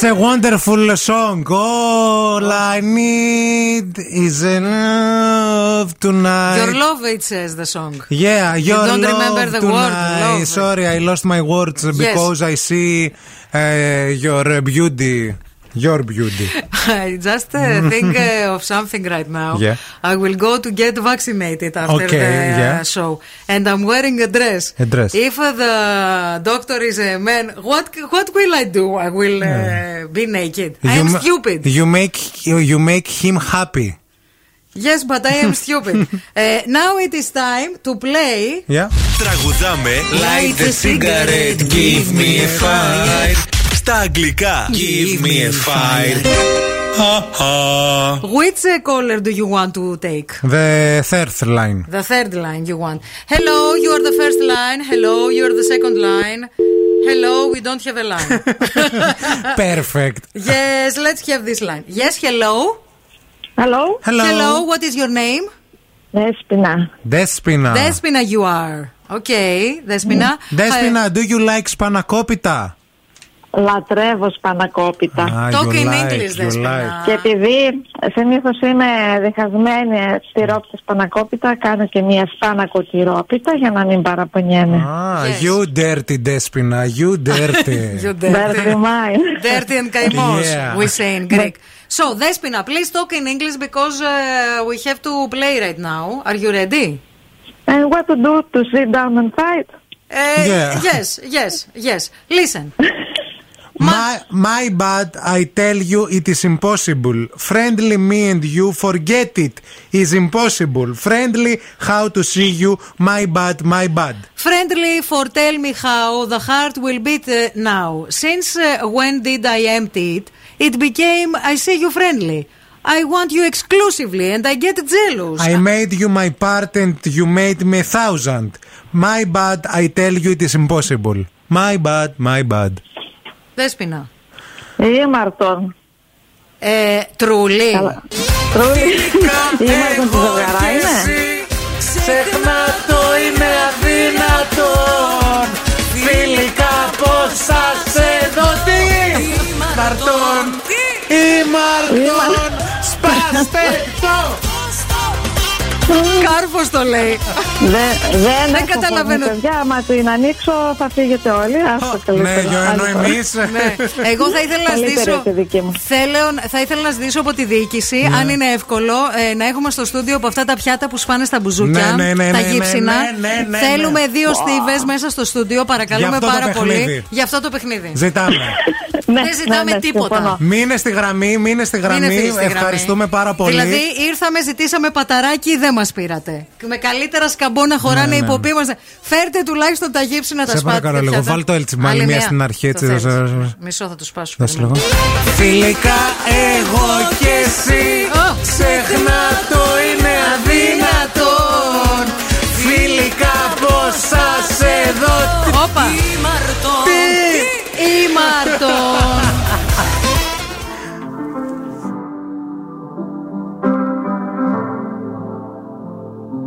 Such a wonderful song. All I need is a love tonight. Your love, it says the song. Yeah, You your don't love remember the word, tonight. love. Sorry, I lost my words because I see uh, your beauty. Your beauty. I just uh, think uh, of something right now. Yeah. I will go to get vaccinated after Okay, the uh, yeah. show, and I'm wearing a dress. A dress. If uh, the doctor is a man, what what will I do? I will uh, be naked. I am ma- stupid. You make you, you make him happy. Yes, but I am stupid. uh, now it is time to play. Yeah. Τραγουδάμε Light a cigarette, give me a fire Στα αγγλικά Give me a fire Which uh, caller do you want to take? The third line. The third line you want. Hello, you are the first line. Hello, you are the second line. Hello, we don't have a line. Perfect. yes, let's have this line. Yes, hello. Hello. Hello. Hello, what is your name? Despina. Despina. Despina, you are. Okay, Despina. Despina, do you like spanakopita? Λατρεύω σπανακόπιτα. Ah, Talk you in like, English, you Δέσποινα. like. Και επειδή συνήθω είμαι διχασμένη στη ρόπιτα σπανακόπιτα, κάνω και μια σπανακοτηρόπιτα για να μην παραπονιέμαι. Ah, you dirty Despina, you dirty. You Dirty mine. Dirty and kaimos, Yeah. we say in Greek. So, Despina, please talk in English because uh, we have to play right now. Are you ready? And what to do to sit down and fight? Uh, Yeah. Yes, yes, yes. Listen. My, my bad, I tell you it is impossible. Friendly me and you forget it is impossible. Friendly how to see you, my bad, my bad. Friendly for tell me how the heart will beat uh, now. Since uh, when did I empty it? It became I see you friendly. I want you exclusively and I get jealous. I made you my part and you made me a thousand. My bad, I tell you it is impossible. My bad, my bad. Δέσποινα. Ήμαρτον. Ε, τρούλι. Τρούλι. Ήμαρτον τη ζευγαρά είναι. Ξεχνά το είναι αδύνατον Φιλικά πως σας εδωθεί Μαρτών Ήμαρτον Σπάστε το Κάρφο το λέει. Δεν, δεν, Δεν έχω καταλαβαίνω. φωνή, Παιδιά, άμα την ανοίξω θα φύγετε όλοι. Άστο καλύτερα. Ναι, Άλλη ενώ φορά. εμείς. Ναι. Εγώ θα ήθελα να Καλύτερη ζητήσω. από τη δική μου. Θέλω, θα ήθελα να ζητήσω από τη διοίκηση, Ναι. αν είναι εύκολο, ε, να έχουμε στο στούντιο από αυτά τα πιάτα που σπάνε στα μπουζούκια. Ναι, ναι, ναι, τα ναι, ναι, γύψινα. ναι, ναι, ναι, Θέλουμε ναι. δύο στίβες μέσα στο στούντιο, παρακαλούμε Για αυτό το πάρα πολύ. παιχνίδι. Για αυτό το παιχνίδι. Ζητάμε. Ναι, Δεν ζητάμε τίποτα. Μείνε στη γραμμή, μείνε στη γραμμή. Μείνε φίλοι στη γραμμή. Ευχαριστούμε πάρα πολύ. Δηλαδή ήρθαμε, ζητήσαμε παταράκι, δεν μας πήρατε. Με καλύτερα σκαμπό να χωράνε Ναι, οι ναι. υποποί μας. Φέρτε τουλάχιστον τα γύψινα τα Σε σπάτια. παρακαλώ λίγο, βάλ το έτσι μάλλον μία στην αρχή, έτσι, Το θέλεις. δώσε, δώσε. Μισό θα το σπάσουμε. Δώσε λίγο. Φιλικά εγώ και εσύ Ξεχνά το είναι αδύνατον Φιλικά πως σας εδωθεί Όπα! Τι;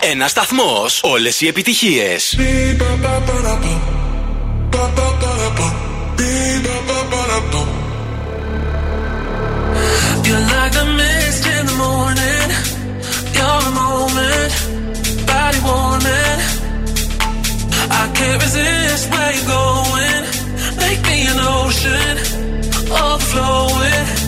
Ένα σταθμό. Όλε οι επιτυχίε. You're like a mist in the morning. You're a moment, body warming. I can't resist where you're going. Make me an ocean, overflowing.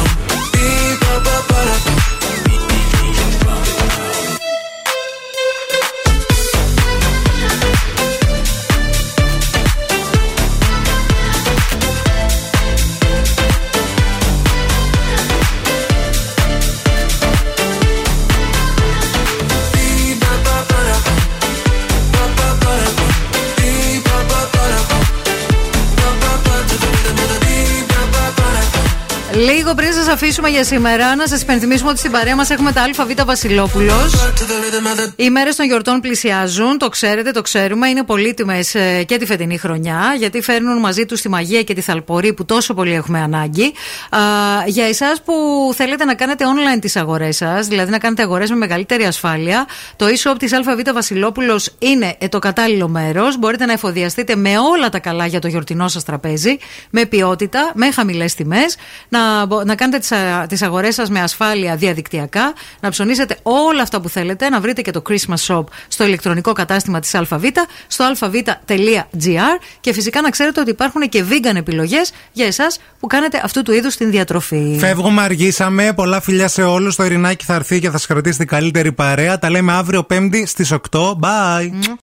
πριν σα αφήσουμε για σήμερα, να σας υπενθυμίσουμε ότι στην παρέα μας έχουμε τα ΑΒ Βασιλόπουλος. Οι μέρες των γιορτών πλησιάζουν, το ξέρετε, το ξέρουμε. Είναι πολύτιμες και τη φετινή χρονιά, γιατί φέρνουν μαζί τους τη μαγεία και τη θαλπορή που τόσο πολύ έχουμε ανάγκη. Α, για εσάς που θέλετε να κάνετε online τις αγορές σας, δηλαδή να κάνετε αγορές με μεγαλύτερη ασφάλεια, το e-shop της ΑΒ Βασιλόπουλος είναι ε, το κατάλληλο μέρος. Μπορείτε να εφοδιαστείτε με όλα τα καλά για το γιορτινό σας τραπέζι, με ποιότητα, με χαμηλές τιμές, να, μπο- να κάνετε τις αγορές σας με ασφάλεια διαδικτυακά, να ψωνίσετε όλα αυτά που θέλετε, να βρείτε και το Christmas Shop στο ηλεκτρονικό κατάστημα της ΑΒ, στο alphavita.gr και φυσικά να ξέρετε ότι υπάρχουν και vegan επιλογές για εσάς που κάνετε αυτού του είδους την διατροφή. Φεύγουμε, αργήσαμε. Πολλά φιλιά σε όλους. Το Ειρηνάκι θα έρθει και θα σας κρατήσει την καλύτερη παρέα. Τα λέμε αύριο Πέμπτη στις 8. Bye.